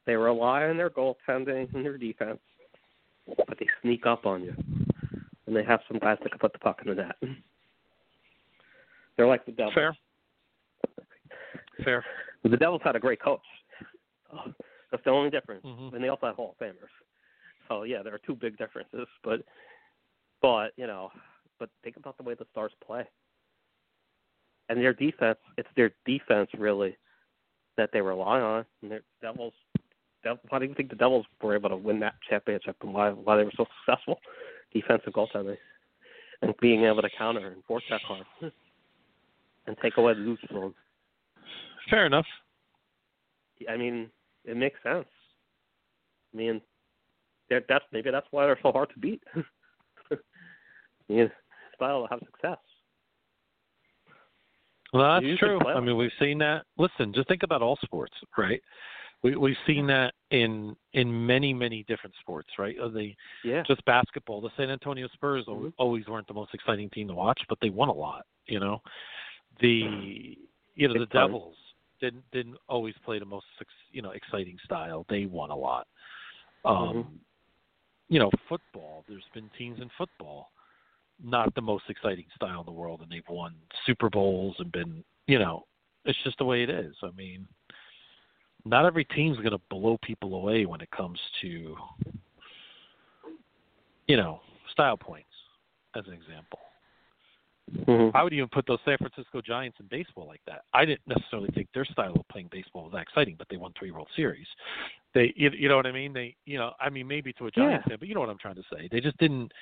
They rely on their goaltending and their defense, but they sneak up on you, and they have some guys that can put the puck in the net. They're like the Devils. Fair. Fair. The Devils had a great coach. Oh, That's the only difference. Mhm. And they also have Hall of Famers. So yeah, there are two big differences. But but you know, but think about the way the Stars play. And their defense, it's their defense really that they rely on. And their Devils, Why do you think the Devils were able to win that championship and why why they were so successful? Defensive goaltending and being able to counter and forecheck hard and take away the loose zone. Fair enough. I mean, it makes sense. I mean, that's maybe that's why they're so hard to beat. I mean, style to have success. Well, that's true. I mean, we've seen that. Listen, just think about all sports, right? We we've seen that in in many many different sports, right? Uh, The Yeah. just basketball. The San Antonio Spurs Mhm. always weren't the most exciting team to watch, but they won a lot. You know, the you know the time. Devils didn't didn't always play the most you know exciting style. They won a lot. Um, Mhm. You know, football. There's been teams in football not the most exciting style in the world, and they've won Super Bowls and been you know it's just the way it is. I mean, not every team's going to blow people away when it comes to you know, style points, as an example. Mhm. I would even put those San Francisco Giants in baseball like that. I didn't necessarily think their style of playing baseball was that exciting, but they won three World Series. They, you, you know what I mean? They, you know, I mean maybe to a Giants Yeah. fan, but you know what I'm trying to say. They just didn't,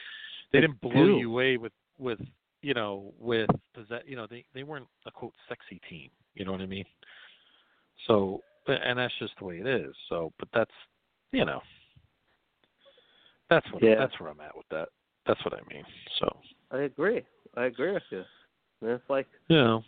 they They didn't blow do. you away with, with, you know, with possess, you know, they they weren't a quote sexy team. You know what I mean? So, and that's just the way it is. So, but that's, you know, that's what Yeah. that's where I'm at with that. That's what I mean. So, I agree. I agree with you. And it's like you know.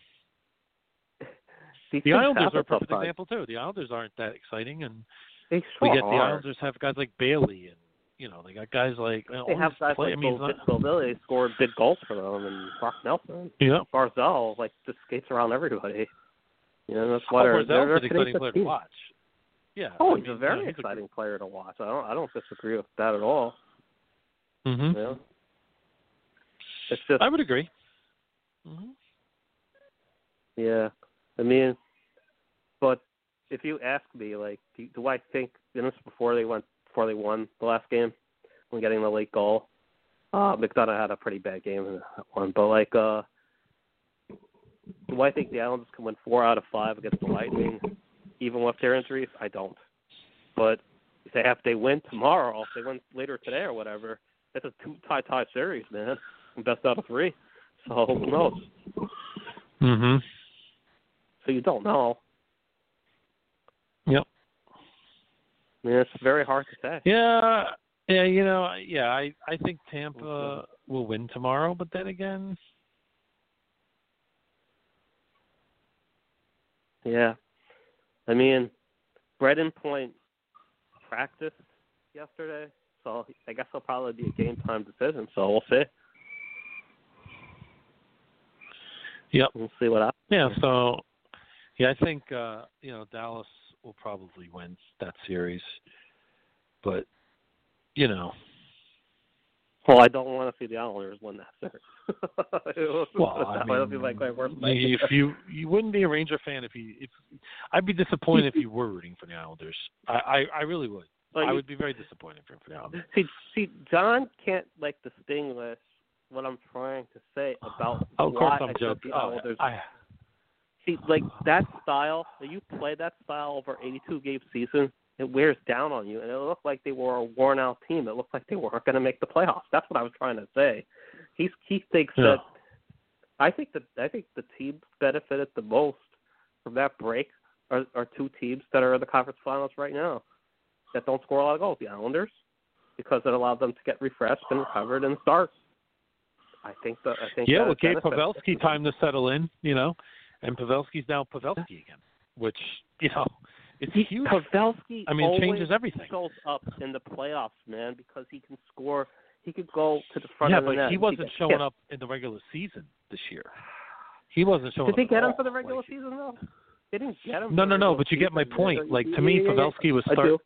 The Islanders are a perfect time. example too. The Islanders aren't that exciting, and They we sure get the. Islanders have guys like Bailey, and you know they got guys like well, They have guys play, like I mean, Bill, not- Bill Billy scored big goals for them, and Brock Nelson, yeah. Barzal, like just skates around everybody. You know that's why they're, they're, they're exciting player to watch. Yeah. Oh, I he's mean, a very you know, exciting player to watch. I don't I don't disagree with that at all. You know? It's just I would agree. hmm yeah. I mean, but if you ask me, like, do, do I think and this before they went before they won the last game when getting the late goal? Uh, McDonagh had a pretty bad game in that one, but like, uh, do I think the Islanders can win four out of five against the Lightning, even with their injuries? I don't. But if they have they win tomorrow, if they win later today or whatever, it's a two tie tie series, man. Best out of three. So who knows? hmm So you don't know. Yep. I mean, it's very hard to say. Yeah. Yeah. You know. Yeah. I I think Tampa will win tomorrow, but then again, Yeah. I mean, Brayden Point practiced yesterday, so I guess it'll probably be a game time decision. So we'll see. Yep. We'll see what happens. Yeah, so yeah, I think uh, you know Dallas will probably win that series, but you know, Well, I don't want to see the Islanders win that series. Well, I that would be mean, like my worst if you you wouldn't be a Ranger fan if you if I'd be disappointed if you were rooting for the Islanders. I I, I really would. Well, I would be very disappointed for, for the Islanders. See, see, John can't like distinguish what I'm trying to say about Oh, of course why I'm I joking. the Oh, Islanders. I, See, like that style, you play that style over 82 game season, it wears down on you, and it looked like they were a worn out team. It looked like they weren't going to make the playoffs. That's what I was trying to say. He's he thinks Yeah. that I think that I think the team benefited the most from that break are, are two teams that are in the conference finals right now that don't score a lot of goals. The Islanders, because it allowed them to get refreshed and recovered and start. I think that I think yeah, well, it gave. Pavelski time to settle in, you know, and Pavelski's now Pavelski again, which you know, it's huge. Pavelski I mean, it always changes everything. shows up in the playoffs, man, because he can score. He could go to the front yeah, of the net. Yeah, but he wasn't gets showing up in the regular season this year. He wasn't showing Did up. they get him for the regular season though? They didn't get him. No, no, no. But you get my point. Like to yeah, me, yeah. Pavelski was I start. do.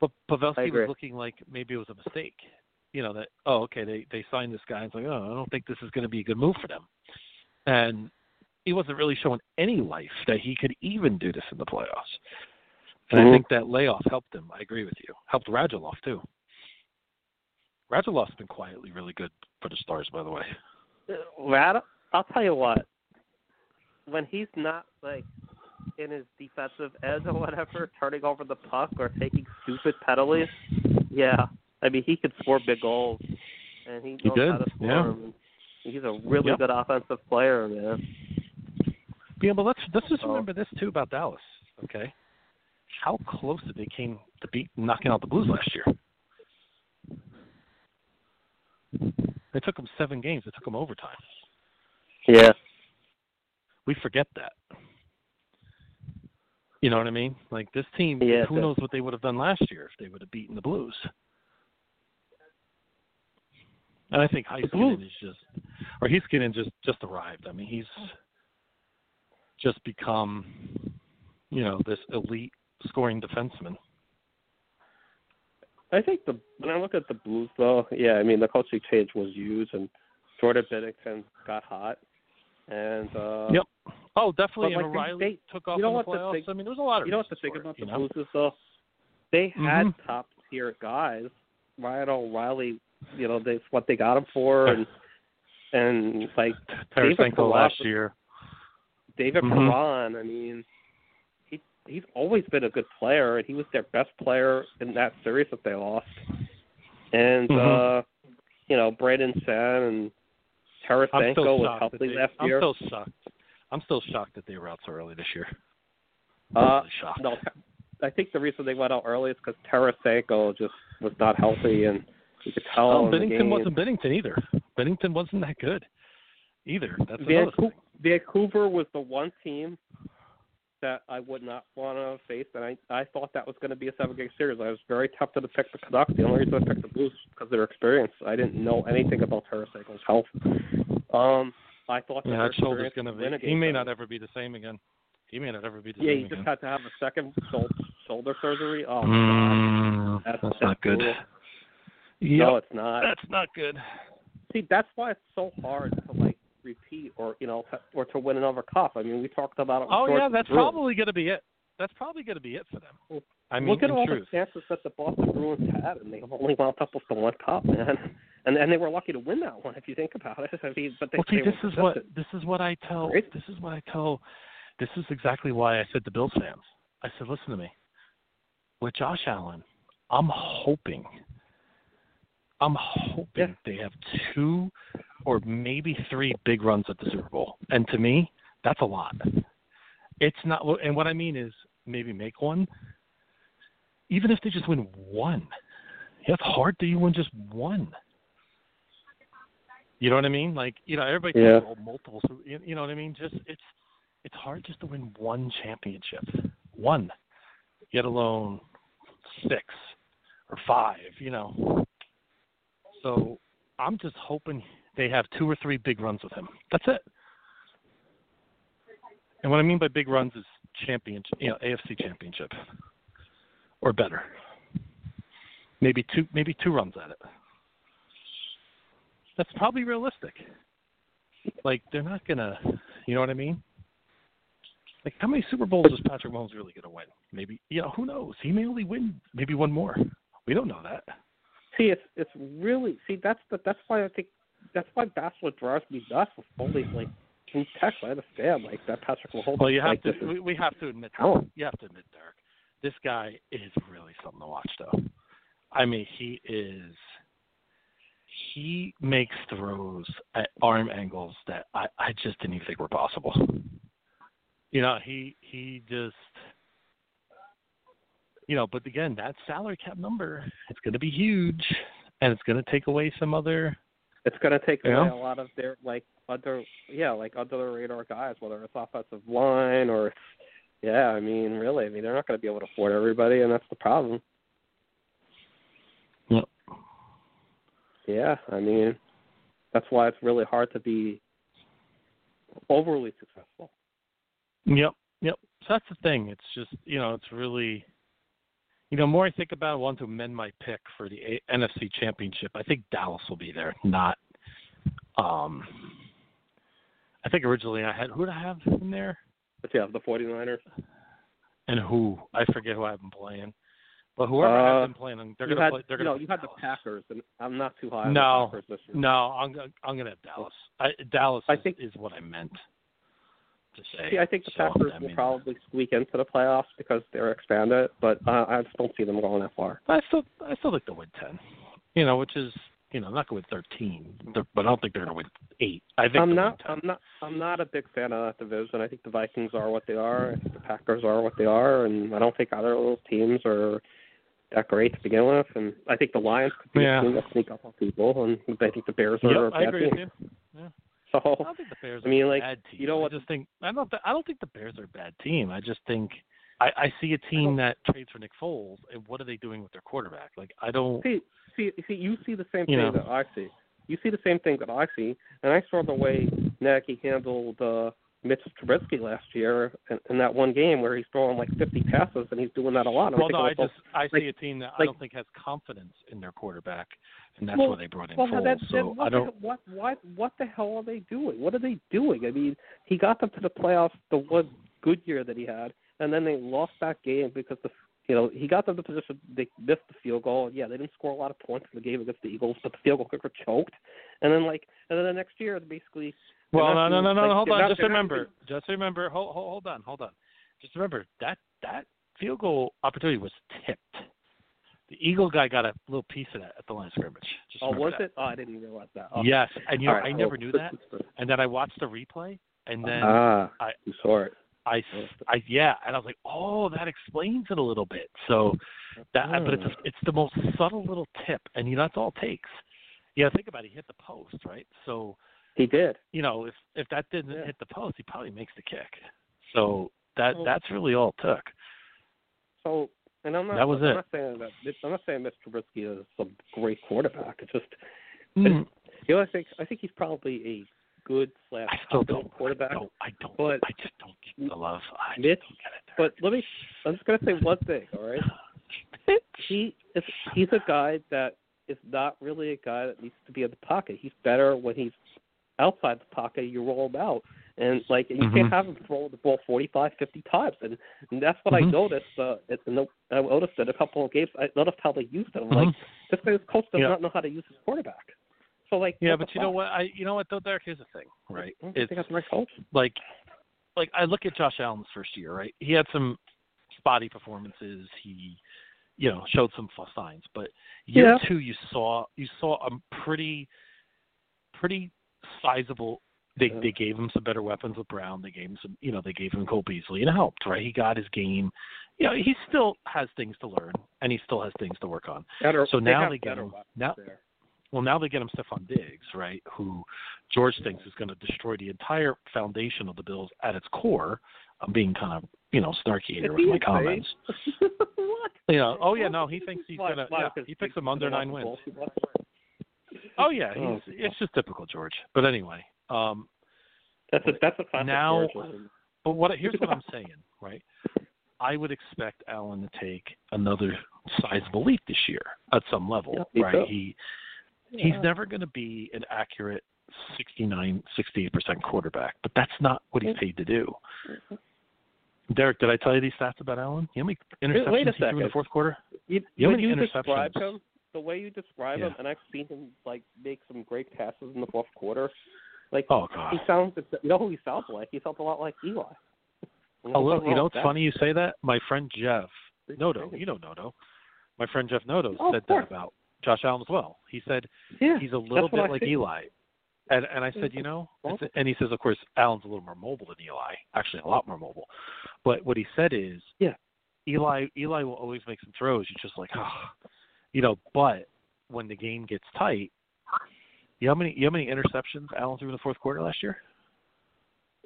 But Pavelski was looking like maybe it was a mistake. You know that. Oh, okay. They they signed this guy. It's like, oh, I don't think this is going to be a good move for them. And he wasn't really showing any life that he could even do this in the playoffs. And Mhm. I think that layoff helped him. I agree with you. Helped Radulov too. Radulov's been quietly really good for the Stars, by the way. Rad, I'll tell you what. When he's not like in his defensive edge or whatever, turning over the puck or taking stupid penalties, yeah. I mean, he could score big goals, and he He knows how to score yeah. 'em. He's a really Yep. good offensive player, man. Yeah, but let's let's just remember this too about Dallas. Okay, how close did they came to beat knocking out the Blues last year? It took them seven games. It took them overtime. Yeah. We forget that. You know what I mean? Like this team, Yeah, who knows what they would have done last year if they would have beaten the Blues. And I think Heiskanen is just, or Heiskanen just just arrived. I mean, he's just become, you know, this elite scoring defenseman. I think the when I look at the Blues though, yeah, I mean the coaching change was used and sort Jordan Binnington got hot, and uh Yep. Oh, definitely. but, And like, O'Reilly they- took off you know in the playoffs. thing- I mean, there was a lot of You know what the thing it, about the? Blues is though? They had Mhm. top tier guys. Ryan O'Reilly, you know, that's what they got him for, and and like Tarasenko last year. David Mhm. Perron. I mean, he's always been a good player, and he was their best player in that series that they lost. And Mhm. uh you know, Brandon Sen and I'm Tarasenko was healthy they, last I'm year. still shocked. I'm still shocked that they were out so early this year. Uh, shocked. no, I think the reason they went out early is because Tarasenko just was not healthy, and you could tell Oh, Binnington wasn't Binnington either. Binnington wasn't that good either. That's Vancouver, thing. Vancouver was the one team that I would not want to face, and I I thought that was going to be a seven game series. I was very tempted to pick the Canucks. The only reason I picked the Blues because of their experience. I didn't know anything about Tarasenko's health. Um, I thought Yeah, their that shoulder's gonna would win a be. He may not ever be the same again. He may not ever be the Yeah, same Yeah, he just again. had to have a second shoulder, shoulder surgery. Oh, Mm, that's, that's not good. brutal. Yep. No, it's not. That's not good. See, that's why it's so hard to like repeat or you know or to win another cup. I mean, we talked about it. with Oh George yeah, that's Bruins. probably going to be it. That's probably going to be it for them. I mean, Look at all truth. the chances that the Boston Bruins had, and they only wound up with the one cup, man. And and they were lucky to win that one, if you think about it. I mean, but they, well, see, they this is what this is what I tell. Right? This is what I tell. This is exactly why I said to Bills fans. I said, listen to me. With Josh Allen, I'm hoping. I'm hoping they have two or maybe three big runs at the Super Bowl, and to me, that's a lot. It's not, and what I mean is maybe make one. Even if they just win one, it's hard that you win just one. You know what I mean? Like you know, everybody Yeah. about multiple. You you know what I mean? Just it's it's hard just to win one championship, one, yet alone six or five. You know. So I'm just hoping they have two or three big runs with him. That's it. And what I mean by big runs is championship, you know, AFC championship or better. Maybe two, maybe two runs at it. that's probably realistic. Like they're not gonna, you know what I mean? Like how many Super Bowls is Patrick Mahomes really gonna win? Maybe you know who knows? He may only win maybe one more. We don't know that. See, it's it's really see that's the that's why I think that's why basketball drives me nuts with these like in text. I understand like that Patrick Mahomes. Well, you have like, to. We, we have to admit. talent. You have to admit, Derek. This guy is really something to watch, though. I mean, he is. He makes throws at arm angles that I, I just didn't even think were possible. You know, he he just. You know, but again, that salary cap number, it's going to be huge, and it's going to take away some other. It's going to take You away a lot of their like under yeah like under the radar guys, whether it's offensive line or yeah. I mean, really, I mean they're not going to be able to afford everybody, and that's the problem. Yep. Yeah, I mean, that's why it's really hard to be overly successful. Yep, yep. So that's the thing. It's just you know, it's really, you know, more I think about, it, I want to amend my pick for the A- NFC Championship. I think Dallas will be there, not. Um, I think originally I had who did I have in there, But yeah, the 49ers. and who I forget who I've been playing, but whoever Uh, I've been playing, they're gonna had, play. They're gonna know, you had the Packers, and I'm not too high on no, the Packers this year. no, I'm I'm gonna have Dallas. I, Dallas I is, think- is what I meant to say. See, I think the So, Packers I will probably squeak into the playoffs because they're expanded, but uh, I just don't see them going that far. I still I still think they'll win ten. You know, which is you know not going to win thirteen, but I don't think they're going to win eight. I think I'm not. I'm not. I'm not a big fan of that division. I think the Vikings are what they are. I think the Packers are what they are, and I don't think either of those teams are that great to begin with. And I think the Lions could be Yeah. a team that sneak up on people, and I think the Bears are a Yep, bad I agree team. with you. Yeah. So I don't think the Bears I mean, are like, a bad team. you know what- I just think I don't. I don't think the Bears are a bad team. I just think I, I see a team that trades for Nick Foles, and what are they doing with their quarterback? Like I don't. See, see, see, you see the same thing know. that I see. You see the same thing that I see, and I saw the way Nagy handled uh, Mitch Trubisky last year in, in that one game where he's throwing like 50 passes, and he's doing that a lot. And Well, no, I just I like- see a team that I don't think has confidence in their quarterback, and that's well, why they brought in well, Foles. That, so what I don't. The, what what what the hell are they doing? What are they doing? I mean, he got them to the playoffs the one good year that he had, and then they lost that game because the you know he got them to the position they missed the field goal. Yeah, they didn't score a lot of points in the game against the Eagles, but the field goal kicker choked, and then like and then the next year basically. Well, no, no, no, no, like, no. Hold on. not- just remember. even- Just remember. Hold, hold, hold on. Hold on. Just remember that that field goal opportunity was tipped. The Eagle guy got a little piece of that at the line of scrimmage. Just Oh, was that. it? Oh, I didn't even realize that. Okay. Yes, and you know All right, I never well, knew that. And then I watched the replay, and then ah, I you saw it. I, I yeah, and I was like, oh, that explains it a little bit. So that, but it's a, it's the most subtle little tip, and you know that's all it takes. Yeah, think about it. He hit the post, right? So He did. you know, if if that didn't Yeah. hit the post, he probably makes the kick. So that that's really all it took. So, and I'm not. That was I'm it. not saying that. I'm not saying Mr. Trubisky is a great quarterback. It's just, Mm. you know, I think I think he's probably a good slash I still competent quarterback. I don't. I don't. But I just don't get the love. I Mitch, just don't get it. but let me. I'm just gonna say one thing. All right. He is. He's a guy that is not really a guy that needs to be in the pocket. He's better when he's outside the pocket. You roll him out, and like and you Mhm. can't have him throw the ball 45, 50 times, and, and that's what I Mhm. noticed. Uh, in the, I noticed in a couple of games. I noticed how they used him. Like Mhm. this guy's coach does Yeah. not know how to use his quarterback. So like, Yeah, but you know what? I you know what though, Derek. Here's the thing, right? Mm-hmm. I don't they got the right like like I look at Josh Allen's first year, right? He had some spotty performances. He you know showed some signs, but year Yeah. two you saw you saw a pretty pretty sizable. They Yeah. they gave him some better weapons with Brown. They gave him some you know they gave him Cole Beasley and it helped, right? He got his game. You know he still has things to learn and he still has things to work on. Better, So now have they get him now. there. Well, now they get him Stefon Diggs, right? Who George thinks is going to destroy the entire foundation of the Bills at its core. I'm being kind of, you know, snarky here with my comments. what? You know, oh yeah, no, he thinks he's gonna. Yeah, he picks them under nine wins. ball too much? Oh yeah, Oh, he's, it's just typical George. But anyway, um, That's a that's a classic Now- George. but what here's what I'm saying, right? I would expect Allen to take another sizable leap this year at some level, Yeah, right? too. He He's never going to be an accurate 69, 68% quarterback, but that's not what he's paid to do. Derek, did I tell you these stats about Allen? You know how many interceptions Wait a he threw in the fourth quarter? You, You know you many describe interceptions? him, the way you describe him, and I've seen him like make some great passes in the fourth quarter. Like Oh, God. he sounds, you know who he sounds like? He sounds a lot like Eli. A little, you know, it's funny you say that. My friend Jeff Noto, you know Noto. My friend Jeff Noto Oh, said that about Josh Allen as well. He said Yeah, he's a little bit like think. Eli, and and I said, you know, and he says, of course, Allen's a little more mobile than Eli, actually a lot more mobile. But what he said is, Yeah. Eli Eli will always make some throws. You're just like, oh, you know, but when the game gets tight, you know how many you know how many interceptions Allen threw in the fourth quarter last year?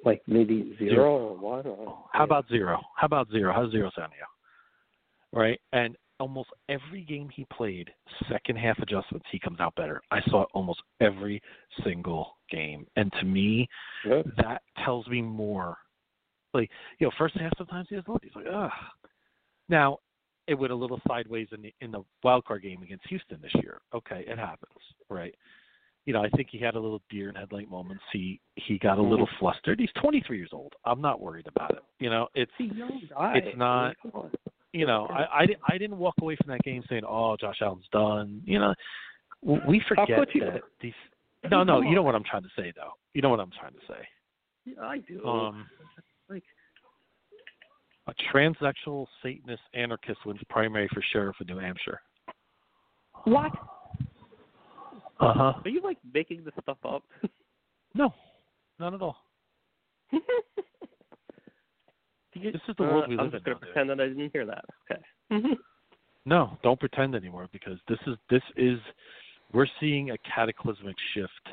like maybe zero or one. Or, How about zero? How about zero? How's zero sound to you? Right? And almost every game he played, second half adjustments, he comes out better. I saw it almost every single game. And to me, that tells me more. Like, you know, first half sometimes he has look. He's like, ugh. Now, it went a little sideways in the in the wild card game against Houston this year. Okay, it happens, right? You know, I think he had a little deer in headlight moments. He he got a little mm-hmm. flustered. He's 23 years old. I'm not worried about it. You know, it's He's a young guy. it's not. Come on. You know, I I, di- I didn't walk away from that game saying, "Oh, Josh Allen's done." You know, we forget could you? that these. No, no, you know what I'm trying to say, though. You know what I'm trying to say. Yeah, I do. Um, like a transsexual Satanist anarchist wins primary for sheriff of New Hampshire. What? Uh huh. Are you like making this stuff up? No, not at all. You- This is the world uh, we I'm live just in gonna pretend that I didn't hear that. Okay. No, don't pretend anymore because this is this is we're seeing a cataclysmic shift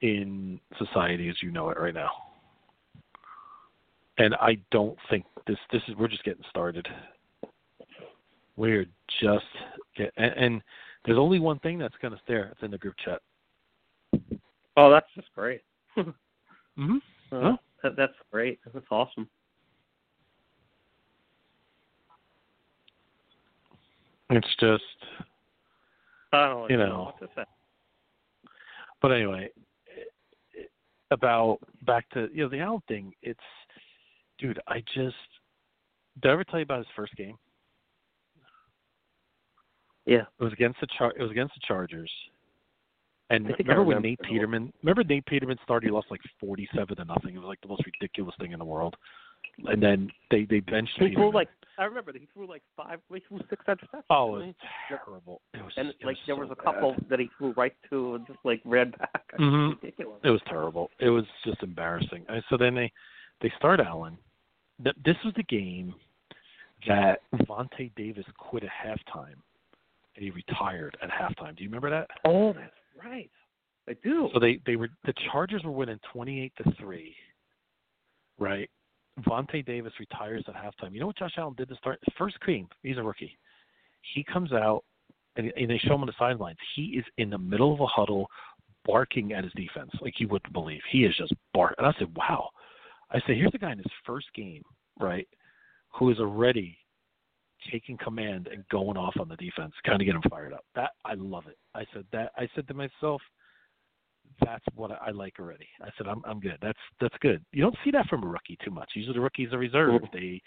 in society as you know it right now. And I don't think this this is we're just getting started. We're just get and, and there's only one thing that's gonna stare. It's in the group chat. Oh, that's just great. Mm-hmm. Uh, Huh? that, that's great. That's awesome. It's just I don't You know. what to say. But anyway, i- i- about back to you know the Allen thing. It's, dude, I just did I ever tell you about his first game? Yeah. It was against the Char- It was against the Chargers. And I think I remember when Nate. Peterman? Remember Nate Peterman started? He lost like forty-seven to nothing. It was like the most ridiculous thing in the world. And then they they benched He threw like I remember that he threw like five, he threw six interceptions. oh, it was terrible. It was and it like there so was a bad. couple that he threw right to and just like ran back. Mm-hmm. Ridiculous. It was terrible. It was just embarrassing. And so then they they start Allen. This was the game that Vontae Davis quit at halftime, and he retired at halftime. Do you remember that? Oh, that's right. I do. So they they were the Chargers were winning twenty eight to three, right? Vontae Davis retires at halftime. You know what Josh Allen did to start first game? He's a rookie. He comes out and, and they show him on the sidelines. He is in the middle of a huddle, barking at his defense like you wouldn't believe. He is just bark. And I said, "Wow." I said, "Here's a guy in his first game, right, who is already taking command and going off on the defense, kind of get him fired up. That I love it. I said that. I said to myself, that's what I, like already. I said I'm I'm good. That's that's good. You don't see that from a rookie too much. Usually the rookies are reserved. Mm-hmm. They,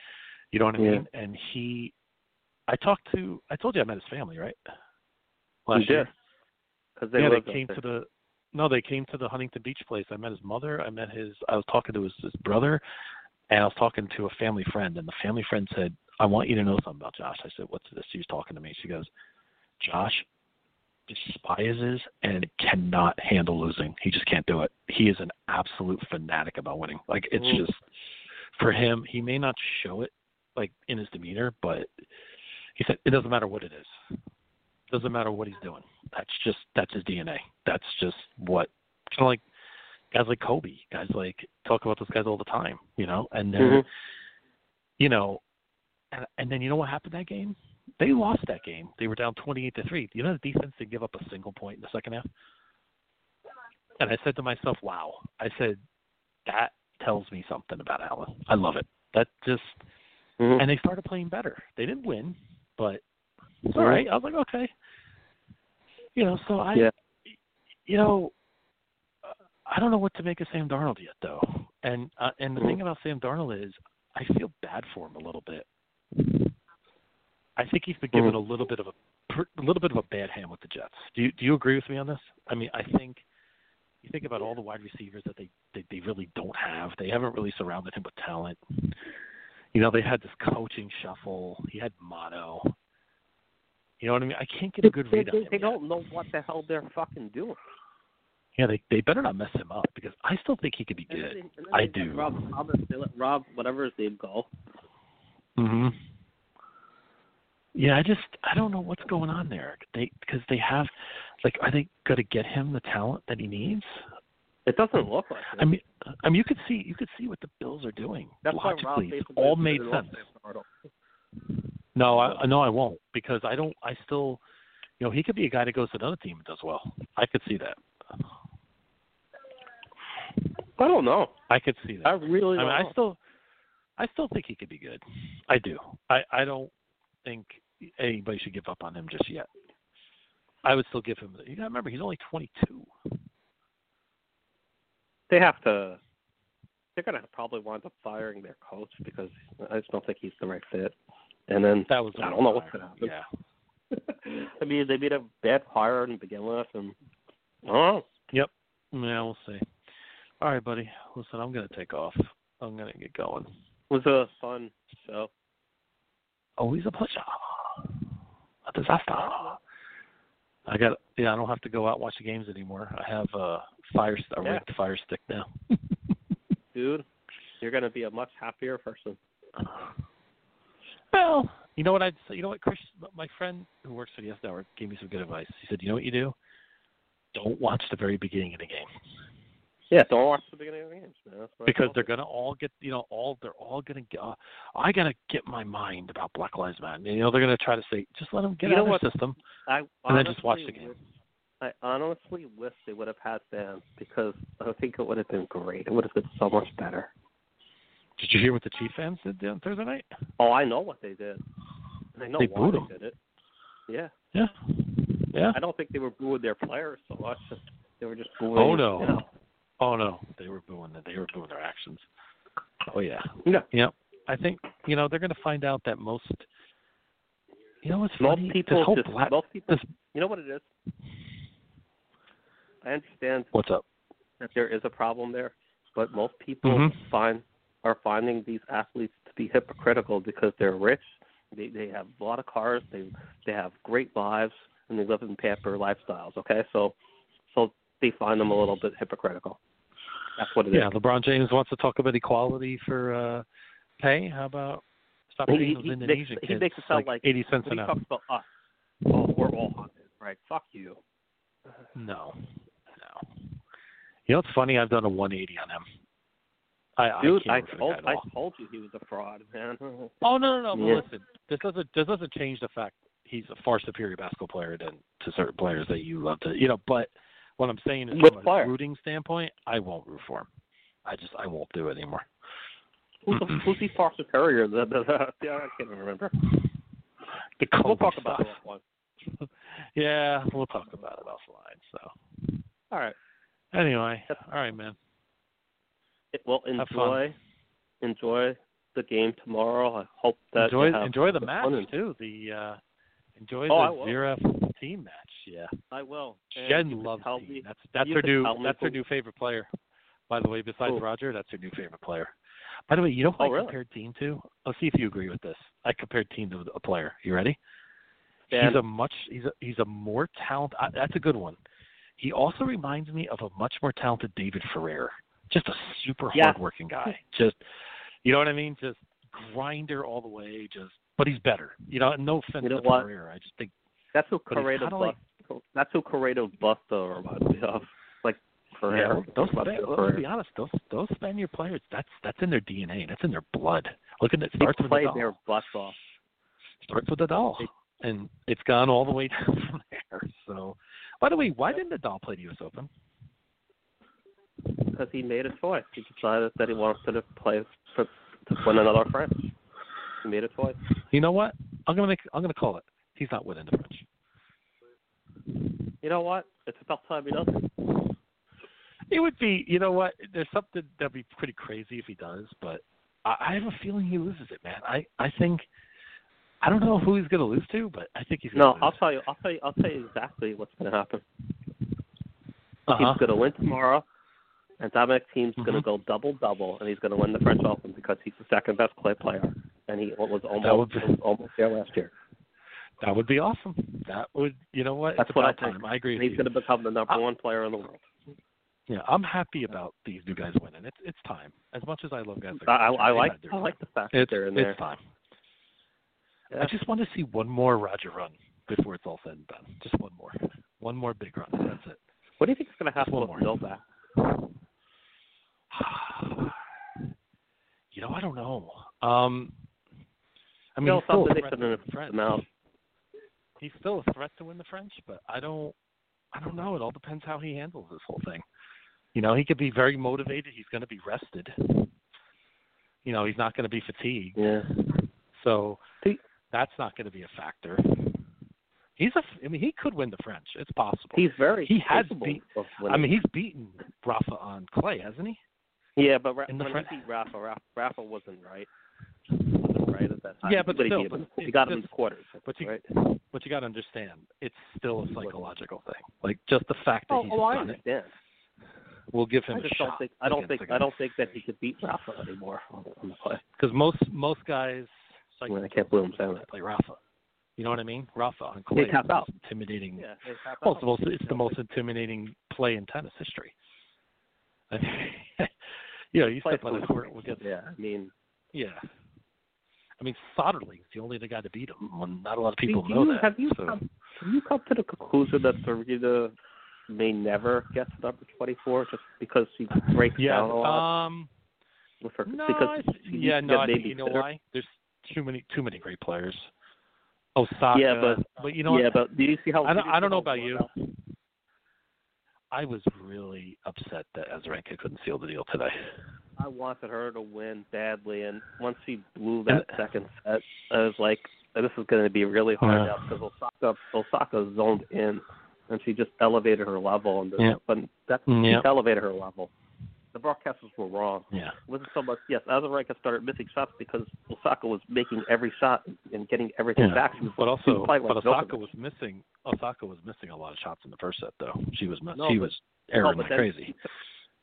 you know what I Yeah. mean. And he, I talked to. I told you I met his family, right? You Last did. year. Because they yeah, they came to the. No, they came to the Huntington Beach place. I met his mother. I met his. I was talking to his, his brother, and I was talking to a family friend. And the family friend said, "I want you to know something about Josh." I said, "What's this?" She was talking to me. She goes, "Josh despises and cannot handle losing. He just can't do it. He is an absolute fanatic about winning. Like it's just for him. He may not show it like in his demeanor, but he said it doesn't matter what it is. Doesn't matter what he's doing. That's just that's his DNA. That's just what kind of like guys like Kobe, guys like talk about those guys all the time, you know, and they're Mhm. you know, and, and then you know what happened that game? They lost that game. They were down twenty-eight to three. You know the defense didn't give up a single point in the second half. And I said to myself, "Wow!" I said, "That tells me something about Allen. I love it. That just." Mhm. And they started playing better. They didn't win, but it's all right. I was like, okay. You know, so I Yeah. you know, I don't know what to make of Sam Darnold yet, though. And uh, and the thing about Sam Darnold is, I feel bad for him a little bit. I think he's been given a little bit of a a little bit of a bad hand with the Jets. Do you do you agree with me on this? I mean, I think you think about all the wide receivers that they they, they really don't have. They haven't really surrounded him with talent. You know, they had this coaching shuffle. He had Mono. You know what I mean? I can't get a good read they, on him. they yet. don't know what the hell they're fucking doing. Yeah, they they better not mess him up because I still think he could be And then good. and then I do. Rob, Rob, Rob, whatever his name, go. hmm Yeah, I just I don't know what's going on there. They because they have like are they going to get him the talent that he needs? It doesn't look like it. I mean, I mean you could see you could see what the Bills are doing That's logically. It basically all made sense. No, I no I won't because I don't I still you know he could be a guy that goes to another team and does well. I could see that. I don't know. I could see that. I really I don't mean, I still, I still think he could be good. I do. I I don't think anybody should give up on him just yet. I would still give him. You got to remember, he's only 22. They have to. They're gonna probably wind up firing their coach because I just don't think he's the right fit. And then That was. the I don't know what's gonna happen. Yeah. I mean, they made a bad hire to begin with, and oh. Yep. Yeah, we'll see. All right, buddy. Listen, I'm gonna take off. I'm gonna get going. It was a fun show. Oh, Always a pleasure. A disaster. I got. Yeah, I don't have to go out and watch the games anymore. I have a fire a Yeah. rigged fire stick now. Dude, you're gonna be a much happier person. Well, you know what I'd say. You know what, Chris, my friend who works for the S Network gave me some good advice. He said, "You know what you do? Don't watch the very beginning of the game Yeah, don't watch the beginning of the games, man. Because they're gonna all get, you know, all they're all gonna get. Uh, I gotta get my mind about Black Lives Matter. You know, they're gonna try to say, just let them get You out know of the system, I and then just watch honestly the game. I honestly wish they would have had fans because I think it would have been great. It would have been so much better. Did you hear what the Chief fans did on Thursday night? Oh, I know what they did. And I know They why booed they 'em. did it. Yeah. Yeah, yeah. I don't think they were booing their players so much. They were just booing. Oh no, You know. Oh no, they were booing. They were booing their actions. Oh yeah. Yeah. Yep. I think you know they're going to find out that most. You know what's Most funny? people this whole just black. most people. this- You know what it is? I understand What's up? that there is a problem there, but most people Mhm. find are finding these athletes to be hypocritical because they're rich, they they have a lot of cars, they they have great lives, and they live in pamper lifestyles. Okay, so so they find them a little bit hypocritical. That's what it is. Yeah, LeBron James wants to talk about equality for uh pay. How about stop He- paying he- those he Indonesian makes- he kids makes it sound like- eighty cents an he hour? talks about us, oh, we're all hunted, right? Fuck you. No, no. You know what's funny? I've done a 180 on him. I, Dude, I I can't root for the told I told you he was a fraud, man. Oh no, no, no. Yeah. Listen, this doesn't this doesn't change the fact he's a far superior basketball player than to certain players that you love to, you know. But what I'm saying is, Which from player? a rooting standpoint, I won't root for him. I just I won't do it anymore. Who's, the, who's he far superior? The, the, the, yeah, I can't even remember. The We'll Kobe talk about stuff. it one. Yeah, we'll talk about it offline. So All right. anyway, all right, man. It- Well, enjoy enjoy the game tomorrow. I hope that enjoy you have enjoy the match too. The uh enjoy Oh, the will. Zverev Thiem match. Yeah. I will. And Jen loves Thiem. me- That's that's you her new that's her new favorite player. By the way, besides Who? Roger, that's her new favorite player. By the way, you know who Oh, I really? compared Thiem to? Let's see if you agree with this. I compared Thiem to a player. You ready? Dan, He's a much he's a he's a more talented. I, that's a good one. He also reminds me of a much more talented David Ferrer. Just a super Yeah. hardworking guy. Just you know what I mean? Just grinder all the way. Just but he's better. You know, no offense You know to what? Ferrer. I just think that's who Carreño kinda like- That's who Carreño Busta reminds me of. Like for Yeah, those Span- Ferrer. let's be honest, those those Spaniard players, that's that's in their DNA, that's in their blood. Look at it They starts with Nadal. their butts off. Starts with Nadal, and it's gone all the way down from there. So, by the way, why didn't Nadal play the U.S. Open? because he made a choice. He decided that he wanted to play for to win another French. He made a choice. You know what? I'm gonna make, I'm gonna call it. He's not winning the French. You know what? It's about time he does it. Would be, you know what? There's something that'd be pretty crazy if he does, but I, I have a feeling he loses it, man. I I think I don't know who he's going to lose to, but I think he's No, gonna I'll tell you. I'll tell you. I'll tell you exactly what's going to happen. Uh-huh. He's going to win tomorrow, and Dominic Thiem's going Mhm. to go double double, and he's going to win the French Open because he's the second best clay player, and he was almost be- was almost there last year. That would be awesome. That would, you know what? That's it's what I think. time. I agree he's going to become the number I- one player in the world. Yeah, I'm happy about these new guys winning. It's it's time. As much as I love guys, I, I, I like I like the fact that it's, they're in there. It's time. Yeah. I just want to see one more Roger run before it's all said and done. Just one more, one more big run. That's it. What do you think is going to happen with Novak? You know, I don't know. Um, I mean, Still he's still a something they should have out. He's still a threat to win the French, but I don't. I don't know. It all depends how he handles this whole thing. You know, he could be very motivated. He's going to be rested. You know, he's not going to be fatigued. Yeah. So that's not going to be a factor. He's a. I mean, he could win the French. It's possible. He's very He has beat. I mean, he's beaten Rafa on clay, hasn't he? yeah, but Ra- in the when Fren- he beat Rafa, Rafa, Rafa wasn't right. Wasn't right at that time. Yeah, but he still, but he got him in the quarters. But you, right? But you got to understand, it's still a psychological thing. Like just the fact that Oh, he's oh, I done it understand. will give him I a shot. don't think I don't think against a I don't think that he could beat Rafa anymore on the play. because most most guys I, mean, I can't believe I'm saying that. play Rafa. You know what I mean? Rafa on He clay. tapped is the out. most intimidating. Yeah, they tap Well, out. it's the most it's the most intimidating play in tennis history. I mean, you know, you Play step on the court, we'll get Yeah, I mean, yeah. I mean, Soderling's the only other guy to beat him. Well, not a lot of people do know you, that. Have you so. come, have you come to the conclusion that Serena may never get to number 24 just because she breaks yeah, down a lot um, with her? No, because she yeah, no, I think you know fitter. why? There's too many too many great players. Osaka, Yeah, but- but you know yeah, what? but do you see how I don't I don't know about you. Lorna- I was really upset that Azarenka couldn't seal the deal today. I wanted her to win badly, and once she blew that second set, I was like, "This is going to be really hard uh. Yeah. now because Osaka Osaka zoned in, and she just elevated her level, and the, Yeah. but that Yeah. she elevated her level. The broadcasters were wrong. Yeah. It wasn't so much. Yes, Azarenka started missing shots because Osaka was making every shot and getting everything Yeah. back. She was, But she also, was playing like but Osaka Djokovic. was missing. Osaka was missing a lot of shots in the first set, though. She was No, she but- was erring no, like but then, crazy.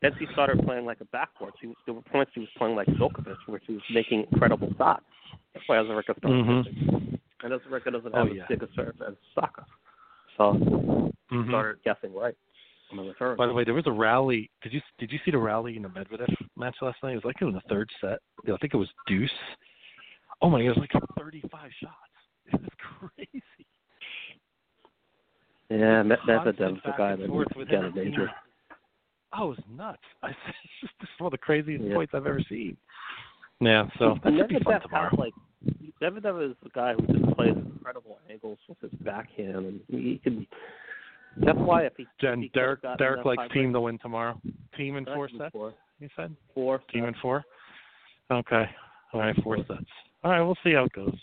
Then she started playing like a backcourt. She was, there were points she was playing like Djokovic, where she was making incredible shots. That's why Azarenka started Mhm. missing. And Azarenka doesn't Oh, have yeah. as big a serve as Osaka. So Mhm. started guessing right the. By the way, there was a rally. Did you did you see the rally in the Medvedev match last night? It was like in the third set. I think it was deuce. Oh my! God, it was like 35 shots. It was crazy. yeah, Medvedev's the guy that was kind of dangerous. Oh, it was nuts. I, this is one of the craziest Yeah. points I've ever seen. Yeah, so that And should be fun Medvedev tomorrow. has like Medvedev is the guy who just plays incredible angles with his backhand, and he can. That's why if he, Jen, he could've Derek, Derek likes tiebreak- Thiem to win tomorrow. Thiem in Derek four sets. four. You said Four. Thiem in four. Okay, all right, four sets. All right, we'll see how it goes.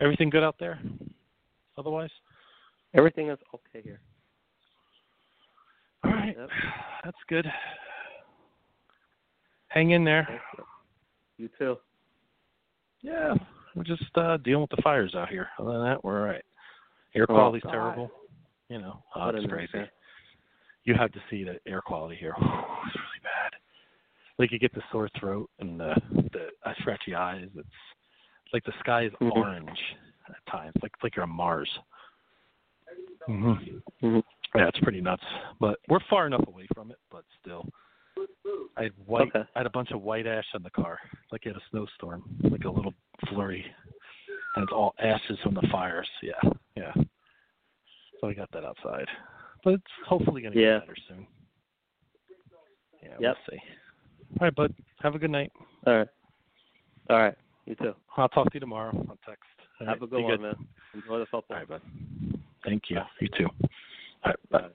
Everything good out there? Otherwise, Everything is okay here. All right, Yep. that's good. Hang in there. You. Too. Yeah, we're just uh dealing with the fires out here. Other than that, we're all right. Air Oh, quality's God. terrible. You know, oh, it's crazy. nightmare. You have to see the air quality here. it's really bad. Like you get the sore throat and the the uh, scratchy eyes. It's like the sky is Mhm. orange at times, like like you're on Mars. hmm Mhm. Yeah, it's pretty nuts. But we're far enough away from it, but still. I had white. Okay. I had a bunch of white ash on the car, like you had a snowstorm, like a little flurry, and it's all ashes from the fires. Yeah, yeah. So I got that outside, but it's hopefully gonna Yeah. get better soon. Yeah, Yep. we'll see. All right, bud. Have a good night. All right. All right. You too. I'll talk to you tomorrow on text. All Have right, a good be one, man. Enjoy the football. All right, bud. Thank you. You too. Bye.